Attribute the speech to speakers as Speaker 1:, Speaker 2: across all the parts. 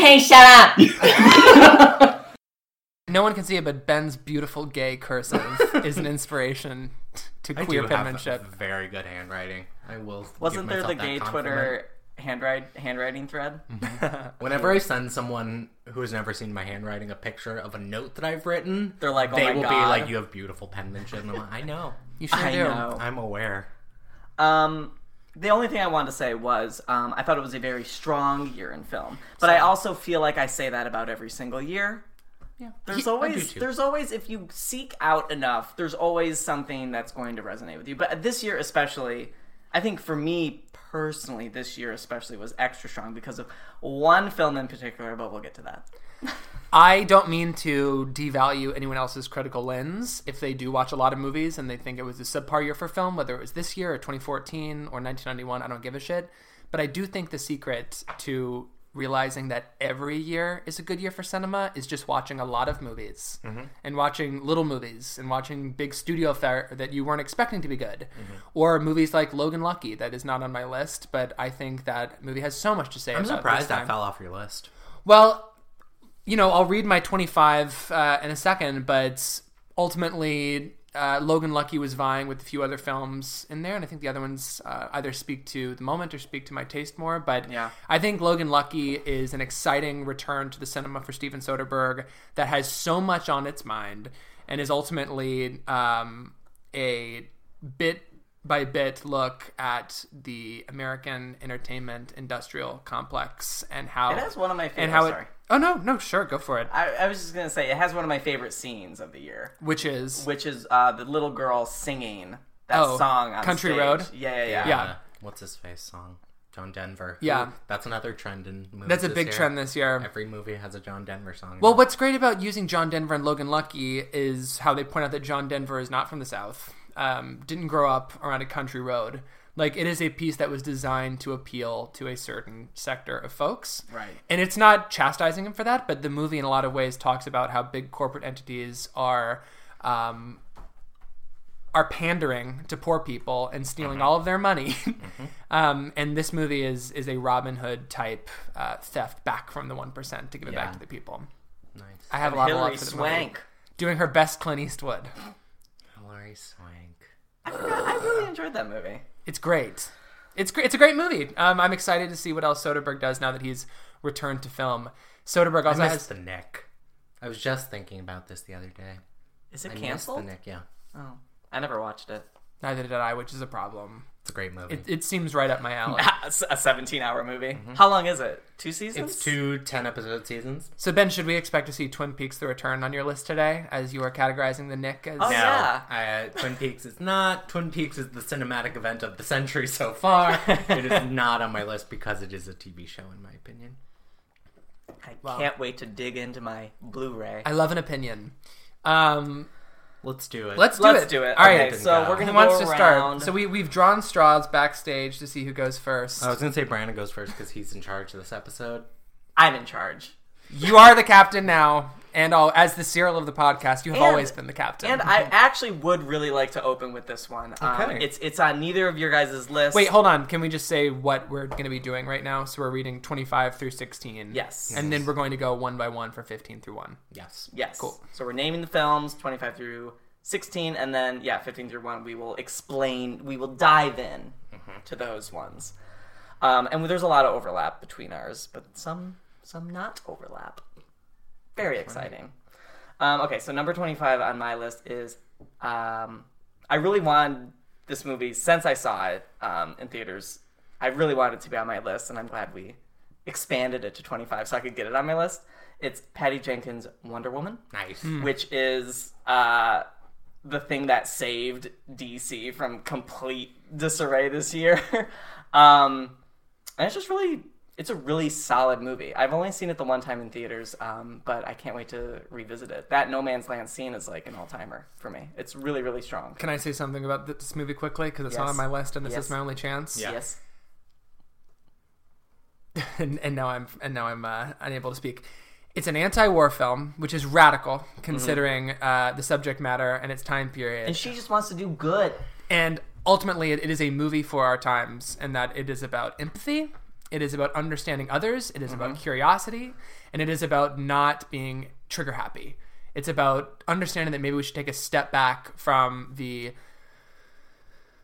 Speaker 1: can't shut up.
Speaker 2: No one can see it, but Ben's beautiful gay cursive is an inspiration to
Speaker 3: I
Speaker 2: queer
Speaker 3: do have
Speaker 2: penmanship.
Speaker 3: very good handwriting. I will.
Speaker 1: Wasn't
Speaker 3: give
Speaker 1: there the gay
Speaker 3: compliment.
Speaker 1: Twitter handwrite handwriting thread?
Speaker 3: Whenever I send someone who has never seen my handwriting a picture of a note that I've written,
Speaker 1: They're like, "Oh
Speaker 3: they
Speaker 1: my
Speaker 3: will be like, "You have beautiful penmanship." And I'm like, I know.
Speaker 2: You should
Speaker 1: I
Speaker 2: do.
Speaker 1: know.
Speaker 3: I'm aware.
Speaker 1: Um, the only thing I wanted to say was um, I thought it was a very strong year in film, but I also feel like I say that about every single year.
Speaker 2: Yeah.
Speaker 1: There's always there's always if you seek out enough, there's always something that's going to resonate with you. But this year especially, I think for me personally, this year especially was extra strong because of one film in particular. But we'll get to that.
Speaker 2: I don't mean to devalue anyone else's critical lens if they do watch a lot of movies and they think it was a subpar year for film, whether it was this year or 2014 or 1991. I don't give a shit. But I do think the secret to realizing that every year is a good year for cinema is just watching a lot of movies mm-hmm. and watching little movies and watching big studio fare that you weren't expecting to be good mm-hmm. or movies like Logan Lucky that is not on my list but I think that movie has so much to say
Speaker 3: I'm surprised that fell off your list.
Speaker 2: Well, you know, I'll read my 25 uh, in a second, but ultimately, uh, Logan Lucky was vying with a few other films in there, and I think the other ones uh, either speak to the moment or speak to my taste more. But
Speaker 1: Yeah.
Speaker 2: I think Logan Lucky is an exciting return to the cinema for Steven Soderbergh that has so much on its mind and is ultimately um, a bit by bit look at the American entertainment industrial complex and how
Speaker 1: It has one of my favorite.
Speaker 2: and how
Speaker 1: sorry.
Speaker 2: it. Oh no, no, sure, go for it.
Speaker 1: I, I was just gonna say it has one of my favorite scenes of the year,
Speaker 2: Which is
Speaker 1: which is uh, the little girl singing that
Speaker 2: Oh,
Speaker 1: song on
Speaker 2: Country
Speaker 1: stage.
Speaker 2: Road?
Speaker 1: Yeah, yeah, yeah.
Speaker 2: Yeah.
Speaker 3: Uh, what's his face song? John Denver.
Speaker 2: Yeah.
Speaker 3: Ooh, that's another trend in movies.
Speaker 2: that's a
Speaker 3: this
Speaker 2: big
Speaker 3: year.
Speaker 2: trend this year.
Speaker 3: Every movie has a John Denver song.
Speaker 2: Well, what's great about using John Denver and Logan Lucky is how they point out that John Denver is not from the South, um, didn't grow up around a country road. Like it is a piece that was designed to appeal to a certain sector of folks,
Speaker 1: Right.
Speaker 2: And it's not chastising him for that, but the movie in a lot of ways talks about how big corporate entities are. Um, are pandering to poor people and stealing all of their money, um, and this movie is is a Robin Hood type uh, theft back from the one percent to give it back to the people.
Speaker 3: nice.
Speaker 2: I have a lot of
Speaker 1: Hillary
Speaker 2: love for the movie.
Speaker 1: Swank.
Speaker 2: doing her best Clint Eastwood.
Speaker 3: Hilary Swank.
Speaker 1: I, forgot, I really enjoyed that movie.
Speaker 2: It's great. It's great. It's a great movie. Um, I'm excited to see what else Soderbergh does now that he's returned to film. Soderbergh
Speaker 3: I
Speaker 2: also
Speaker 3: missed
Speaker 2: has.
Speaker 3: the Knick. I was just thinking about this the other day.
Speaker 1: Is it
Speaker 3: I
Speaker 1: canceled?
Speaker 3: missed the Knick. Yeah,
Speaker 1: Oh, I never watched it.
Speaker 2: Neither did I, which is a problem.
Speaker 3: it's a great movie.
Speaker 2: It, it seems right up my alley.
Speaker 1: a 17 hour movie. How long is it? Two seasons?
Speaker 3: it's two 10 episode seasons.
Speaker 2: So Ben, should we expect to see Twin Peaks: The Return on your list today, as you are categorizing the Knick as?
Speaker 1: Oh,
Speaker 3: No,
Speaker 1: yeah.
Speaker 3: uh, Twin Peaks is not. Twin Peaks is the cinematic event of the century so far. it is not on my list because it is a TV show, in my opinion.
Speaker 1: I can't wait to dig into my Blu-ray.
Speaker 2: I love an opinion. Um,
Speaker 3: Let's do it.
Speaker 2: let's do
Speaker 1: Let's
Speaker 2: it.
Speaker 1: do it.
Speaker 2: All right.
Speaker 1: okay, so we're gonna
Speaker 2: wants
Speaker 1: go
Speaker 2: to
Speaker 1: around.
Speaker 2: start? So we we've drawn straws backstage to see who goes first.
Speaker 3: I was gonna say Brandon goes first because he's in charge of this episode.
Speaker 1: I'm in charge.
Speaker 2: You are the captain now, and all, as the serial of the podcast, you have
Speaker 1: And-
Speaker 2: always been the captain.
Speaker 1: And I actually would really like to open with this one. Um,
Speaker 3: Okay.
Speaker 1: it's it's on neither of your guys' list.
Speaker 2: Wait, hold on. Can we just say what we're going to be doing right now? So we're reading 25 through 16.
Speaker 1: Yes.
Speaker 2: And then we're going to go one by one for 15 through 1.
Speaker 3: Yes.
Speaker 1: Yes.
Speaker 2: Cool.
Speaker 1: So we're naming the films 25 through 16, and then yeah, 15 through one. We will explain. We will dive in to those ones. Um, and there's a lot of overlap between ours, but some some not overlap. Very exciting. Um, okay, so number 25 on my list is um, I really wanted this movie since I saw it um, in theaters. I really wanted it to be on my list, and I'm glad we expanded it to 25 so I could get it on my list. It's Patty Jenkins' Wonder Woman,
Speaker 3: Nice.
Speaker 1: which is uh, the thing that saved DC from complete disarray this year. um, and it's just really, it's a really solid movie. I've only seen it the one time in theaters, um, but I can't wait to revisit it. That No Man's Land scene is like an all timer for me. It's really, really strong.
Speaker 2: Can I say something about this movie quickly? Because it's not on my list and this
Speaker 1: Yes.
Speaker 2: is my only chance.
Speaker 3: Yeah.
Speaker 1: Yes.
Speaker 2: and, and now I'm and now I'm uh, unable to speak. It's an anti-war film, which is radical considering uh, the subject matter and its time period.
Speaker 1: And she just wants to do good.
Speaker 2: and ultimately it, it is a movie for our times and that it is about empathy It is about understanding others. It is about mm-hmm. curiosity, and it is about not being trigger happy. It's about understanding that maybe we should take a step back from the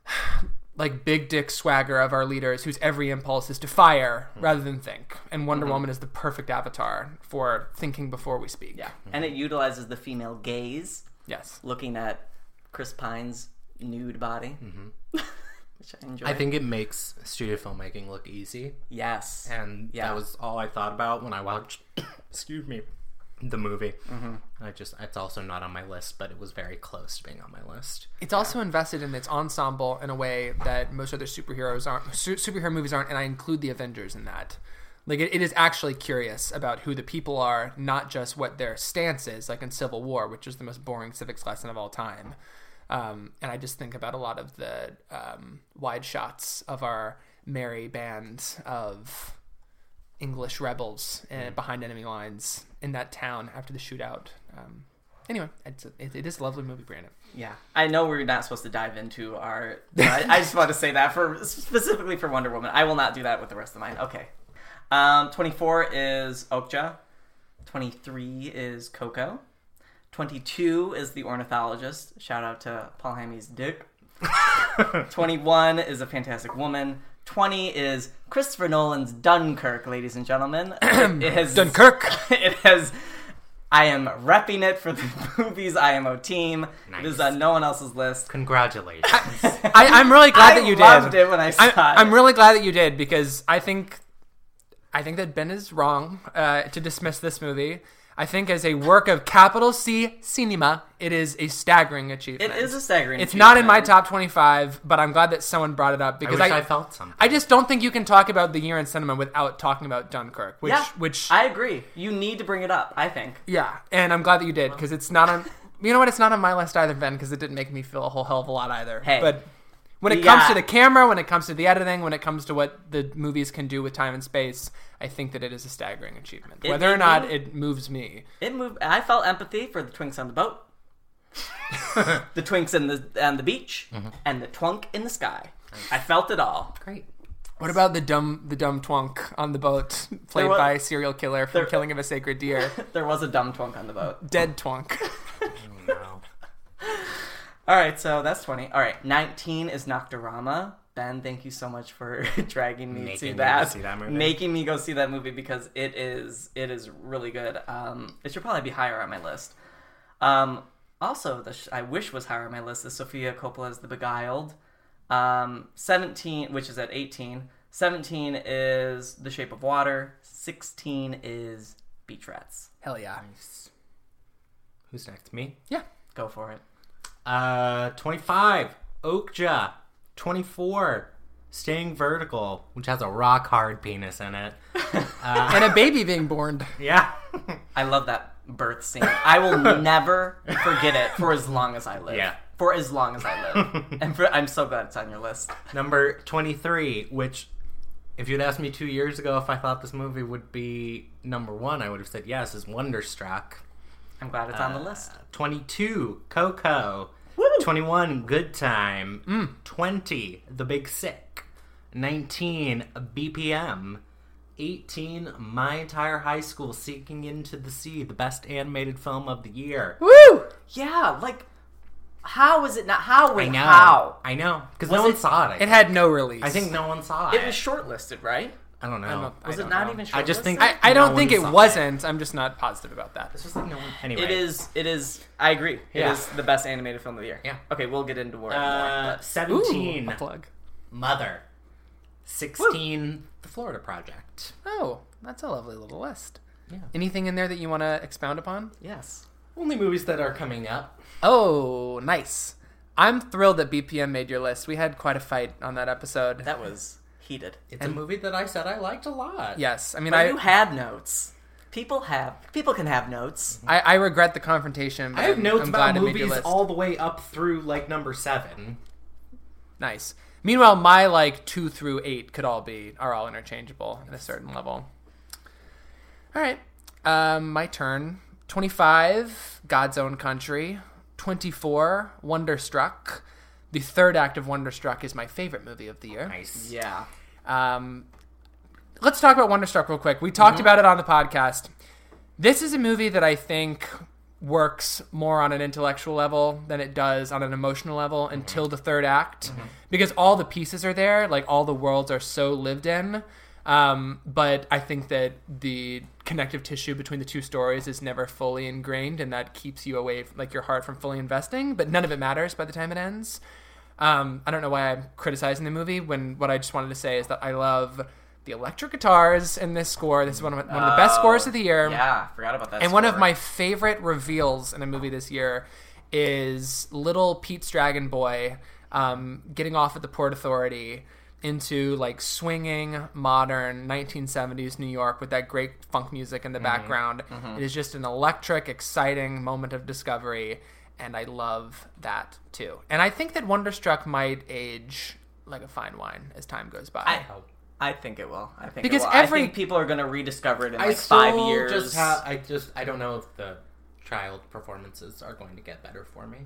Speaker 2: like big dick swagger of our leaders whose every impulse is to fire mm-hmm. rather than think. And Wonder mm-hmm. Woman is the perfect avatar for thinking before we speak.
Speaker 1: Yeah, and it utilizes the female gaze,
Speaker 2: Yes.
Speaker 1: looking at Chris Pine's nude body, which I enjoy.
Speaker 3: I think it makes studio filmmaking look easy,
Speaker 1: yes,
Speaker 3: and
Speaker 1: Yeah.
Speaker 3: that was all I thought about when I watched. excuse me, the movie.
Speaker 1: Mm-hmm.
Speaker 3: I just it's also not on my list, but it was very close to being on my list.
Speaker 2: It's also invested in its ensemble in a way that most other superheroes aren't. Su- superhero movies aren't, and I include the Avengers in that. Like it, it is actually curious about who the people are, not just what their stance is, like in Civil War, which is the most boring civics lesson of all time. Um, and I just think about a lot of the um, wide shots of our merry band of English rebels uh, behind enemy lines in that town after the shootout. Um, anyway, it's a, it, it is a lovely movie, Brandon.
Speaker 1: yeah. I know we're not supposed to dive into our. I, I just want to say that for specifically for Wonder Woman, I will not do that with the rest of mine. Okay, um, twenty four is Okja, twenty three is Coco, twenty two is the Ornithologist. Shout out to Paul Hamy's dick. 21 is a fantastic woman. 20 is Christopher Nolan's Dunkirk, ladies and gentlemen. it has
Speaker 2: Dunkirk.
Speaker 1: it has I am repping it for the movies IMO team. It is
Speaker 3: Nice.
Speaker 1: on no one else's list.
Speaker 3: Congratulations.
Speaker 2: I, I'm really glad
Speaker 1: I
Speaker 2: that you
Speaker 1: loved
Speaker 2: did.
Speaker 1: it when I saw
Speaker 2: I,
Speaker 1: it.
Speaker 2: I'm really glad that you did because I think, I think that Ben is wrong uh, to dismiss this movie. I think as a work of capital C cinema, it is a staggering achievement.
Speaker 1: It is a staggering.
Speaker 2: It's not in my top 25, but I'm glad that someone brought it up
Speaker 3: I
Speaker 2: because
Speaker 3: wish
Speaker 2: I,
Speaker 3: I, felt something.
Speaker 2: I just don't think you can talk about the year in cinema without talking about Dunkirk, which
Speaker 1: Yeah,
Speaker 2: which
Speaker 1: I agree. You need to bring it up. I think.
Speaker 2: yeah, and I'm glad that you did because it's not on. You know what? It's not on my list either, Ben, because it didn't make me feel a whole hell of a lot either.
Speaker 1: Hey.
Speaker 2: but when it
Speaker 1: We
Speaker 2: comes to the camera, when it comes to the editing, when it comes to what the movies can do with time and space, I think that it is a staggering achievement.
Speaker 1: It
Speaker 2: Whether or not
Speaker 1: me-
Speaker 2: it moves me,
Speaker 1: It moved. I felt empathy for the twinks on the boat, the twinks in the on the beach,
Speaker 2: Mm-hmm.
Speaker 1: and the twunk in the sky. I felt it all.
Speaker 3: Great.
Speaker 2: what about the dumb the dumb twunk on the boat, played
Speaker 1: wa-
Speaker 2: by a serial killer from
Speaker 1: there-
Speaker 2: Killing of a Sacred Deer,
Speaker 1: There was a dumb twunk on the boat.
Speaker 2: dead twunk.
Speaker 3: Oh, no.
Speaker 1: All right, so that's 20. All right, 19 is Nocturama. Ben, thank you so much for dragging me
Speaker 3: Making
Speaker 1: to
Speaker 3: me
Speaker 1: that.
Speaker 3: see that movie.
Speaker 1: Making me go see that movie because it is it is really good. Um, it should probably be higher on my list. Um, also, the sh- I wish was higher on my list is Sofia Coppola's The Beguiled. Um, 17, which is at 18. 17 is The Shape of Water. 16 is Beach Rats.
Speaker 2: Hell yeah,
Speaker 3: Who's next? Me?
Speaker 2: yeah.
Speaker 1: Go for it.
Speaker 3: Uh, 25, Okja. 24, Staying Vertical, which has a rock hard penis in it.
Speaker 2: And a baby being born.
Speaker 3: Yeah.
Speaker 1: I love that birth scene. I will never forget it for as long as I live.
Speaker 3: Yeah.
Speaker 1: For as long as I live. and for, I'm so glad it's on your list.
Speaker 3: Number 23, which, if you'd asked me two years ago if I thought this movie would be number one, I would have said yes, is Wonderstruck.
Speaker 1: I'm glad it's on the
Speaker 3: Uh,
Speaker 1: list.
Speaker 3: 22, Coco.
Speaker 1: Woo!
Speaker 3: 21, Good Time. Mm. 20, The Big Sick. 19, BPM. 18, My Entire High School Sinking Into the Sea, the best animated film of the year.
Speaker 2: Woo!
Speaker 1: Yeah, like, how is it not? How?
Speaker 3: I
Speaker 1: Wait,
Speaker 3: know.
Speaker 1: how?
Speaker 3: I know. Because no one
Speaker 1: it-
Speaker 3: saw it. I
Speaker 2: It had no release.
Speaker 3: I think no one saw it.
Speaker 1: It was shortlisted, right?
Speaker 3: I don't know.
Speaker 2: don't- I
Speaker 1: Was it
Speaker 2: don't know.
Speaker 1: even shortlisted?
Speaker 3: I just think-
Speaker 2: I, I don't think it wasn't. I'm just not positive about that.
Speaker 3: It's just like no one. Anyway.
Speaker 1: It is. It is. I agree. It
Speaker 3: Yeah.
Speaker 1: is the best animated film of the year.
Speaker 3: Yeah.
Speaker 1: Okay, we'll get into more.
Speaker 3: Uh,
Speaker 1: more
Speaker 3: 17,
Speaker 2: Ooh, a plug.
Speaker 3: Mother. 16, The Florida Project.
Speaker 2: Oh, that's a lovely little list.
Speaker 3: Yeah.
Speaker 2: Anything in there that you want to expound upon?
Speaker 1: yes.
Speaker 3: Only movies that are coming up.
Speaker 2: Oh, nice. I'm thrilled that BPM made your list. We had quite a fight on that episode.
Speaker 1: That was heated.
Speaker 3: It's a movie that I said I liked a lot.
Speaker 2: yes, I mean,
Speaker 1: But
Speaker 2: I,
Speaker 1: you had notes. People have. People can have notes.
Speaker 2: I I regret the confrontation. But
Speaker 3: I have
Speaker 2: I'm-
Speaker 3: notes
Speaker 2: I'm
Speaker 3: about
Speaker 2: glad it made your
Speaker 3: movies all the way up through like number seven.
Speaker 2: Nice. Meanwhile, my like two through eight could all be are all interchangeable at a certain level. All right, um, my turn. Twenty-five, God's Own Country. Twenty-four, Wonderstruck. The third act of Wonderstruck is my favorite movie of the year.
Speaker 3: Nice.
Speaker 1: Yeah.
Speaker 2: Um, let's talk about Wonderstruck real quick. We talked about it on the podcast. This is a movie that I think works more on an intellectual level than it does on an emotional level until the third act because all the pieces are there, like all the worlds are so lived in. Um, but I think that the connective tissue between the two stories is never fully ingrained, and that keeps you away, like your heart, from fully investing. But none of it matters by the time it ends. Um, I don't know why I'm criticizing the movie when what I just wanted to say is that I love the electric guitars in this score. This is one of, one of the best
Speaker 1: Oh,
Speaker 2: scores of the year.
Speaker 1: Yeah, forgot about that.
Speaker 2: And one of my favorite reveals in a movie this year is little Pete's Dragon Boy um, getting off at the Port Authority into like swinging modern 1970s New York with that great funk music in the background. It is just an electric, exciting moment of discovery, and I love that too. And I think that Wonderstruck might age like a fine wine as time goes by.
Speaker 1: I, hope. I think it will. I think
Speaker 2: Because
Speaker 1: it will.
Speaker 2: every-
Speaker 1: I think people are going to rediscover it in
Speaker 3: I
Speaker 1: like
Speaker 3: still
Speaker 1: five years.
Speaker 3: Just ha- I just I don't know if the child performances are going to get better for me.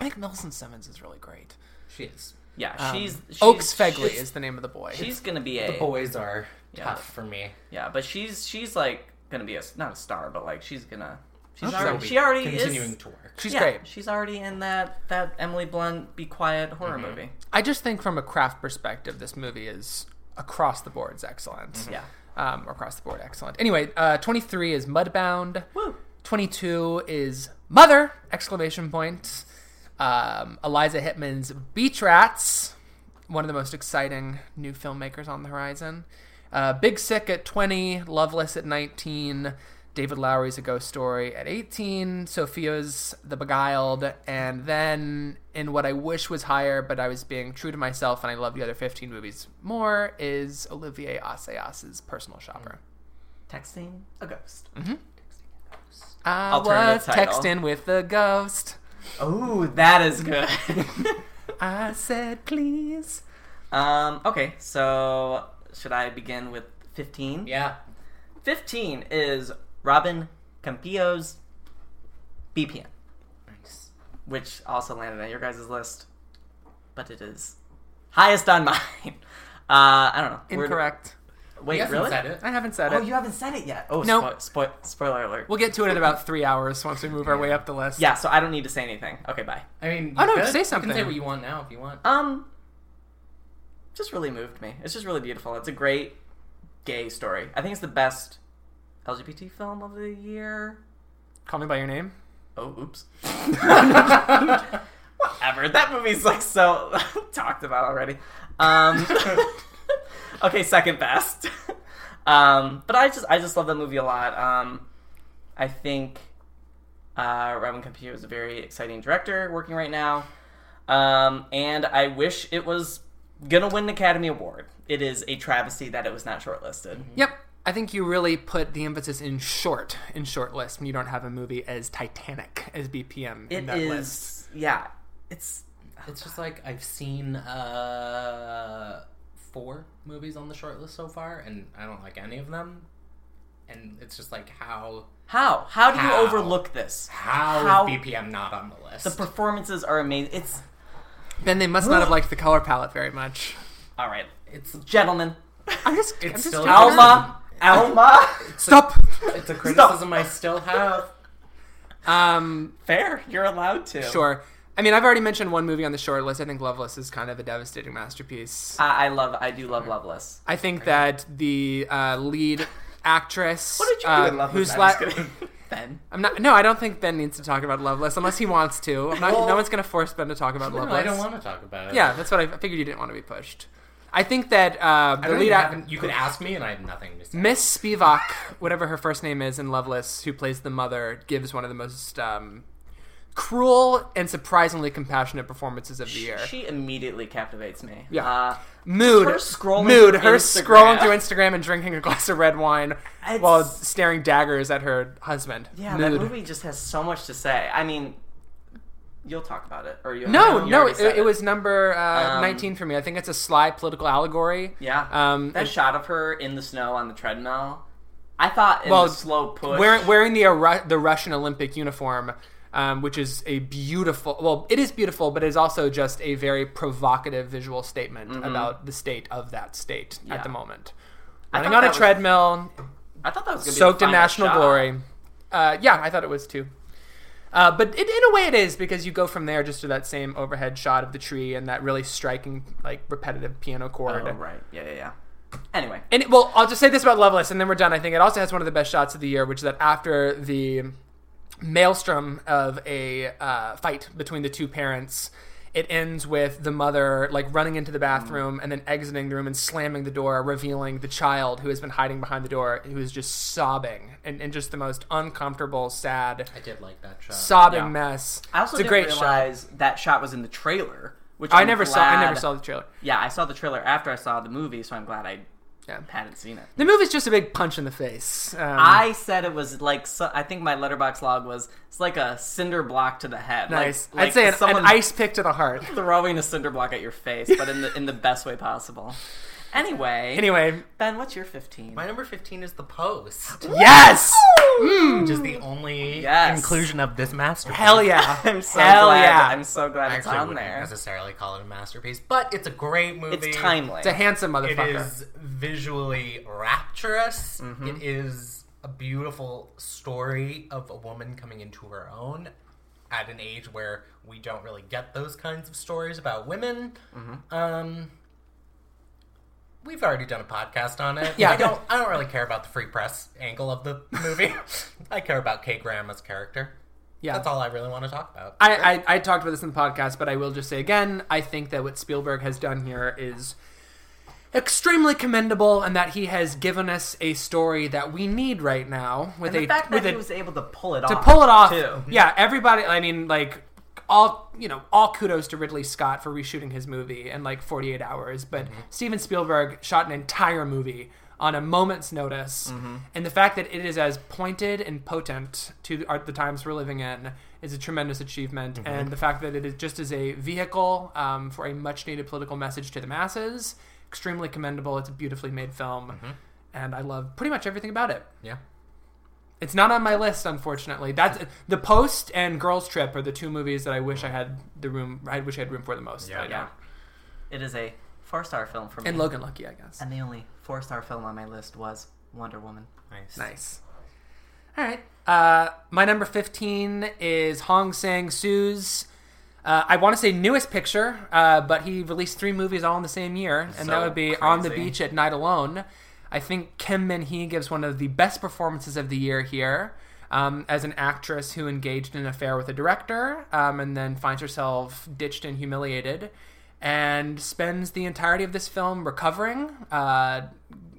Speaker 2: I think Millicent Simmonds is really great.
Speaker 3: She is.
Speaker 1: yeah,
Speaker 2: Um,
Speaker 1: she's, she's
Speaker 2: Oaks Fegley
Speaker 1: she's-
Speaker 2: is the name of the boy.
Speaker 1: She's gonna be a
Speaker 3: The boys are
Speaker 1: Yeah.
Speaker 3: tough for me.
Speaker 1: yeah, but she's she's like gonna be a not a star, but like she's gonna she's
Speaker 2: Okay.
Speaker 1: already,
Speaker 3: So
Speaker 1: she already
Speaker 3: continuing
Speaker 1: is.
Speaker 3: to work.
Speaker 2: She's
Speaker 1: yeah,
Speaker 2: great.
Speaker 1: She's already in that that Emily Blunt Be Quiet horror
Speaker 3: Mm-hmm.
Speaker 1: movie.
Speaker 2: I just think from a craft perspective, this movie is across the board is excellent.
Speaker 1: Yeah.
Speaker 2: Um, across the board, excellent. Anyway, uh, 23 is Mudbound.
Speaker 1: Woo.
Speaker 2: 22 is Mother! Exclamation point. Um, Eliza Hittman's Beach Rats, one of the most exciting new filmmakers on the horizon. Uh, Big Sick at 20, Loveless at 19, David Lowery's A Ghost Story at 18, Sofia's The Beguiled, and then in what I wish was higher, but I was being true to myself and I love the other 15 movies more, is Olivier Assayas's Personal Shopper.
Speaker 1: Texting a ghost.
Speaker 2: Mhm texting a ghost I
Speaker 1: Alternative
Speaker 2: was
Speaker 1: title.
Speaker 2: texting with the ghost.
Speaker 1: Oh, that is good.
Speaker 2: I said, please.
Speaker 1: um, okay, so should I begin with fifteen?
Speaker 3: Yeah.
Speaker 1: 15 is Robin Campillo's BPM.
Speaker 3: Nice.
Speaker 1: which also landed on your guys' list, but it is highest on mine. Uh, I don't know. Where-
Speaker 2: Incorrect.
Speaker 1: Wait,
Speaker 3: He hasn't
Speaker 1: really?
Speaker 3: said it.
Speaker 2: I haven't said
Speaker 1: Oh,
Speaker 2: it.
Speaker 1: Oh, you haven't said it yet. Oh,
Speaker 2: Nope.
Speaker 1: spo- spo- spoiler alert.
Speaker 2: We'll get to it in about three hours once we move our way up the list.
Speaker 1: yeah, so I don't need to say anything. Okay, bye.
Speaker 3: I mean,
Speaker 2: Oh, no,
Speaker 3: could.
Speaker 2: say
Speaker 3: You
Speaker 2: something.
Speaker 3: can say what you want now if you want.
Speaker 1: Um, just really moved me. It's just really beautiful. It's a great gay story. I think it's the best LGBT film of the year.
Speaker 2: Call me by your name.
Speaker 1: Oh, oops. Whatever. That movie's like so talked about already. Um, okay, second best. Um, but I just I just love that movie a lot. Um, I think uh, Robin Campillo is a very exciting director working right now, um, and I wish it was gonna win an Academy Award. It is a travesty that it was not shortlisted.
Speaker 2: Yep. I think you really put the emphasis in short, in short list when you don't have a movie as Titanic as BPM in
Speaker 1: It
Speaker 2: that
Speaker 1: is,
Speaker 2: list.
Speaker 1: yeah. It's
Speaker 3: It's just like I've seen uh, four movies on the short list so far, and I don't like any of them. And it's just like how
Speaker 1: how how do you overlook this?
Speaker 3: how,
Speaker 1: How-
Speaker 3: is BPM not on the list?
Speaker 1: The performances are amazing. It's
Speaker 2: Ben, they must not have liked the color palette very much.
Speaker 1: all right,
Speaker 3: it's
Speaker 1: gentlemen.
Speaker 2: I'm just,
Speaker 3: It's
Speaker 2: I'm just
Speaker 3: still-
Speaker 1: Alma, Alma.
Speaker 2: Stop.
Speaker 3: it's a criticism I still have.
Speaker 2: Um,
Speaker 1: Fair, you're allowed to.
Speaker 2: sure. I mean, I've already mentioned one movie on the short list. I think Loveless is kind of a devastating masterpiece.
Speaker 1: I, I love. I do love Loveless.
Speaker 2: I think that the uh, lead actress,
Speaker 1: What did you
Speaker 2: uh,
Speaker 1: do in Loveless?
Speaker 2: who's
Speaker 1: I'm
Speaker 2: la-
Speaker 1: Ben.
Speaker 2: I'm not. No, I don't think Ben needs to talk about Loveless unless he wants to. I'm not,
Speaker 3: Well-
Speaker 2: no one's going to force Ben to talk about
Speaker 3: No,
Speaker 2: Loveless.
Speaker 3: I don't want to talk about it.
Speaker 2: Yeah, that's what I, I figured you didn't want to be pushed. I think that uh, the
Speaker 3: don't
Speaker 2: lead
Speaker 3: even
Speaker 2: act-
Speaker 3: have- you could ask me, and I have nothing to say.
Speaker 2: Miss Spivak, whatever her first name is in Loveless, who plays the mother, gives one of the most um, cruel and surprisingly compassionate performances of the year.
Speaker 1: She immediately captivates me.
Speaker 2: Yeah.
Speaker 1: Uh,
Speaker 2: Mood,
Speaker 1: her scrolling
Speaker 2: mood,
Speaker 1: through
Speaker 2: her
Speaker 1: Instagram.
Speaker 2: scrolling through Instagram and drinking a glass of red wine
Speaker 1: It's-
Speaker 2: while staring daggers at her husband.
Speaker 1: yeah,
Speaker 2: mood.
Speaker 1: that movie just has so much to say. I mean, you'll talk about it, or you?
Speaker 2: No,
Speaker 1: you
Speaker 2: no, it, it was number uh,
Speaker 1: Um,
Speaker 2: 19 for me. I think it's a sly political allegory.
Speaker 1: Yeah.
Speaker 2: Um,
Speaker 1: that
Speaker 2: and-
Speaker 1: shot of her in the snow on the treadmill. I thought
Speaker 2: Well,
Speaker 1: slow push.
Speaker 2: wearing wearing the Ru- the Russian Olympic uniform, um, which is a beautiful. Well, it is beautiful, but it is also just a very provocative visual statement about the state of that state
Speaker 1: Mm-hmm. Yeah.
Speaker 2: at the moment. running on a
Speaker 1: was-
Speaker 2: treadmill,
Speaker 1: I thought that was gonna
Speaker 2: soaked
Speaker 1: be
Speaker 2: in national
Speaker 1: shot.
Speaker 2: glory. Uh, yeah, I thought it was too. Uh, but it, in a way, it is because you go from there just to that same overhead shot of the tree and that really striking, like repetitive piano chord.
Speaker 1: Oh, right. Yeah, yeah, yeah. Anyway,
Speaker 2: And it, well, I'll just say this about Loveless, and then we're done. I think it also has one of the best shots of the year, which is that after the maelstrom of a uh, fight between the two parents, it ends with the mother like running into the bathroom and then exiting the room and slamming the door, revealing the child who has been hiding behind the door, who is just sobbing and, and just the most uncomfortable, sad,
Speaker 3: I did like that shot.
Speaker 2: sobbing
Speaker 1: Yeah.
Speaker 2: mess.
Speaker 1: I also
Speaker 2: it's a
Speaker 1: didn't
Speaker 2: great shot.
Speaker 1: realize that shot was in the trailer. Which
Speaker 2: I
Speaker 1: I'm
Speaker 2: never saw. I never saw the trailer.
Speaker 1: Yeah, I saw the trailer after I saw the movie, so I'm glad I
Speaker 2: Yeah.
Speaker 1: hadn't seen it.
Speaker 2: The movie's just a big punch in the face. Um,
Speaker 1: I said it was like so, I think my Letterboxd log was it's like a cinder block to the head.
Speaker 2: nice.
Speaker 1: Like,
Speaker 2: I'd say an,
Speaker 1: someone
Speaker 2: an ice pick to the heart.
Speaker 1: throwing a cinder block at your face, but in the in the best way possible. Anyway,
Speaker 2: Anyway,
Speaker 1: Ben, what's your 15?
Speaker 3: My number 15 is The Post,
Speaker 2: yes. Mm.
Speaker 3: which is the only
Speaker 1: Yes.
Speaker 3: inclusion of this masterpiece.
Speaker 2: Hell yeah!
Speaker 1: I'm so
Speaker 2: Hell
Speaker 1: glad.
Speaker 2: yeah!
Speaker 1: I'm so glad
Speaker 3: I
Speaker 1: it's
Speaker 3: actually
Speaker 1: on
Speaker 3: wouldn't
Speaker 1: there.
Speaker 3: necessarily call it a masterpiece, but it's a great movie.
Speaker 1: It's timely.
Speaker 2: It's a handsome motherfucker.
Speaker 3: is visually rapturous.
Speaker 1: Mm-hmm.
Speaker 3: It is a beautiful story of a woman coming into her own at an age where we don't really get those kinds of stories about women.
Speaker 1: Mm-hmm.
Speaker 3: Um, we've already done a podcast on it.
Speaker 2: Yeah.
Speaker 3: I don't. I don't really care about the free press angle of the movie. I care about Kay Graham's character.
Speaker 2: Yeah.
Speaker 3: That's all I really want to talk about.
Speaker 2: I, I, I talked about this in the podcast, but I will just say again, I think that what Spielberg has done here is extremely commendable, and that he has given us a story that we need right now with
Speaker 1: and the
Speaker 2: a
Speaker 1: fact
Speaker 2: with
Speaker 1: that
Speaker 2: a,
Speaker 1: he was able to pull it
Speaker 2: to
Speaker 1: off.
Speaker 2: pull it off.
Speaker 1: too.
Speaker 2: Yeah, everybody. I mean, like all you know, all kudos to Ridley Scott for reshooting his movie in like 48 hours. But mm-hmm. Steven Spielberg shot an entire movie on a moment's notice, mm-hmm. and the fact that it is as pointed and potent to the times we're living in is a tremendous achievement. Mm-hmm. And the fact that it is just as a vehicle um, for a much needed political message to the masses, extremely commendable. It's a beautifully made film. And I love pretty much everything about it.
Speaker 3: Yeah.
Speaker 2: It's not on my list, unfortunately. That's the Post and Girls Trip are the two movies that I wish I had the room. I wish I had room for the most.
Speaker 3: Yeah.
Speaker 1: Yeah. It is a four star film for me.
Speaker 2: And Logan Lucky, I guess.
Speaker 1: And the only four star film on my list was Wonder Woman.
Speaker 3: Nice.
Speaker 2: Nice. All right. Uh, my number fifteen is Hong Sang Soo's. Uh, I want to say newest picture, uh, but he released three movies all in the same year, and that would be On the. Beach at Night Alone. I think Kim Min Hee gives one of the best performances of the year here. Um, as an actress who engaged in an affair with a director um, and then finds herself ditched and humiliated, and spends the entirety of this film recovering, uh,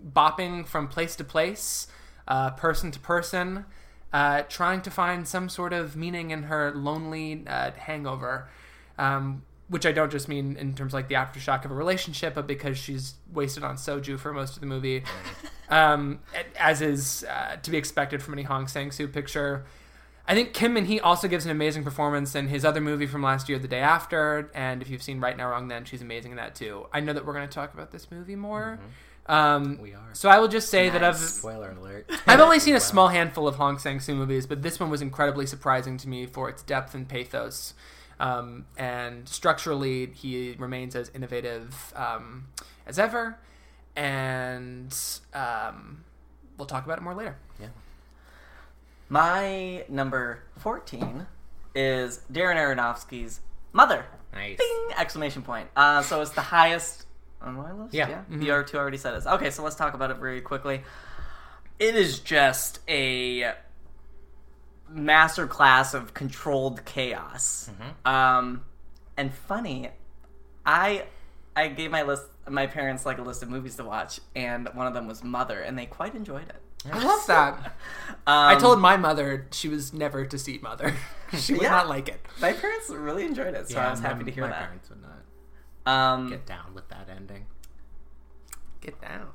Speaker 2: bopping from place to place, uh, person to person, uh, trying to find some sort of meaning in her lonely uh, hangover. Um, which I don't just mean in terms of like the aftershock of a relationship, but because she's wasted on soju for most of the movie, um, as is uh, to be expected from any Hong Sang Soo picture. I think Kim Min Hee also gives an amazing performance in his other movie from last year, The Day After, and if you've seen Right Now Wrong Then, she's amazing in that too. I know that we're going to talk about this movie more. Um,
Speaker 3: We are.
Speaker 2: So I will just say that I've
Speaker 3: Spoiler alert.
Speaker 2: I've only seen a
Speaker 3: Wow.
Speaker 2: small handful of Hong Sang Soo movies, but this one was incredibly surprising to me for its depth and pathos. Um, and structurally, he remains as innovative um, as ever. And um, we'll talk about it more later. Yeah.
Speaker 1: My number 14 is Darren Aronofsky's Mother.
Speaker 3: Nice.
Speaker 1: Bing! Exclamation point. Uh, so it's the highest on my list.
Speaker 3: Yeah.
Speaker 1: yeah.
Speaker 2: Mhm.
Speaker 1: VR2 already said it. Okay, so let's talk about it very quickly. It is just a masterclass of controlled chaos. Um, and funny, I I gave my list my parents like a list of movies to watch, and one of them was Mother, and they quite enjoyed it.
Speaker 2: I love that.
Speaker 1: Um,
Speaker 2: I told my mother she was never to see Mother. she would
Speaker 1: Yeah.
Speaker 2: not like it.
Speaker 1: my parents really enjoyed it, so I was
Speaker 3: my-
Speaker 1: happy to hear
Speaker 3: my
Speaker 1: that.
Speaker 3: parents would not
Speaker 1: Um,
Speaker 3: get down with that ending.
Speaker 2: Get down.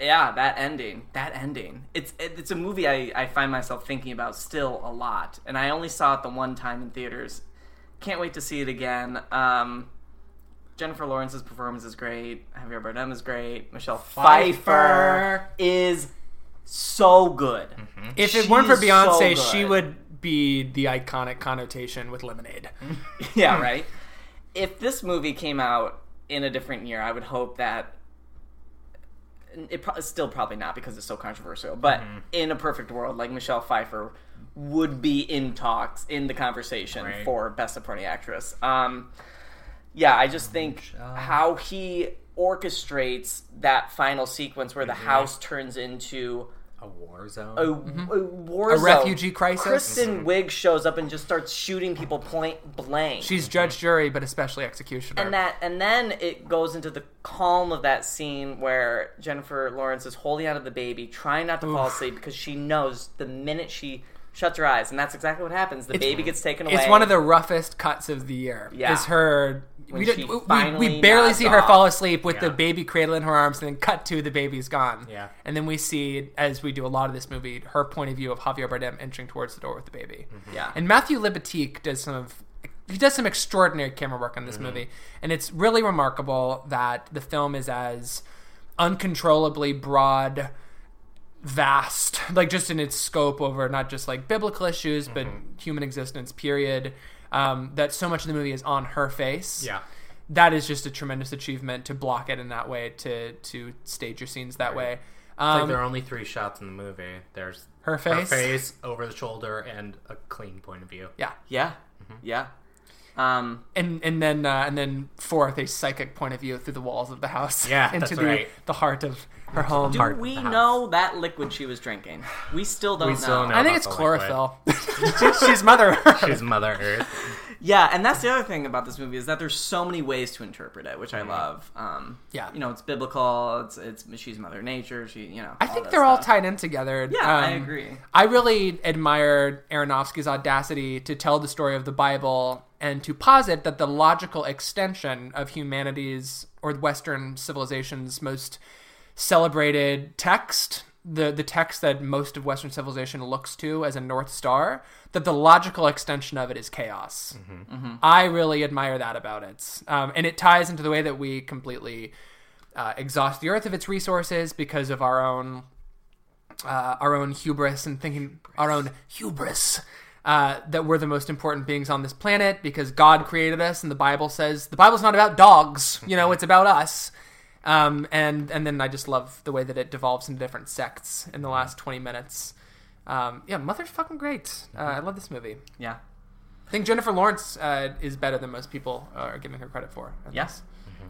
Speaker 1: Yeah, that ending, that ending. It's it, it's a movie I, I find myself thinking about still a lot, and I only saw it the one time in theaters. Can't wait to see it again. Um, Jennifer Lawrence's performance is great. Javier Bardem is great. Michelle Pfeiffer,
Speaker 2: Pfeiffer.
Speaker 1: is so good.
Speaker 2: If it
Speaker 1: She
Speaker 2: weren't for
Speaker 1: is so
Speaker 2: Beyonce, she would be the iconic connotation with Lemonade.
Speaker 1: yeah, right. If this movie came out in a different year, I would hope that it pro- still probably not because it's so controversial. But
Speaker 3: Mm-hmm.
Speaker 1: in a perfect world, like Michelle Pfeiffer would be in talks in the conversation
Speaker 3: Right.
Speaker 1: for best supporting actress. Um, yeah, I just think how he orchestrates that final sequence where the
Speaker 3: Mm-hmm.
Speaker 1: house turns into
Speaker 3: A war zone.
Speaker 1: a, mm-hmm. a war
Speaker 2: A
Speaker 1: zone.
Speaker 2: refugee crisis?
Speaker 1: Kristen mm-hmm. Wiig shows up and just starts shooting people point blank.
Speaker 2: She's judge, jury, but especially executioner.
Speaker 1: and that and then it goes into the calm of that scene where Jennifer Lawrence is holding onto the baby, trying not to fall asleep because she knows the minute she shuts her eyes, and that's exactly what happens. The baby gets taken away.
Speaker 2: It's one of the roughest cuts of the year.
Speaker 1: Yeah.
Speaker 2: Is her.
Speaker 1: When
Speaker 2: We,
Speaker 1: she
Speaker 2: did- we,
Speaker 1: finally
Speaker 2: we barely
Speaker 1: nods
Speaker 2: see her
Speaker 1: off.
Speaker 2: fall asleep with the
Speaker 3: Yeah.
Speaker 2: baby cradle in her arms, and then cut to the baby's gone.
Speaker 3: Yeah.
Speaker 2: And then we see, as we do a lot of this movie, her point of view of Javier Bardem entering towards the door with the baby.
Speaker 1: yeah.
Speaker 2: And Matthew Libatique does some of he does some extraordinary camera work on this
Speaker 1: Mm-hmm.
Speaker 2: movie, and it's really remarkable that the film is as uncontrollably broad, vast, like just in its scope over not just like biblical issues, but
Speaker 1: Mm-hmm.
Speaker 2: human existence. Period. Um, that so much of the movie is on her face.
Speaker 3: Yeah.
Speaker 2: that is just a tremendous achievement to block it in that way, to to stage your scenes that way.
Speaker 3: It's
Speaker 2: Um,
Speaker 3: like there are only three shots in the movie. There's
Speaker 2: Her face,
Speaker 3: her
Speaker 2: face?
Speaker 3: over the shoulder, and a clean point of view.
Speaker 2: yeah.
Speaker 1: yeah,
Speaker 2: Mm-hmm.
Speaker 1: yeah. Um,
Speaker 2: and and then uh, and then fourth a psychic point of view through the walls of the house
Speaker 3: Yeah,
Speaker 2: into
Speaker 3: that's
Speaker 2: the
Speaker 3: right.
Speaker 2: the heart of her home
Speaker 1: do
Speaker 3: Part of
Speaker 1: we
Speaker 3: house.
Speaker 1: know that liquid she was drinking? We still don't
Speaker 3: We
Speaker 1: know.
Speaker 3: still know.
Speaker 2: I think
Speaker 3: about
Speaker 2: it's
Speaker 3: the
Speaker 2: chlorophyll. She's mother.
Speaker 3: She's Mother Earth.
Speaker 1: Yeah, and that's the other thing about this movie is that there's so many ways to interpret it, which I
Speaker 3: Mm-hmm.
Speaker 1: love. Um,
Speaker 2: Yeah.
Speaker 1: you know, it's biblical. It's it's she's Mother Nature. She, you know,
Speaker 2: I think
Speaker 1: that
Speaker 2: they're all
Speaker 1: stuff.
Speaker 2: tied in together.
Speaker 1: Yeah, I
Speaker 2: Um,
Speaker 1: agree.
Speaker 2: I really admire Aronofsky's audacity to tell the story of the Bible and to posit that the logical extension of humanity's or Western civilization's most celebrated text, the the text that most of Western civilization looks to as a north star, that the logical extension of it is chaos. I really admire that about it, um, and it ties into the way that we completely uh, exhaust the earth of its resources because of our own uh, our own hubris and thinking our own hubris uh, that we're the most important beings on this planet because God created us, and the Bible says the Bible's not about dogs. You know, it's about us. Um, and and then I just love the way that it devolves into different sects in the last twenty minutes. Um, yeah, mother's fucking great. Uh, I love this movie.
Speaker 1: Yeah,
Speaker 2: I think Jennifer Lawrence uh, is better than most people are giving her credit for. in
Speaker 1: yes,
Speaker 2: this.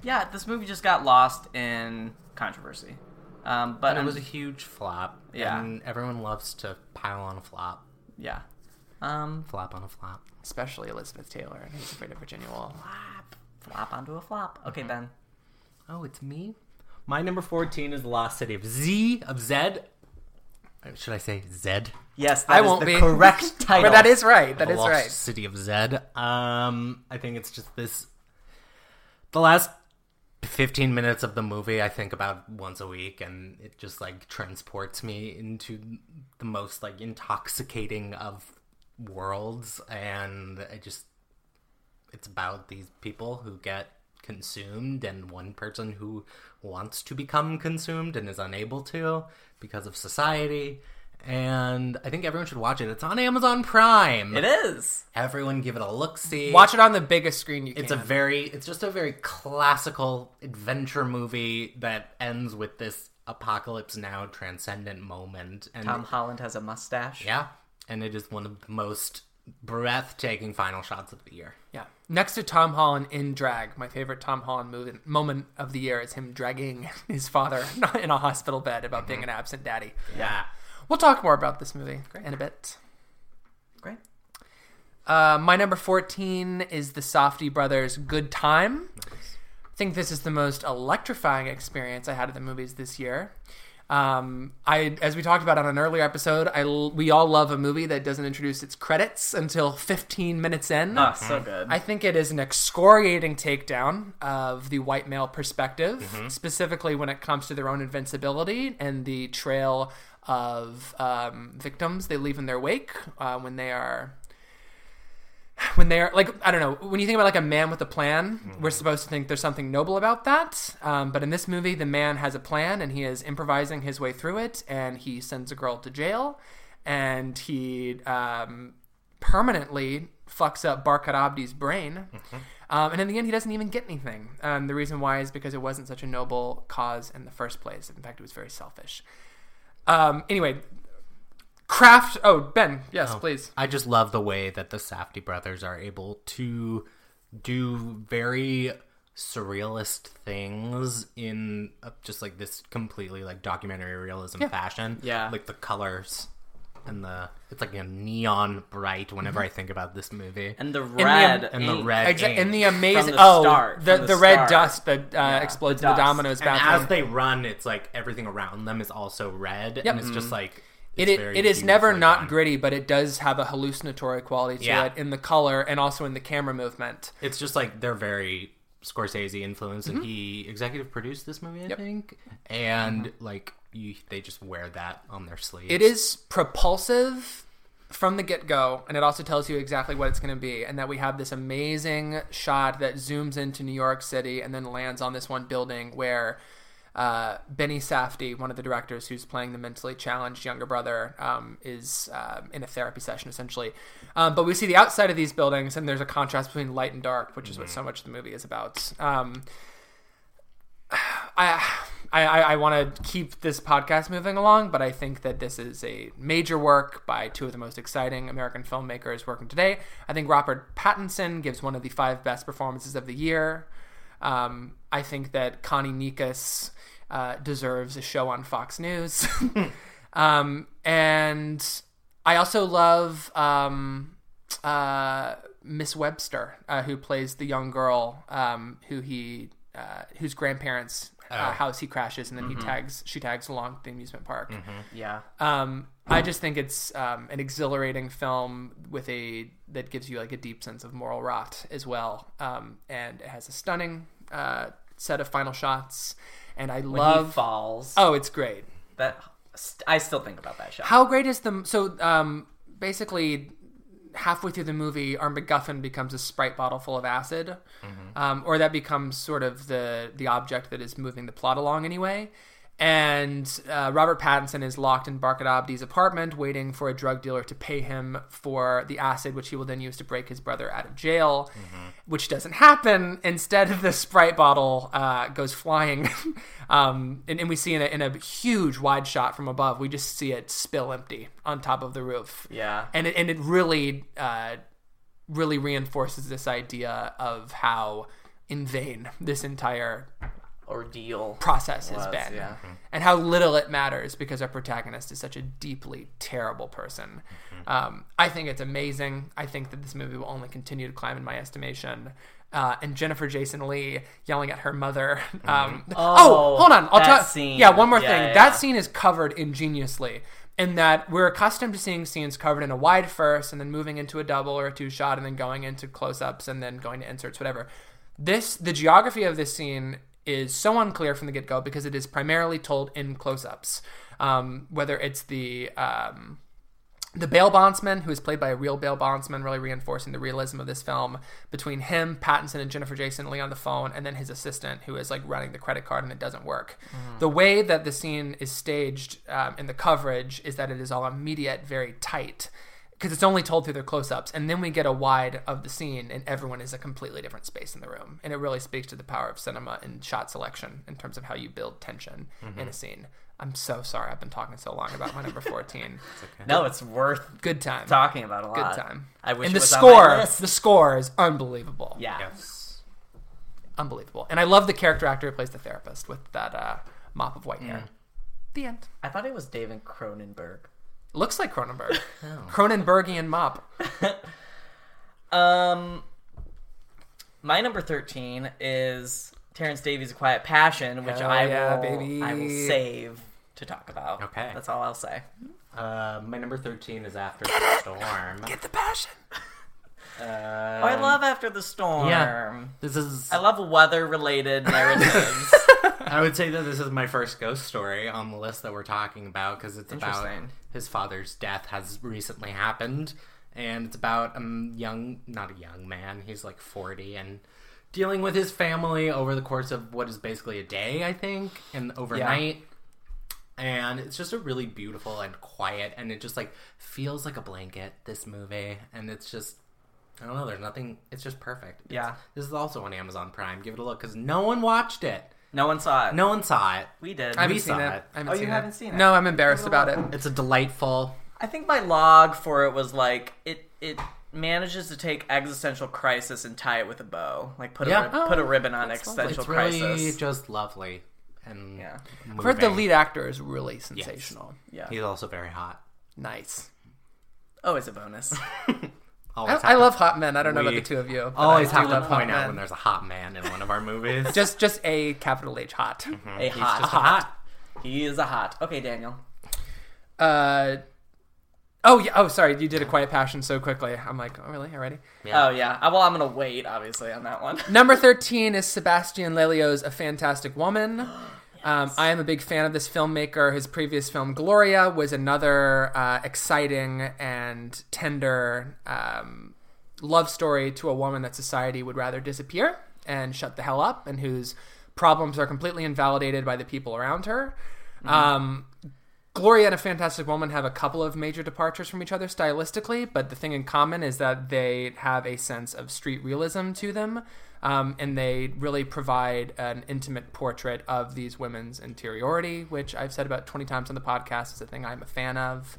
Speaker 1: yeah. This movie just got lost in controversy, um, but
Speaker 3: But it was a huge flop.
Speaker 1: Yeah.
Speaker 3: And everyone loves to pile on a flop.
Speaker 1: yeah. Um,
Speaker 3: Flop on a flop.
Speaker 2: especially Elizabeth Taylor and Who's Afraid of Virginia Woolf.
Speaker 1: flop, flop onto a flop. Okay, Ben.
Speaker 3: Oh, it's me? My number 14 is The Lost City of Z, of Zed. Uh, Should I say Zed?
Speaker 1: Yes,
Speaker 2: I won't
Speaker 1: the
Speaker 2: be
Speaker 1: correct title.
Speaker 2: But that is right. That is
Speaker 3: Lost
Speaker 2: right.
Speaker 3: City of Zed. Um, I think it's just this. The last 15 minutes of the movie, I think about once a week, and it just like transports me into the most like intoxicating of worlds. And I just. It's about these people who get consumed, and one person who wants to become consumed and is unable to because of society. And I think everyone should watch it. It's on Amazon Prime.
Speaker 1: It is.
Speaker 3: Everyone give it a look see.
Speaker 2: Watch it on the biggest screen you can.
Speaker 3: It's a very it's just a very classical adventure movie that ends with this apocalypse now transcendent moment and
Speaker 1: Tom Holland has a mustache.
Speaker 3: yeah, and it is one of the most breathtaking final shots of the year.
Speaker 2: Yeah. Next to Tom Holland in drag, my favorite Tom Holland movie, moment of the year is him dragging his father in a hospital bed about being an absent daddy.
Speaker 3: Yeah.
Speaker 2: We'll talk more about this movie in a bit.
Speaker 1: Great.
Speaker 2: Uh, my number 14 is the Safdie Brothers Good Time. I think this is the most electrifying experience I had at the movies this year. Um, I, as we talked about on an earlier episode, I l- we all love a movie that doesn't introduce its credits until 15 minutes in.
Speaker 1: Oh, so good.
Speaker 2: I think it is an excoriating takedown of the white male perspective, specifically when it comes to their own invincibility and the trail of um, victims they leave in their wake uh, when they are. When they are like, I don't know. When you think about like a man with a plan, we're supposed to think there's something noble about that. Um, but in this movie, the man has a plan and he is improvising his way through it. And he sends a girl to jail, and he um, permanently fucks up Barkhad Abdi's brain. Um, and in the end, he doesn't even get anything. Um, the reason why is because it wasn't such a noble cause in the first place. In fact, it was very selfish. Um, anyway, Craft. Oh, Ben, yes, please.
Speaker 3: I just love the way that the Safdie brothers are able to do very surrealist things in uh, just like this completely like documentary realism fashion.
Speaker 1: Yeah.
Speaker 3: like the colors and the it's like a neon bright whenever I think about this movie.
Speaker 1: And the
Speaker 2: the-
Speaker 1: red
Speaker 3: and the
Speaker 1: ink.
Speaker 3: red
Speaker 2: Exa-
Speaker 3: ink.
Speaker 2: and the amazing
Speaker 1: the
Speaker 2: oh
Speaker 1: start,
Speaker 2: the,
Speaker 1: from
Speaker 2: the,
Speaker 1: the
Speaker 2: red dust that uh, explodes
Speaker 1: the
Speaker 2: in the
Speaker 1: dust.
Speaker 2: Domino's
Speaker 3: and as they run, it's like everything around them is also red, and it's just like
Speaker 2: It, it, is never not
Speaker 3: done.
Speaker 2: gritty, but it does have a hallucinatory quality to
Speaker 3: Yeah.
Speaker 2: it in the color and also in the camera movement.
Speaker 3: It's just like they're very Scorsese influenced, and mm-hmm. he executive produced this movie, I
Speaker 2: Yep.
Speaker 3: think. And like you, they just wear that on their sleeves.
Speaker 2: It is propulsive from the get go, and it also tells you exactly what it's going to be. And that we have this amazing shot that zooms into New York City and then lands on this one building where uh, Benny Safdie, one of the directors who's playing the mentally challenged younger brother, um, is um in a therapy session essentially. Um, but we see the outside of these buildings, and there's a contrast between light and dark, which is what so much of the movie is about. Um, I I, I want to keep this podcast moving along, but I think that this is a major work by two of the most exciting American filmmakers working today. I think Robert Pattinson gives one of the five best performances of the year. Um, I think that Connie Nikas uh, deserves a show on Fox News. um, and I also love um, uh, Miss Webster, uh, who plays the young girl um, who he uh, whose grandparents' uh, house he crashes, and then he tags she tags along to the amusement park.
Speaker 1: Yeah.
Speaker 2: Um, I just think it's um, an exhilarating film with a that gives you like a deep sense of moral rot as well, um, and it has a stunning uh, set of final shots, and I
Speaker 1: When he
Speaker 2: love.
Speaker 1: falls.
Speaker 2: Oh, it's great.
Speaker 1: That I still think about that shot.
Speaker 2: How great is the so um basically halfway through the movie our MacGuffin becomes a sprite bottle full of acid, um, or that becomes sort of the the object that is moving the plot along anyway. And uh, Robert Pattinson is locked in Barkhad Abdi's apartment, waiting for a drug dealer to pay him for the acid, which he will then use to break his brother out of jail, which doesn't happen. Instead, the Sprite bottle uh, goes flying, um, and, and we see in a, in a huge wide shot from above, we just see it spill empty on top of the roof.
Speaker 1: Yeah.
Speaker 2: and it, and it really, uh, really reinforces this idea of how in vain this entire
Speaker 1: Ordeal.
Speaker 2: process has
Speaker 1: Was,
Speaker 2: been
Speaker 1: yeah.
Speaker 2: and how little it matters because our protagonist is such a deeply terrible person um, i think it's amazing i think that this movie will only continue to climb in my estimation uh, and Jennifer Jason Lee yelling at her mother. Um, oh,
Speaker 1: Oh,
Speaker 2: hold on. I'll
Speaker 1: that
Speaker 2: tell.
Speaker 1: scene.
Speaker 2: Yeah, one more
Speaker 1: Yeah,
Speaker 2: thing.
Speaker 1: yeah,
Speaker 2: That scene is covered ingeniously in that we're accustomed to seeing scenes covered in a wide first and then moving into a double or a two shot and then going into close ups and then going to inserts, whatever. This the geography of this scene is so unclear from the get go because it is primarily told in close ups. Um, whether it's the um, the bail bondsman, who is played by a real bail bondsman, really reinforcing the realism of this film between him, Pattinson, and Jennifer Jason Lee on the phone, and then his assistant, who is like running the credit card and it doesn't work. The way that the scene is staged um, in the coverage is that it is all immediate, very tight. Because it's only told through their close-ups, and then we get a wide of the scene, and everyone is a completely different space in the room, and it really speaks to the power of cinema and shot selection in terms of how you build tension in a scene. I'm so sorry I've been talking so long about my number 14.
Speaker 1: No, it's worth
Speaker 2: Good time.
Speaker 1: talking about a lot.
Speaker 2: Good time.
Speaker 1: I wish
Speaker 2: and
Speaker 1: it
Speaker 2: the
Speaker 1: was on
Speaker 2: score,
Speaker 1: my list.
Speaker 2: the score is unbelievable.
Speaker 1: Yeah.
Speaker 3: Yes.
Speaker 2: Unbelievable. And I love the character actor who plays the therapist with that uh, mop of white hair. The end.
Speaker 1: I thought it was David Cronenberg.
Speaker 2: Looks like Cronenberg.
Speaker 1: Oh.
Speaker 2: Cronenbergian mop.
Speaker 1: Um, my number thirteen is Terence Davies' A Quiet Passion, which
Speaker 2: Hell
Speaker 1: I
Speaker 2: yeah,
Speaker 1: will
Speaker 2: baby.
Speaker 1: I will save to talk about.
Speaker 3: Okay.
Speaker 1: that's all I'll say.
Speaker 3: Uh, my number thirteen is After the Storm.
Speaker 2: Get the passion.
Speaker 1: oh, I love After the Storm.
Speaker 3: yeah. This is.
Speaker 1: I love weather-related narratives.
Speaker 3: I would say that this is my first ghost story on the list that we're talking about because it's about his father's death has recently happened, and it's about a young, not a young man, he's like forty, and dealing with his family over the course of what is basically a day, I think, and overnight. And it's just a really beautiful and quiet, and it just like feels like a blanket. This movie, and it's just I don't know. There's nothing. It's just perfect. It's-
Speaker 1: Yeah.
Speaker 3: This is also on Amazon Prime. Give it a look because no one watched it.
Speaker 1: No one saw it.
Speaker 3: No one saw it.
Speaker 1: we did.
Speaker 2: I haven't
Speaker 3: We
Speaker 2: seen
Speaker 3: saw
Speaker 2: it.
Speaker 3: it.
Speaker 2: I haven't
Speaker 1: Oh,
Speaker 2: seen
Speaker 1: you
Speaker 2: it.
Speaker 1: haven't seen it?
Speaker 2: No, I'm embarrassed
Speaker 1: Give it a
Speaker 2: about it.
Speaker 3: It's a delightful.
Speaker 1: I think my log for it was like it it manages to take existential crisis and tie it with a bow, like put
Speaker 3: Yeah.
Speaker 1: a rib- put a
Speaker 2: Oh,
Speaker 1: ribbon on
Speaker 2: that's lovely.
Speaker 1: existential
Speaker 3: It's really
Speaker 1: crisis.
Speaker 3: just lovely and
Speaker 1: Yeah.
Speaker 2: I've heard the
Speaker 3: moving.
Speaker 2: lead actor is really sensational.
Speaker 1: Yeah.
Speaker 3: He's also very hot.
Speaker 2: Nice.
Speaker 1: Oh, Always a bonus.
Speaker 2: I, I love hot men. I don't know about the two of you.
Speaker 3: Always
Speaker 2: I
Speaker 3: have to point out when there's a hot man in one of our movies.
Speaker 2: just just a capital H hot.
Speaker 1: a
Speaker 3: He's
Speaker 1: hot.
Speaker 3: just a hot.
Speaker 1: He is a hot. Okay, Daniel.
Speaker 2: Uh, oh yeah. Oh, sorry. You did a Quiet Passion so quickly. I'm like, oh really? Already?
Speaker 3: Yeah.
Speaker 1: Oh yeah. Uh, Well, I'm gonna wait obviously on that one.
Speaker 2: Number thirteen is Sebastian Lelio's A Fantastic Woman. Um, I am a big fan of this filmmaker. His previous film, Gloria, was another uh, exciting and tender um, love story to a woman that society would rather disappear and shut the hell up, and whose problems are completely invalidated by the people around her. Um, Gloria and A Fantastic Woman have a couple of major departures from each other stylistically, but the thing in common is that they have a sense of street realism to them, um, and they really provide an intimate portrait of these women's interiority, which I've said about 20 times on the podcast is a thing I'm a fan of.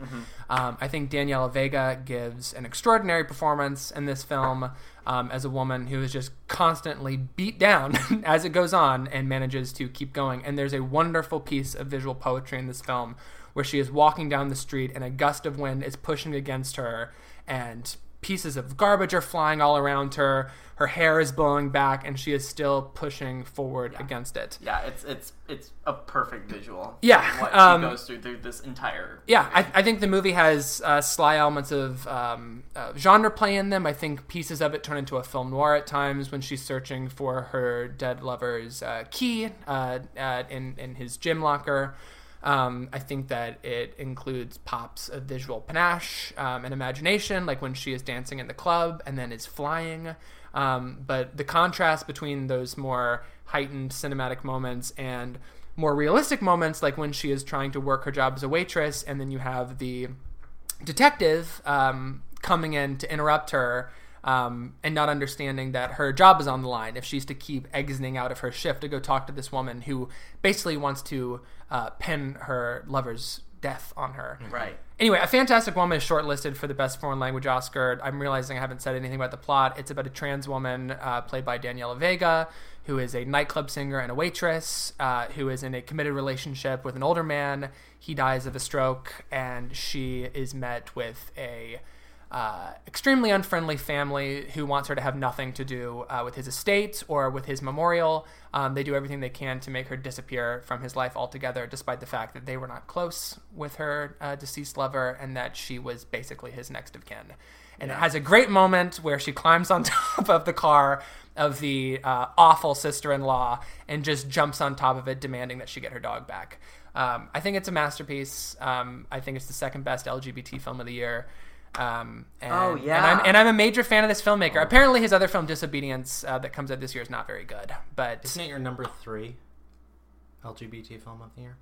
Speaker 2: Um, I think Daniela Vega gives an extraordinary performance in this film um, as a woman who is just constantly beat down as it goes on and manages to keep going. And there's a wonderful piece of visual poetry in this film where she is walking down the street and a gust of wind is pushing against her and pieces of garbage are flying all around her. Her hair is blowing back and she is still pushing forward against it.
Speaker 1: Yeah, it's it's it's a perfect visual.
Speaker 2: Yeah,
Speaker 1: what
Speaker 2: um,
Speaker 1: she goes through through this entire.
Speaker 2: Yeah, I, I think the movie has uh, sly elements of um, uh, genre play in them. I think pieces of it turn into a film noir at times when she's searching for her dead lover's uh, key uh, uh, in in his gym locker. Um, I think that it includes pops of visual panache um, and imagination, like when she is dancing in the club and then is flying. Um, but the contrast between those more heightened cinematic moments and more realistic moments, like when she is trying to work her job as a waitress, and then you have the detective um, coming in to interrupt her um, and not understanding that her job is on the line if she's to keep exiting out of her shift to go talk to this woman who basically wants to uh, pin her lover's death on her.
Speaker 1: Right.
Speaker 2: Anyway, A Fantastic Woman is shortlisted for the Best Foreign Language Oscar. I'm realizing I haven't said anything about the plot. It's about a trans woman uh, played by Daniela Vega, who is a nightclub singer and a waitress, uh, who is in a committed relationship with an older man. He dies of a stroke, and she is met with a uh, extremely unfriendly family who wants her to have nothing to do uh, with his estate or with his memorial. Um, they do everything they can to make her disappear from his life altogether, despite the fact that they were not close with her uh, deceased lover and that she was basically his next of kin. And it has a great moment where she climbs on top of the car of the uh, awful sister in law and just jumps on top of it, demanding that she get her dog back. Um, I think it's a masterpiece. Um, I think it's the second best LGBT film of the year. Um, and,
Speaker 1: Oh,
Speaker 2: and
Speaker 1: yeah.
Speaker 2: I'm, and I'm a major fan of this filmmaker. Apparently, his other film, Disobedience, uh, that comes out this year, is not very good, but
Speaker 3: Isn't it your number three LGBT film of the year?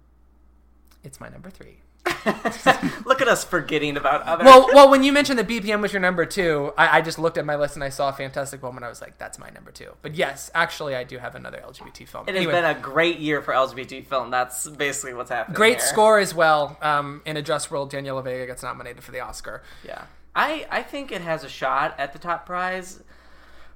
Speaker 2: it's my number three.
Speaker 1: Look at us forgetting about other.
Speaker 2: Well, well, when you mentioned that BPM was your number two, I, I just looked at my list and I saw Fantastic Woman. I was like, that's my number two. But yes, actually, I do have another LGBT film.
Speaker 1: it has been a great year for LGBT film. That's basically what's happening.
Speaker 2: great score as well. Um, in a Just World, Daniela Vega gets nominated for the Oscar.
Speaker 1: Yeah, I I think it has a shot at the top prize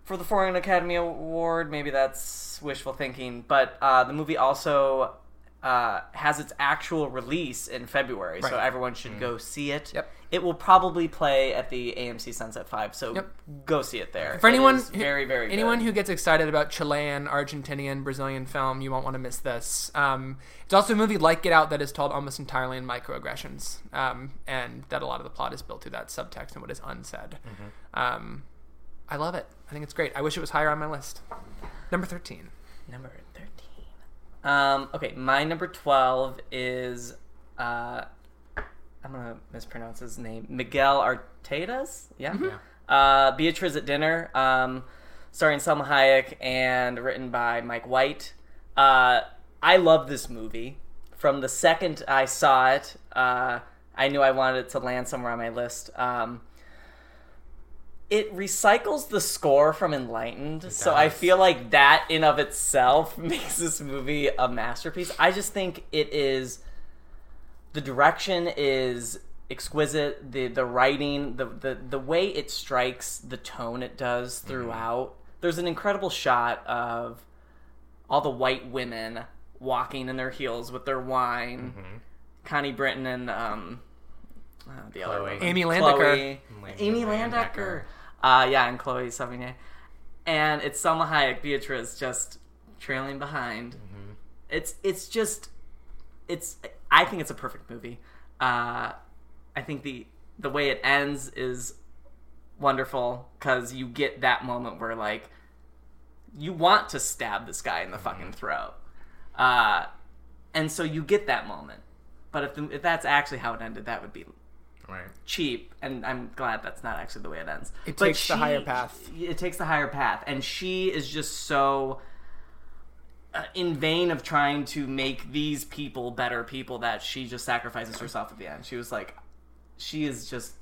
Speaker 1: for the Foreign Academy Award. Maybe that's wishful thinking, but uh, the movie also uh, has its actual release in February, so everyone should go see it.
Speaker 2: Yep.
Speaker 1: It will probably play at the AMC Sunset Five, so
Speaker 2: Yep.
Speaker 1: go see it there.
Speaker 2: For
Speaker 1: It
Speaker 2: anyone,
Speaker 1: is very very
Speaker 2: anyone
Speaker 1: good.
Speaker 2: who gets excited about Chilean, Argentinian, Brazilian film, you won't want to miss this. Um, it's also a movie like Get Out that is told almost entirely in microaggressions, um, and that a lot of the plot is built through that subtext and what is unsaid.
Speaker 1: Mm-hmm.
Speaker 2: Um, I love it. I think it's great. I wish it was higher on my list. Number thirteen.
Speaker 1: Number 13. Um, okay, my number 12 is, uh, I'm going to mispronounce his name, Miguel Arteta's? Yeah?
Speaker 2: Mm-hmm.
Speaker 3: Yeah.
Speaker 1: Uh, Beatriz at Dinner, um, starring Salma Hayek and written by Mike White. Uh, I love this movie. From the second I saw it, uh, I knew I wanted it to land somewhere on my list. Um, it recycles the score from Enlightened, so I feel like that in of itself makes this movie a masterpiece. I just think it is the direction is exquisite, the the writing, the the the way it strikes the tone it does throughout. There's an incredible shot of all the white women walking in their heels with their wine. Connie Britton and um uh, the other
Speaker 3: Chloe.
Speaker 1: woman.
Speaker 2: Amy Landecker.
Speaker 1: Chloe,
Speaker 3: Amy
Speaker 1: Amy
Speaker 3: Landecker.
Speaker 1: Landecker. Uh, yeah, and Chloe Sevigny. And it's Salma Hayek, Beatrice just trailing behind. It's it's just it's I think it's a perfect movie. Uh, I think the the way it ends is wonderful because you get that moment where like you want to stab this guy in the fucking throat, uh, and so you get that moment. But if, the, if that's actually how it ended, that would be
Speaker 3: Right.
Speaker 1: cheap, and I'm glad that's not actually the way it ends.
Speaker 2: It
Speaker 1: But
Speaker 2: takes the higher path.
Speaker 1: It takes the higher path, and she is just so uh, in vain of trying to make these people better people that she just sacrifices herself at the end. She was like, she is just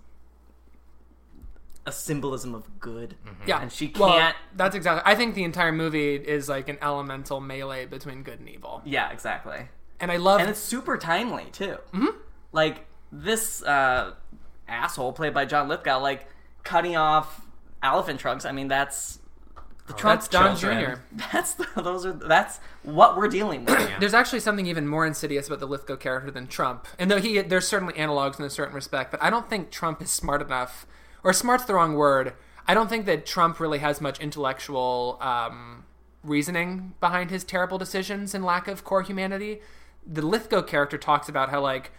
Speaker 1: a symbolism of good.
Speaker 2: Yeah,
Speaker 1: and she can't.
Speaker 2: that's exactly. I think the entire movie is like an elemental melee between good and evil,
Speaker 1: yeah, exactly.
Speaker 2: and I love.
Speaker 1: and it's super timely too. Mm-hmm. Like this uh, asshole played by John Lithgow, like cutting off elephant trunks. I mean, that's the Trump
Speaker 2: that's Don
Speaker 1: children.
Speaker 2: Jr..
Speaker 1: That's the, those are that's what we're dealing with.
Speaker 2: There's actually something even more insidious about the Lithgow character than Trump. And though he, there's certainly analogs in a certain respect, but I don't think Trump is smart enough, or smart's the wrong word. I don't think that Trump really has much intellectual um, reasoning behind his terrible decisions and lack of core humanity. The Lithgow character talks about how like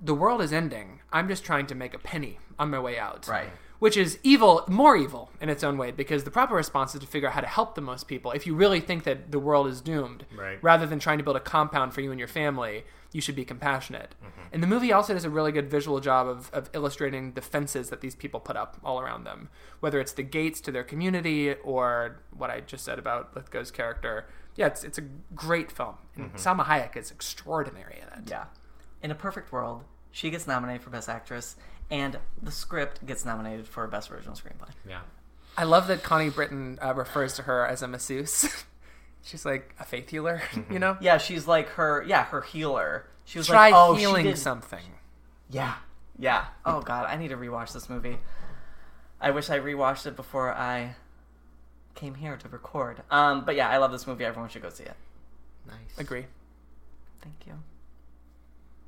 Speaker 2: the world is ending. I'm just trying to make a penny on my way out.
Speaker 1: Right.
Speaker 2: Which is evil, more evil in its own way, because the proper response is to figure out how to help the most people. If you really think that the world is doomed,
Speaker 3: Right.
Speaker 2: rather than trying to build a compound for you and your family, you should be compassionate. Mm-hmm. And the movie also does a really good visual job of, of illustrating the fences that these people put up all around them, whether it's the gates to their community or what I just said about Lithgow's character. Yeah, it's, it's a great film. And mm-hmm. Salma Hayek is extraordinary in it.
Speaker 1: Yeah. In a perfect world, she gets nominated for Best Actress, and the script gets nominated for Best Original Screenplay.
Speaker 3: Yeah.
Speaker 2: I love that Connie Britton uh, refers to her as a masseuse. She's like a faith healer, you know?
Speaker 1: Yeah, she's like her. Yeah, her healer. She was
Speaker 2: Try
Speaker 1: like, oh, she
Speaker 2: healing
Speaker 1: did-
Speaker 2: something.
Speaker 1: Yeah, yeah. Oh god, I need to rewatch this movie. I wish I rewatched it before I came here to record. Um, but yeah, I love this movie. Everyone should go see it.
Speaker 3: Nice.
Speaker 2: Agree.
Speaker 1: Thank you.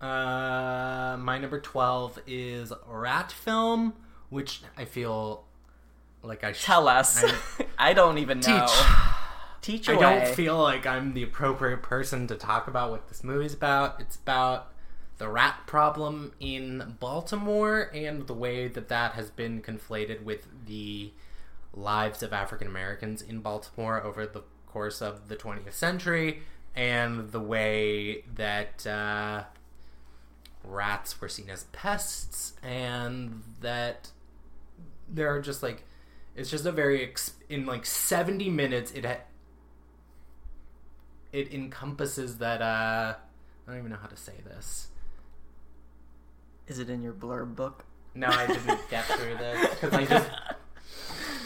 Speaker 3: Uh, my number 12 is Rat Film, which I feel like I should.
Speaker 1: Tell us.
Speaker 3: I,
Speaker 1: I don't even know.
Speaker 2: Teach.
Speaker 1: Teach
Speaker 3: I don't feel like I'm the appropriate person to talk about what this movie's about. It's about the rat problem in Baltimore and the way that that has been conflated with the lives of African Americans in Baltimore over the course of the 20th century and the way that uh, rats were seen as pests and that there are just like it's just a very ex- in like 70 minutes it ha- it encompasses that uh I don't even know how to say this.
Speaker 1: Is it in your blurb book?
Speaker 3: No, I didn't get through this because I just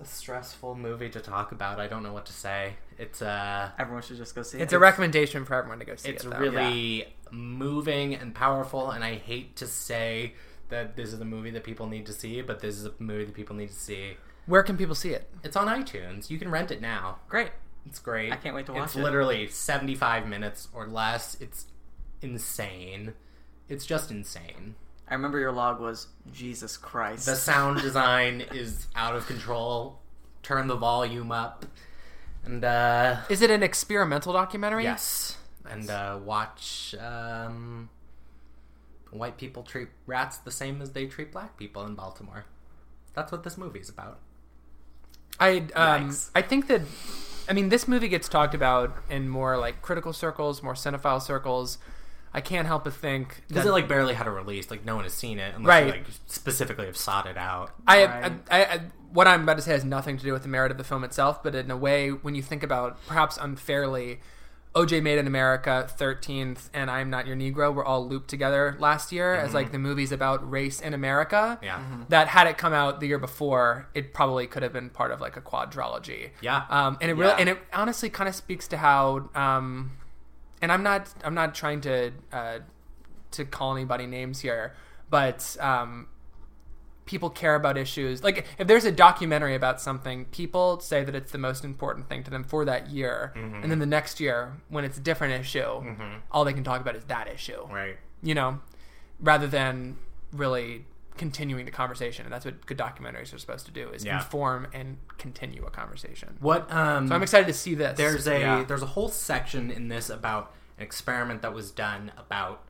Speaker 3: it's a stressful movie to talk about. I don't know what to say. It's uh
Speaker 1: Everyone should just go see it.
Speaker 2: It's a recommendation for everyone to go see
Speaker 3: it's
Speaker 2: it. Though.
Speaker 3: really moving and powerful and I hate to say that this is a movie that people need to see, but this is a movie that people need to see.
Speaker 2: Where can people see it?
Speaker 3: It's on iTunes. You can rent it now.
Speaker 1: great.
Speaker 3: It's great.
Speaker 1: I can't wait to watch
Speaker 3: it's
Speaker 1: it.
Speaker 3: It's literally 75 minutes or less. It's insane. It's just insane.
Speaker 1: I remember your log was Jesus Christ.
Speaker 3: The sound design is out of control. Turn the volume up. And uh
Speaker 2: Is it an experimental documentary?
Speaker 3: yes. And uh watch um white people treat rats the same as they treat black people in Baltimore. That's what this movie's about.
Speaker 2: I um,
Speaker 1: Yikes.
Speaker 2: I think that I mean this movie gets talked about in more like critical circles, more cinephile circles. I can't help but think
Speaker 3: Because
Speaker 2: that
Speaker 3: it like barely had a release, like no one has seen it unless
Speaker 2: Right.
Speaker 3: you like specifically have sought it out.
Speaker 2: I,
Speaker 1: Right.
Speaker 2: I, I, what I'm about to say has nothing to do with the merit of the film itself, but in a way, when you think about perhaps unfairly OJ Made in America, 13th, and I'm Not Your Negro were all looped together last year as like the movies about race in America.
Speaker 3: Yeah.
Speaker 2: That had it come out the year before, it probably could have been part of like a quadrology.
Speaker 3: Yeah.
Speaker 2: Um, and it really
Speaker 1: Yeah.
Speaker 2: and it honestly kind of speaks to how um, and I'm not I'm not trying to uh, to call anybody names here, but um, people care about issues. Like if there's a documentary about something, people say that it's the most important thing to them for that year, and then the next year when it's a different issue, all they can talk about is that issue.
Speaker 3: Right.
Speaker 2: You know, rather than really continuing the conversation, and that's what good documentaries are supposed to do: is
Speaker 3: Yeah.
Speaker 2: inform and continue a conversation.
Speaker 3: What um
Speaker 2: So I'm excited to see this.
Speaker 3: there's a
Speaker 2: Yeah.
Speaker 3: there's a whole section in this about an experiment that was done about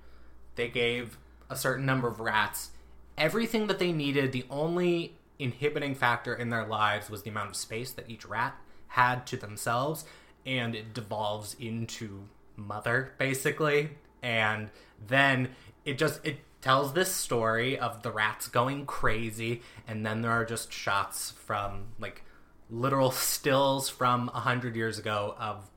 Speaker 3: they gave a certain number of rats everything that they needed the only inhibiting factor in their lives was the amount of space that each rat had to themselves and it devolves into mother basically and then it just it tells this story of the rats going crazy and then there are just shots from like literal stills from a hundred years ago of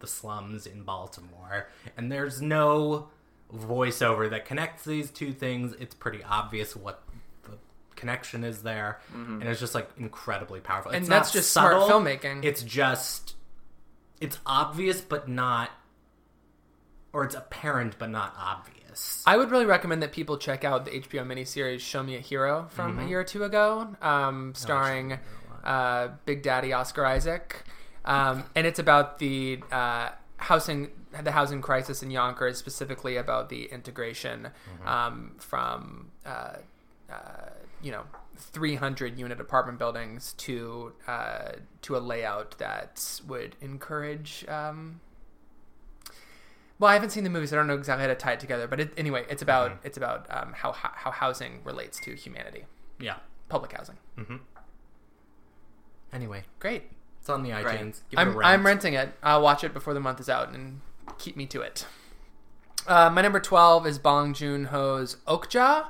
Speaker 3: the slums in Baltimore, and there's no voiceover that connects these two things. It's pretty obvious what the connection is there, mm-hmm. and it's just like incredibly powerful.
Speaker 2: And
Speaker 3: It's
Speaker 2: that's just smart filmmaking.
Speaker 3: It's just it's obvious but not, or it's apparent but not obvious.
Speaker 2: I would really recommend that people check out the HBO miniseries "Show Me a Hero" from
Speaker 3: Mm-hmm.
Speaker 2: a year or two ago, um, starring uh, Big Daddy Oscar Isaac, um, and it's about the uh, housing the housing crisis in Yonkers, specifically about the integration
Speaker 3: Mm-hmm.
Speaker 2: um, from uh, uh, you know 300 unit apartment buildings to uh, to a layout that would encourage. Um, well, I haven't seen the movies. I don't know exactly how to tie it together, but it, anyway, it's about
Speaker 3: Mm-hmm.
Speaker 2: it's about um, how how housing relates to humanity,
Speaker 3: yeah.
Speaker 2: public housing.
Speaker 3: Anyway,
Speaker 2: Great.
Speaker 3: it's on the iTunes.
Speaker 1: Right.
Speaker 3: Give it a
Speaker 2: I'm
Speaker 3: rent.
Speaker 2: I'm renting it. I'll watch it before the month is out and keep me to it. Uh, my number twelve is Bong Joon Ho's Okja.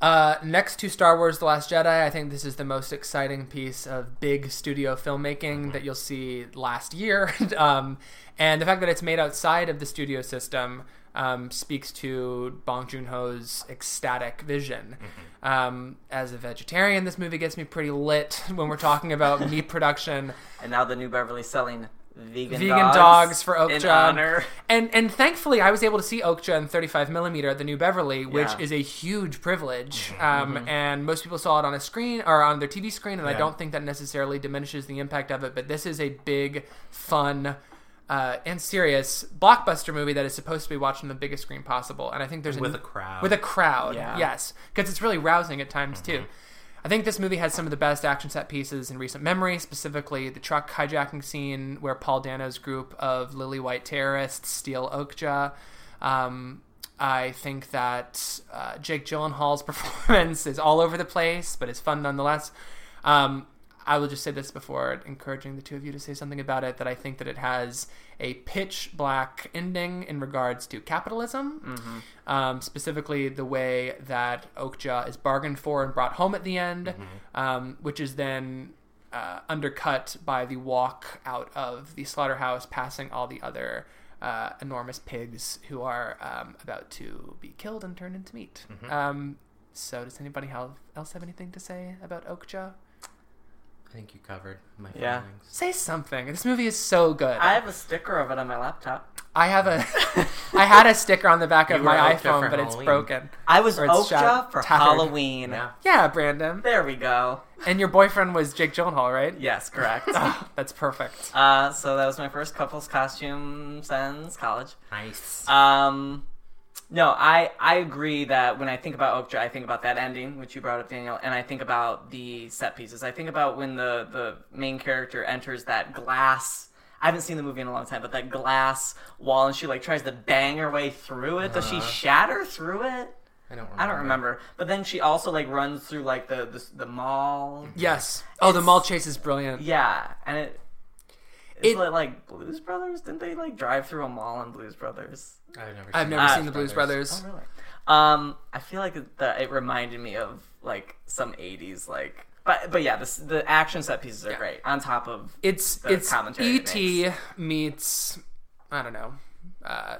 Speaker 2: Uh, next to Star Wars: The Last Jedi, I think this is the most exciting piece of big studio filmmaking that you'll see last year. um, and the fact that it's made outside of the studio system um, speaks to Bong Joon Ho's ecstatic vision. Um, as a vegetarian, this movie gets me pretty lit when we're talking about meat production
Speaker 1: And now the New Beverly selling vegan,
Speaker 2: vegan
Speaker 1: dogs,
Speaker 2: dogs, for
Speaker 1: Okja.
Speaker 2: And and thankfully, I was able to see Okja in 35 millimeter at the New Beverly, which
Speaker 1: Yeah.
Speaker 2: is a huge privilege.
Speaker 3: Mm-hmm.
Speaker 2: Um, And most people saw it on a screen or on their TV screen, and I don't think that necessarily diminishes the impact of it. But this is a big, fun. Uh, and serious blockbuster movie that is supposed to be watched on the biggest screen possible, and I think there's
Speaker 3: with a crowd.
Speaker 2: with a crowd.
Speaker 1: Yeah.
Speaker 2: Yes, because it's really rousing at times too. I think this movie has some of the best action set pieces in recent memory, specifically the truck hijacking scene where Paul Dano's group of lily white terrorists steal Okja. Um, I think that uh, Jake Gyllenhaal's performance is all over the place, but it's fun nonetheless. Um, I will just say this before encouraging the two of you to say something about it that I think that it has a pitch black ending in regards to capitalism, um, specifically the way that Okja is bargained for and brought home at the end, um, which is then uh, undercut by the walk out of the slaughterhouse, passing all the other uh, enormous pigs who are um, about to be killed and turned into meat. Um, so, does anybody have, else have anything to say about Okja?
Speaker 3: I think you covered my
Speaker 1: Yeah.
Speaker 3: feelings.
Speaker 2: Say something. This movie is so good.
Speaker 1: I have a sticker of it on my laptop.
Speaker 2: I have a, I had a sticker on the back of
Speaker 3: You
Speaker 2: my
Speaker 3: were Okja
Speaker 2: iPhone,
Speaker 3: for
Speaker 2: but it's
Speaker 3: Halloween.
Speaker 2: broken.
Speaker 1: I was
Speaker 2: Or it's
Speaker 1: Okja
Speaker 2: shot-
Speaker 1: for
Speaker 2: tattered.
Speaker 1: Halloween.
Speaker 3: Yeah.
Speaker 2: Yeah, Brandon.
Speaker 1: There we go.
Speaker 2: And your boyfriend was Jake Gyllenhaal, right?
Speaker 1: Yes, correct.
Speaker 2: Ah, that's perfect.
Speaker 1: uh, so that was my first couple's costume since college.
Speaker 3: Nice.
Speaker 1: Um, no, I I agree that when I think about Okja, I think about that ending, which you brought up, Daniel, and I think about the set pieces. I think about when the the main character enters that glass. I haven't seen the movie in a long time, but that glass wall, and she like tries to bang her way through it. Does she uh-huh. shatter through it?
Speaker 3: I don't. Remember.
Speaker 1: I don't remember. But then she also like runs through like the the, the mall.
Speaker 2: Yes. Oh, the mall chase is brilliant.
Speaker 1: Yeah, and it. It's
Speaker 2: It-
Speaker 1: like, like Blues Brothers. Didn't they like drive through a mall in Blues Brothers?
Speaker 3: I've never.
Speaker 2: I've
Speaker 3: seen
Speaker 2: never
Speaker 1: Ah,
Speaker 2: seen the Blues Brothers.
Speaker 1: Oh, really? Um, I feel like it- that it reminded me of like some '80s like, but but yeah, this, the action set pieces are
Speaker 2: Yeah.
Speaker 1: great. On top of
Speaker 2: It's
Speaker 1: the
Speaker 2: it's
Speaker 1: commentary it
Speaker 2: E.T. meets I don't know, uh,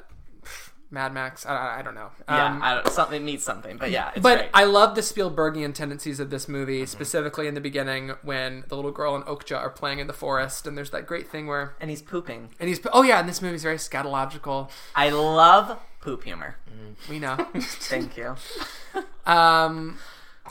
Speaker 2: Mad Max. I, I don't know.
Speaker 1: Yeah,
Speaker 2: Um,
Speaker 1: I don't, something means something, but yeah, it's
Speaker 2: but
Speaker 1: great.
Speaker 2: I love the Spielbergian tendencies of this movie,
Speaker 1: Mm-hmm.
Speaker 2: specifically in the beginning when the little girl and Okja are playing in the forest, and there's that great thing where,
Speaker 1: and he's pooping.
Speaker 2: and he's oh yeah, and this movie's very scatological.
Speaker 1: I love poop humor.
Speaker 2: We know.
Speaker 1: Thank you.
Speaker 2: Um,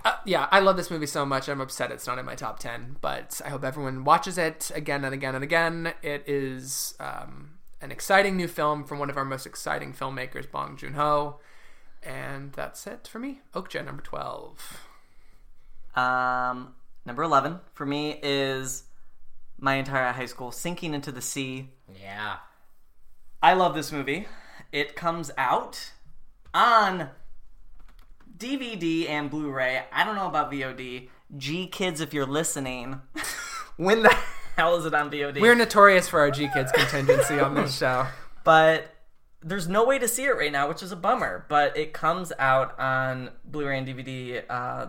Speaker 2: uh, yeah, I love this movie so much. I'm upset it's not in my top ten, but I hope everyone watches it again and again and again. It is um, an exciting new film from one of our most exciting filmmakers, Bong Joon Ho, and that's it for me. Okja number twelve.
Speaker 1: Um, number eleven for me is my entire high school sinking into the sea.
Speaker 3: Yeah.
Speaker 1: I love this movie. It comes out on DVD and Blu-ray. I don't know about VOD. GKIDS, if you're listening, when the hell is it on VOD?
Speaker 2: We're notorious for our GKIDS contingency on this show.
Speaker 1: but there's no way to see it right now, which is a bummer. But it comes out on Blu-ray and DVD uh,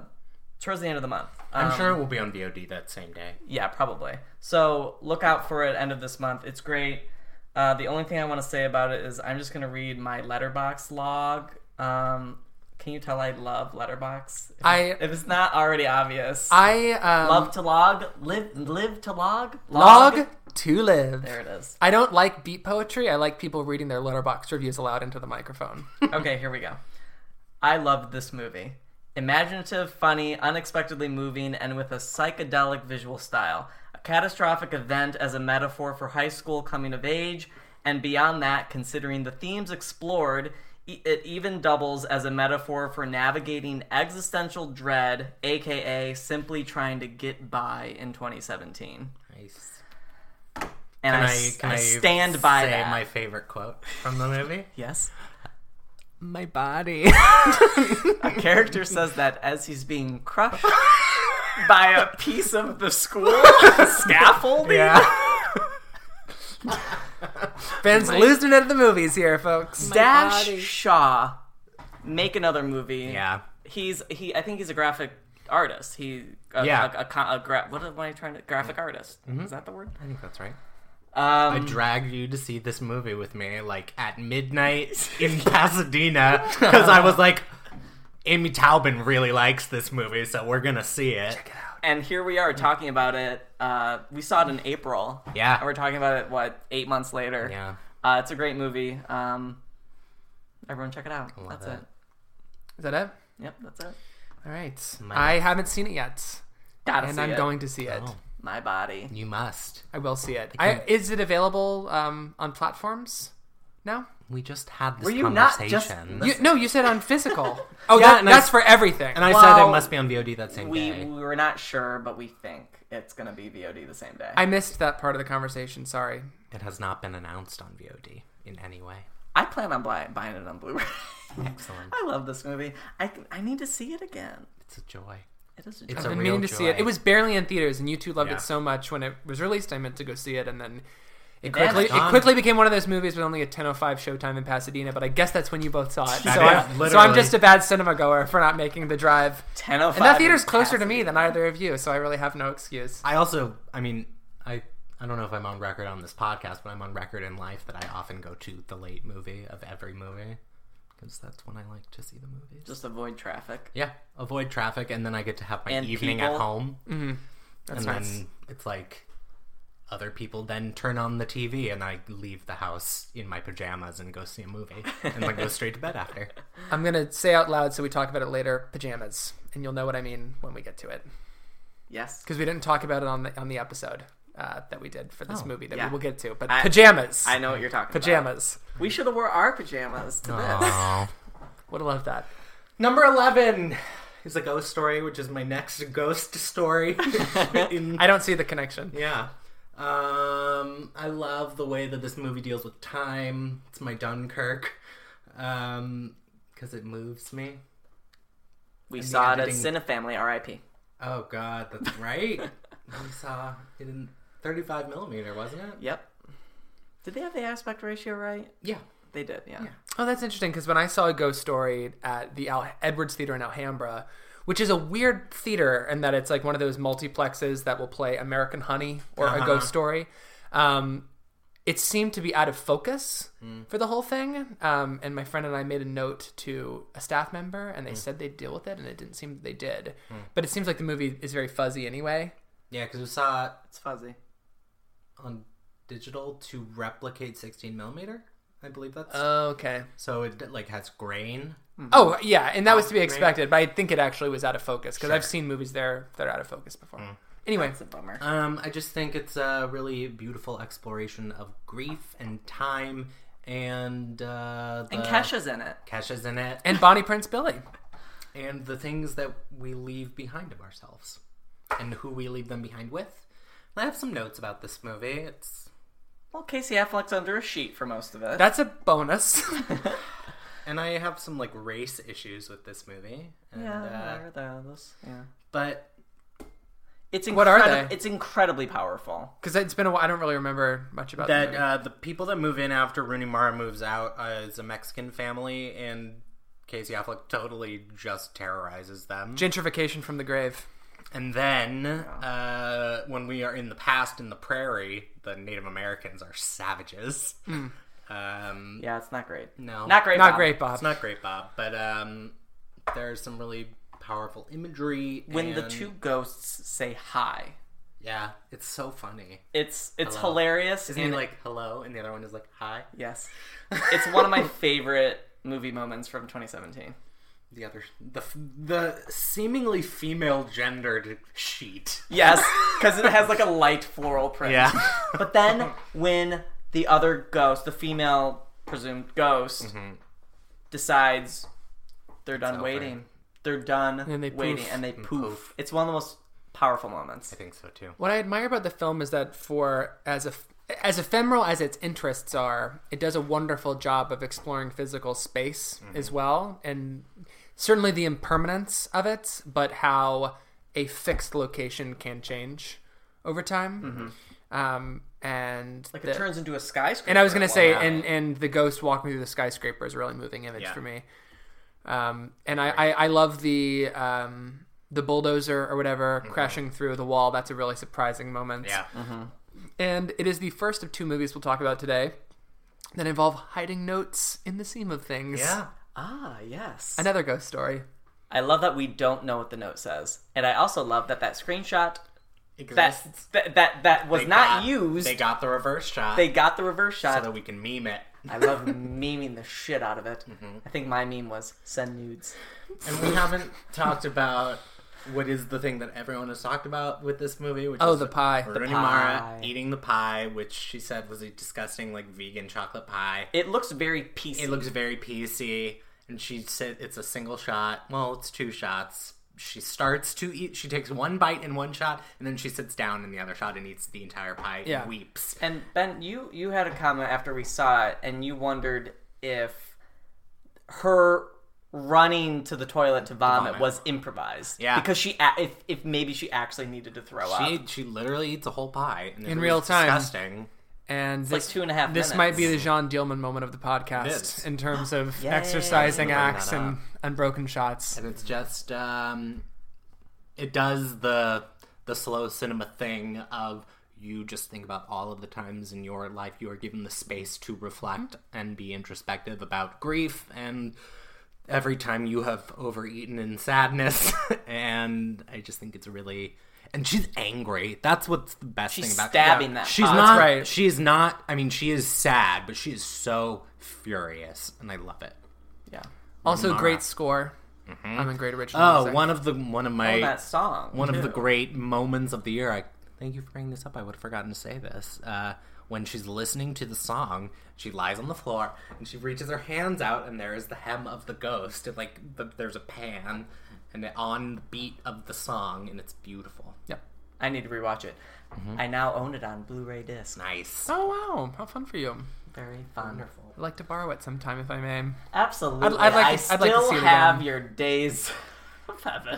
Speaker 1: towards the end of the month.
Speaker 3: I'm
Speaker 1: Um,
Speaker 3: sure it will be on VOD that same day.
Speaker 1: Yeah, probably. So look out for it end of this month. It's great. Uh, the only thing I want to say about it is I'm just gonna read my Letterboxd log. Um, can you tell I love Letterboxd? If,
Speaker 2: I-
Speaker 1: if it's not already obvious,
Speaker 2: I um,
Speaker 1: love to log, live live to log,
Speaker 2: log to live.
Speaker 1: There it is.
Speaker 2: I don't like beat poetry. I like people reading their Letterboxd reviews aloud into the microphone.
Speaker 1: okay, here we go. I loved this movie. Imaginative, funny, unexpectedly moving, and with a psychedelic visual style. A catastrophic event as a metaphor for high school coming of age, and beyond that, considering the themes explored, it even doubles as a metaphor for navigating existential dread, aka simply trying to get by in 2017.
Speaker 3: Nice.
Speaker 1: And
Speaker 3: Can
Speaker 1: I,
Speaker 3: I, can
Speaker 1: I
Speaker 3: I
Speaker 1: stand by
Speaker 3: say
Speaker 1: that.
Speaker 3: my favorite quote from the movie?
Speaker 1: yes.
Speaker 2: My body.
Speaker 1: A character says that as he's being crushed by a piece of the school scaffolding.
Speaker 2: Ben's losing it at the movies here, folks.
Speaker 1: Dash
Speaker 2: body.
Speaker 1: Shaw, make another movie.
Speaker 3: Yeah.
Speaker 1: he's he. I think he's a graphic artist. He a,
Speaker 3: Yeah.
Speaker 1: a, a, a gra- what am I trying to graphic artist? Is that the word?
Speaker 3: I think that's right.
Speaker 1: Um,
Speaker 3: I dragged you to see this movie with me, like at midnight in Pasadena, because I was like, Amy Taubin really likes this movie, so we're gonna see it.
Speaker 1: And here we are talking about it. Uh, we saw it in April.
Speaker 3: Yeah.
Speaker 1: and we're talking about it. What eight months later?
Speaker 3: Yeah.
Speaker 1: Uh, it's a great movie. Um, everyone check it out.
Speaker 3: love
Speaker 1: that's
Speaker 3: it.
Speaker 1: it.
Speaker 2: Is that it?
Speaker 1: Yep, that's it.
Speaker 2: All right.
Speaker 3: My-
Speaker 2: I haven't seen it yet,
Speaker 1: Gotta
Speaker 2: and
Speaker 1: see
Speaker 2: I'm
Speaker 1: it.
Speaker 2: going to see it.
Speaker 3: Oh,
Speaker 1: My body.
Speaker 3: you must.
Speaker 2: I will see it. I, is it available um, on platforms now?
Speaker 3: We just had this
Speaker 1: Were you not just-
Speaker 3: conversation.
Speaker 2: You, no, you said on physical. Oh,
Speaker 3: Yeah,
Speaker 2: that,
Speaker 3: and I
Speaker 2: that's
Speaker 3: s-
Speaker 2: for everything.
Speaker 3: and I said
Speaker 1: Well,
Speaker 3: it must be on VOD that same
Speaker 1: We
Speaker 3: day.
Speaker 1: we were not sure, but we think it's gonna be VOD the same day.
Speaker 2: I missed that part of the conversation. Sorry.
Speaker 3: It has not been announced on VOD in any way.
Speaker 1: I plan on buy, buying it on Blu-ray.
Speaker 3: Excellent.
Speaker 1: I love this movie. I I need to see it again.
Speaker 3: It's a joy.
Speaker 1: It is a
Speaker 3: It's
Speaker 1: joy.
Speaker 3: a
Speaker 2: I've been
Speaker 3: real
Speaker 2: meaning to see it.
Speaker 3: joy.
Speaker 2: It was barely in theaters, and you two loved
Speaker 3: Yeah.
Speaker 2: it so much when it was released. I meant to go see it, and then it quickly it quickly became one of those movies with only a 10:05 showtime in Pasadena. But I guess that's when you both saw it. So,
Speaker 3: is,
Speaker 2: I'm, so. I'm just a bad cinema goer for not making the drive.
Speaker 1: Ten oh five.
Speaker 2: And that theater's closer to me than either of you, so I really have no excuse.
Speaker 3: I also, I mean, I I don't know if I'm on record on this podcast, but I'm on record in life that I often go to the late movie of every movie because that's when I like to see the movies.
Speaker 1: Just avoid traffic.
Speaker 3: yeah, avoid traffic, and then I get to have my
Speaker 1: And
Speaker 3: evening
Speaker 1: people.
Speaker 3: at home, mm-hmm.
Speaker 2: That's
Speaker 3: and
Speaker 2: nice.
Speaker 3: then it's like other people then turn on the TV, and I leave the house in my pajamas and go see a movie, and then go straight to bed after.
Speaker 2: I'm gonna say out loud so we talk about it later. Pajamas, and you'll know what I mean when we get to it
Speaker 1: Yes.
Speaker 2: because we didn't talk about it on the on the episode uh, that we did for this
Speaker 3: Oh,
Speaker 2: movie that
Speaker 1: yeah.
Speaker 2: we will get to. But
Speaker 1: I-
Speaker 2: pajamas,
Speaker 1: I know what you're talking about.
Speaker 2: pajamas.
Speaker 1: We should have wore our pajamas to this.
Speaker 2: Would have loved that.
Speaker 3: Number eleven is a ghost story, which is my next ghost story. in
Speaker 2: I don't see the connection.
Speaker 3: Yeah. Um, I love the way that this movie deals with time. It's my Dunkirk. Um, because it moves me.
Speaker 1: We
Speaker 3: And the
Speaker 1: saw it at
Speaker 3: editing-
Speaker 1: Cinefamily, R.I.P.
Speaker 3: Oh God, that's right. we saw it in 35 millimeter, wasn't it?
Speaker 1: Yep. Did they have the aspect ratio right?
Speaker 3: Yeah.
Speaker 1: They did, yeah.
Speaker 2: Oh, that's interesting because when I saw a ghost story at the Al- Edwards Theater in Alhambra, which is a weird theater in that it's like one of those multiplexes that will play American Honey or a
Speaker 3: Uh-huh.
Speaker 2: ghost story. Um, it seemed to be out of focus for the whole thing. Um, and my friend and I made a note to a staff member, and they said they'd deal with it, and it didn't seem that they did. But it seems like the movie is very fuzzy anyway.
Speaker 3: Yeah, because we saw it
Speaker 1: It's fuzzy.
Speaker 3: on digital to replicate 16 millimeter. I believe that's
Speaker 2: Oh, okay.
Speaker 3: so it like has grain.
Speaker 2: Oh yeah, and that was to be expected, but I think it actually was out of focus because I've seen movies there that are out of focus before. Anyway,
Speaker 1: It's a bummer.
Speaker 3: Um, I just think it's a really beautiful exploration of grief and time, and uh, the,
Speaker 1: and Kesha's in it.
Speaker 3: Kesha's in it,
Speaker 2: and Bonnie Prince Billy.
Speaker 3: and the things that we leave behind of ourselves, and who we leave them behind with. I have some notes about this movie. It's
Speaker 1: Well, Casey Affleck's under a sheet for most of it.
Speaker 2: That's a bonus.
Speaker 3: and I have some like race issues with this movie. And,
Speaker 1: yeah,
Speaker 3: uh,
Speaker 1: there- there- those- yeah.
Speaker 3: but
Speaker 1: It's
Speaker 2: What are they?
Speaker 1: It's incredibly powerful.
Speaker 2: Because it's been a while. I don't really remember much about the
Speaker 3: that
Speaker 2: movie.
Speaker 3: uh, the people that move in after Rooney Mara moves out uh, is a Mexican family, and Casey Affleck totally just terrorizes them.
Speaker 2: gentrification from the grave.
Speaker 3: And then, uh, when we are in the past in the prairie, the Native Americans are savages. Um,
Speaker 1: Yeah, it's not great.
Speaker 3: No,
Speaker 1: Not great.
Speaker 2: Not
Speaker 1: Bob.
Speaker 2: great, Bob.
Speaker 3: It's not great, Bob, but um, there's some really powerful imagery.
Speaker 1: When the two ghosts say hi,
Speaker 3: yeah, it's so funny.
Speaker 1: it's it's
Speaker 3: Hello.
Speaker 1: hilarious.
Speaker 3: Isn't he
Speaker 1: and-
Speaker 3: like hello, and the other one is like hi?
Speaker 1: yes, it's one of my favorite movie moments from 2017.
Speaker 3: The other, the the seemingly female gendered sheet.
Speaker 1: Yes, because it has like a light floral print.
Speaker 3: Yeah.
Speaker 1: But then when the other ghost, the female presumed ghost, mm-hmm. decides they're done
Speaker 3: over.
Speaker 1: waiting, they're done
Speaker 2: And they
Speaker 1: waiting,
Speaker 2: poof.
Speaker 1: and they poof.
Speaker 3: poof.
Speaker 1: It's one of the most powerful moments.
Speaker 3: I think so too.
Speaker 2: What I admire about the film is that for as a as ephemeral as its interests are, it does a wonderful job of exploring physical space mm-hmm. as well, and certainly the impermanence of it, but how a fixed location can change over time. Mm-hmm. Um, and
Speaker 1: Like
Speaker 2: the-
Speaker 1: it turns into a skyscraper.
Speaker 2: and I was gonna say,
Speaker 1: one
Speaker 2: and and the ghost walking through the skyscraper is a really moving image
Speaker 3: Yeah.
Speaker 2: for me. Um, and I, I, I love the um, the bulldozer or whatever crashing through the wall. That's a really surprising moment.
Speaker 3: Yeah.
Speaker 2: And it is the first of two movies we'll talk about today that involve hiding notes in the seam of things.
Speaker 3: Yeah.
Speaker 1: ah yes,
Speaker 2: Another ghost story.
Speaker 1: I love that we don't know what the note says, and I also love that that screenshot that
Speaker 3: Exists.
Speaker 1: that that, that was
Speaker 3: They
Speaker 1: not
Speaker 3: got-
Speaker 1: used.
Speaker 3: They got the reverse shot.
Speaker 1: They got the reverse shot so
Speaker 3: that we can meme it.
Speaker 1: I love memeing the shit out of it.
Speaker 3: Mm-hmm.
Speaker 1: I think my meme was send nudes.
Speaker 3: And we haven't talked about what is the thing that everyone has talked about with this movie, which
Speaker 2: Oh,
Speaker 3: is
Speaker 2: the pie. The
Speaker 3: Rooney
Speaker 1: pie.
Speaker 3: Mara eating the pie, which she said was a disgusting like vegan chocolate pie.
Speaker 1: It looks very PC.
Speaker 3: It looks very PC, and she said it's a single shot. Well, it's two shots. She starts to eat. She takes one bite in one shot, and then she sits down in the other shot and eats the entire pie
Speaker 2: Yeah.
Speaker 3: and weeps.
Speaker 1: And Ben, you you had a comment after we saw it, and you wondered if her running to the toilet to vomit,
Speaker 3: vomit.
Speaker 1: was improvised.
Speaker 3: Yeah.
Speaker 1: because she if if maybe she actually needed to throw
Speaker 3: She
Speaker 1: up.
Speaker 3: she literally eats a whole pie and it
Speaker 2: In real time.
Speaker 3: Disgusting.
Speaker 2: And
Speaker 1: like
Speaker 2: this,
Speaker 1: two and a half
Speaker 2: This
Speaker 1: minutes.
Speaker 2: might be the Jeanne Dielman moment of the podcast in terms of
Speaker 1: Yay.
Speaker 2: exercising acts and unbroken shots.
Speaker 3: and it's just um it does the the slow cinema thing of you just think about all of the times in your life you are given the space to reflect and be introspective about grief and every time you have overeaten in sadness and i just think it's really and she's angry that's what's the best
Speaker 1: She's
Speaker 3: thing about
Speaker 1: stabbing
Speaker 3: Yeah.
Speaker 1: that
Speaker 3: she's
Speaker 1: pie.
Speaker 3: not
Speaker 2: That's right.
Speaker 3: she's not i mean she is sad but she is so furious and i love it
Speaker 1: yeah.
Speaker 2: Also,
Speaker 3: Mara.
Speaker 2: great score. I'm in great original
Speaker 3: oh
Speaker 2: music.
Speaker 3: one of the one of my
Speaker 1: Oh, that song.
Speaker 3: one of the great moments of the year. I thank you for bringing this up. I would have forgotten to say this. Uh, when she's listening to the song, she lies on the floor and she reaches her hands out, and there is the hem of the ghost, and like the, there's a pan, and it, on the beat of the song, and it's beautiful.
Speaker 2: Yep.
Speaker 1: I need to rewatch it.
Speaker 3: Mm-hmm.
Speaker 1: I now own it on Blu-ray disc.
Speaker 3: Nice.
Speaker 2: Oh wow, how fun for you!
Speaker 1: Very wonderful.
Speaker 2: I'd like to borrow it sometime if I may.
Speaker 1: Absolutely.
Speaker 2: I'd- I'd like
Speaker 1: I
Speaker 2: to- I'd like to
Speaker 1: still
Speaker 2: see it
Speaker 1: have
Speaker 2: again.
Speaker 1: your days.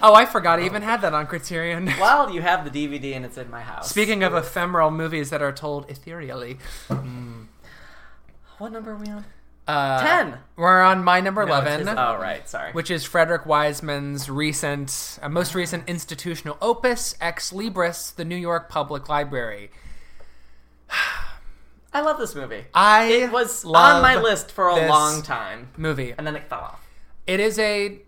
Speaker 2: Oh, I forgot I even had that on Criterion.
Speaker 1: Well, you have the DVD and it's in my house.
Speaker 2: Speaking of ephemeral movies that are told ethereally,
Speaker 1: what number are we on?
Speaker 2: Uh,
Speaker 1: Ten.
Speaker 2: We're on my number
Speaker 3: No, it's
Speaker 2: eleven,
Speaker 3: his-
Speaker 1: Oh right, sorry.
Speaker 2: which is Frederick Wiseman's recent, uh, most recent institutional opus, Ex Libris, the New York Public Library.
Speaker 1: I love this movie.
Speaker 2: I
Speaker 1: it was
Speaker 2: love
Speaker 1: on my list for a
Speaker 2: this
Speaker 1: long time,
Speaker 2: movie.
Speaker 1: and then it fell off.
Speaker 2: It is a.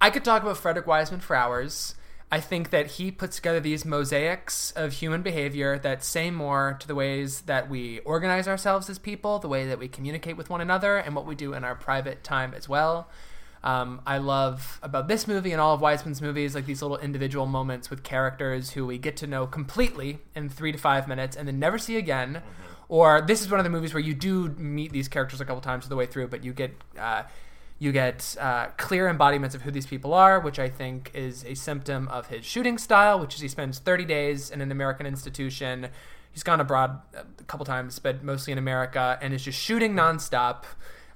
Speaker 2: I could talk about Frederick Wiseman for hours. I think that he puts together these mosaics of human behavior that say more to the ways that we organize ourselves as people, the way that we communicate with one another, and what we do in our private time as well. Um, I love about this movie and all of Wiseman's movies, like these little individual moments with characters who we get to know completely in three to five minutes and then never see again. Or this is one of the movies where you do meet these characters a couple times the way through, but you get uh, you get uh, clear embodiments of who these people are, which I think is a symptom of his shooting style, which is he spends 30 days in an American institution. He's gone abroad a couple times, but mostly in America, and is just shooting nonstop.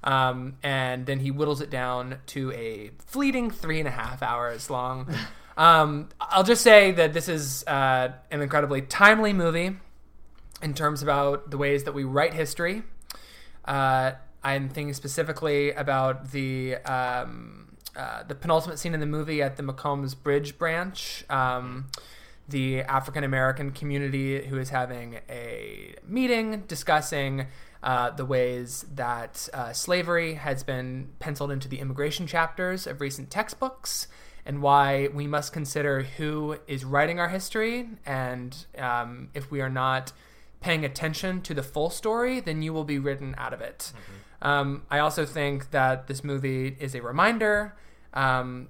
Speaker 2: Um, and then he whittles it down to a fleeting three and a half hours long. Um, I'll just say that this is uh, an incredibly timely movie in terms about the ways that we write history. Uh, I'm thinking specifically about the um, uh, the penultimate scene in the movie at the Macomb's Bridge branch. Um, the African American community who is having a meeting discussing uh, the ways that uh, slavery has been penciled into the immigration chapters of recent textbooks and why we must consider who is writing our history. And um, if we are not paying attention to the full story, then you will be written out of it. Um, I also think that this movie is a reminder. Um,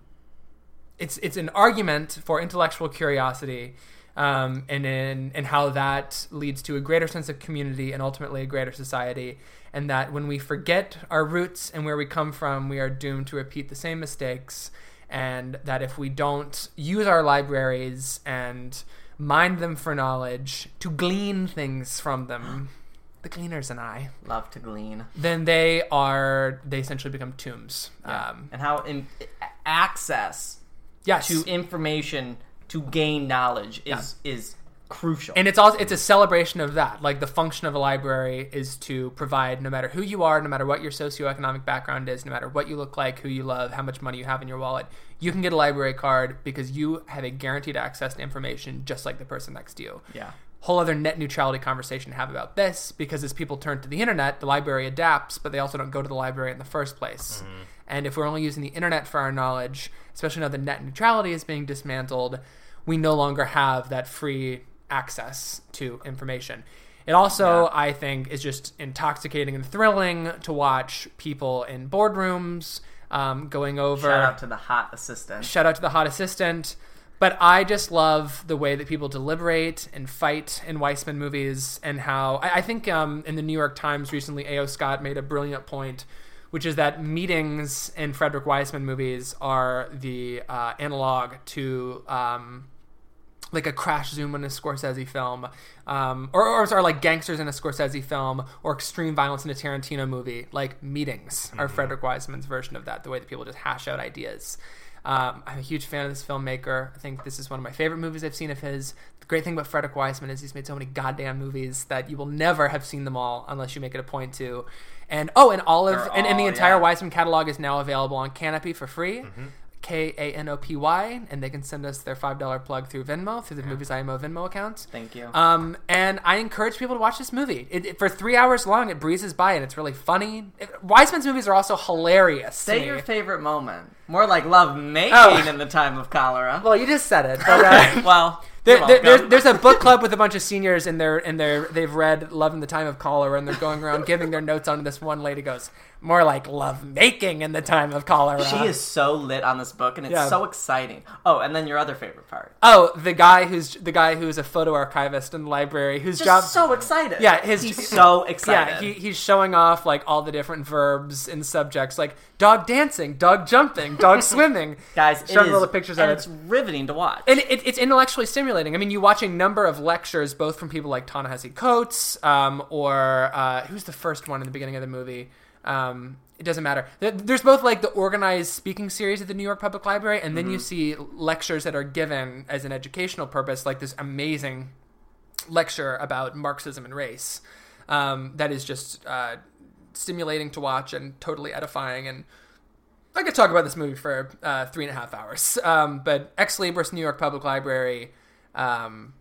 Speaker 2: it's it's an argument for intellectual curiosity, um, and in and how that leads to a greater sense of community and ultimately a greater society. And that when we forget our roots and where we come from, we are doomed to repeat the same mistakes. And that if we don't use our libraries and mine them for knowledge, to glean things from them, the gleaners and I,
Speaker 1: Love to glean.
Speaker 2: then they are they essentially become tombs. Um,
Speaker 1: and how in, access
Speaker 2: yes,
Speaker 1: to information to gain knowledge is is crucial.
Speaker 2: and it's also it's a celebration of that. Like the function of a library is to provide, no matter who you are, no matter what your socioeconomic background is, no matter what you look like, who you love, how much money you have in your wallet, you can get a library card because you have a guaranteed access to information, just like the person next to you.
Speaker 1: yeah.
Speaker 2: Whole other net neutrality conversation to have about this because as people turn to the internet, the library adapts, but they also don't go to the library in the first place. And if we're only using the internet for our knowledge, especially now that net neutrality is being dismantled, we no longer have that free access to information. It also,
Speaker 1: Yeah.
Speaker 2: I think, is just intoxicating and thrilling to watch people in boardrooms um, going over
Speaker 1: Shout out to the hot assistant.
Speaker 2: shout out to the hot assistant. But I just love the way that people deliberate and fight in Wiseman movies, and how I, I think um, in the New York Times recently, A.O. Scott made a brilliant point, which is that meetings in Frederick Wiseman movies are the uh, analog to um, like a crash zoom in a Scorsese film, um, or, or sorry, like gangsters in a Scorsese film, or extreme violence in a Tarantino movie. Like meetings are Frederick Wiseman's version of that. The way that people just hash out ideas. Um, I'm a huge fan of this filmmaker. I think this is one of my favorite movies I've seen of his. The great thing about Frederick Wiseman is he's made so many goddamn movies that you will never have seen them all unless you make it a point to. And oh, and all of
Speaker 1: They're
Speaker 2: and, and the entire
Speaker 1: yeah.
Speaker 2: Wiseman catalog is now available on Kanopy for free. K A N O P Y, and they can send us their five dollar plug through Venmo through the Movies IMO Venmo account.
Speaker 1: Thank you.
Speaker 2: Um, and I encourage people to watch this movie. It, it- for three hours long, it breezes by, and it's really funny. It, Wiseman's movies are also hilarious.
Speaker 1: Say your favorite moment. More like love making
Speaker 2: Oh.
Speaker 1: in the time of cholera.
Speaker 2: Well, you just said it. But, uh,
Speaker 1: well,
Speaker 2: There,
Speaker 1: you're
Speaker 2: there, there's, there's a book club with a bunch of seniors, and they're and they're they've read "Love in the Time of Cholera," and they're going around giving their notes on. This one lady goes, "More like love making in the time of cholera."
Speaker 1: She is so lit on this book, and it's
Speaker 2: Yeah.
Speaker 1: so exciting. Oh, and then your other favorite part.
Speaker 2: Oh, the guy who's the guy who's a photo archivist in the library, whose
Speaker 1: Just
Speaker 2: job
Speaker 1: so excited.
Speaker 2: Yeah, his-
Speaker 1: he's so excited.
Speaker 2: Yeah, he, he's showing off like all the different verbs and subjects, like dog dancing, dog jumping, dog swimming.
Speaker 1: guys,
Speaker 2: showing all the pictures
Speaker 1: and
Speaker 2: of it.
Speaker 1: it's riveting to watch.
Speaker 2: And it, it's intellectually stimulating. I mean, you watch a number of lectures, both from people like Ta-Nehisi Coates, um, or uh, who's the first one in the beginning of the movie? Um, it doesn't matter. There's both like the organized speaking series at the New York Public Library, and then
Speaker 1: Mm-hmm.
Speaker 2: you see lectures that are given as an educational purpose, like this amazing lecture about Marxism and race. Um, that is just uh, stimulating to watch and totally edifying. And I could talk about this movie for uh, three and a half hours. Um, but Ex Libris, New York Public Library, um,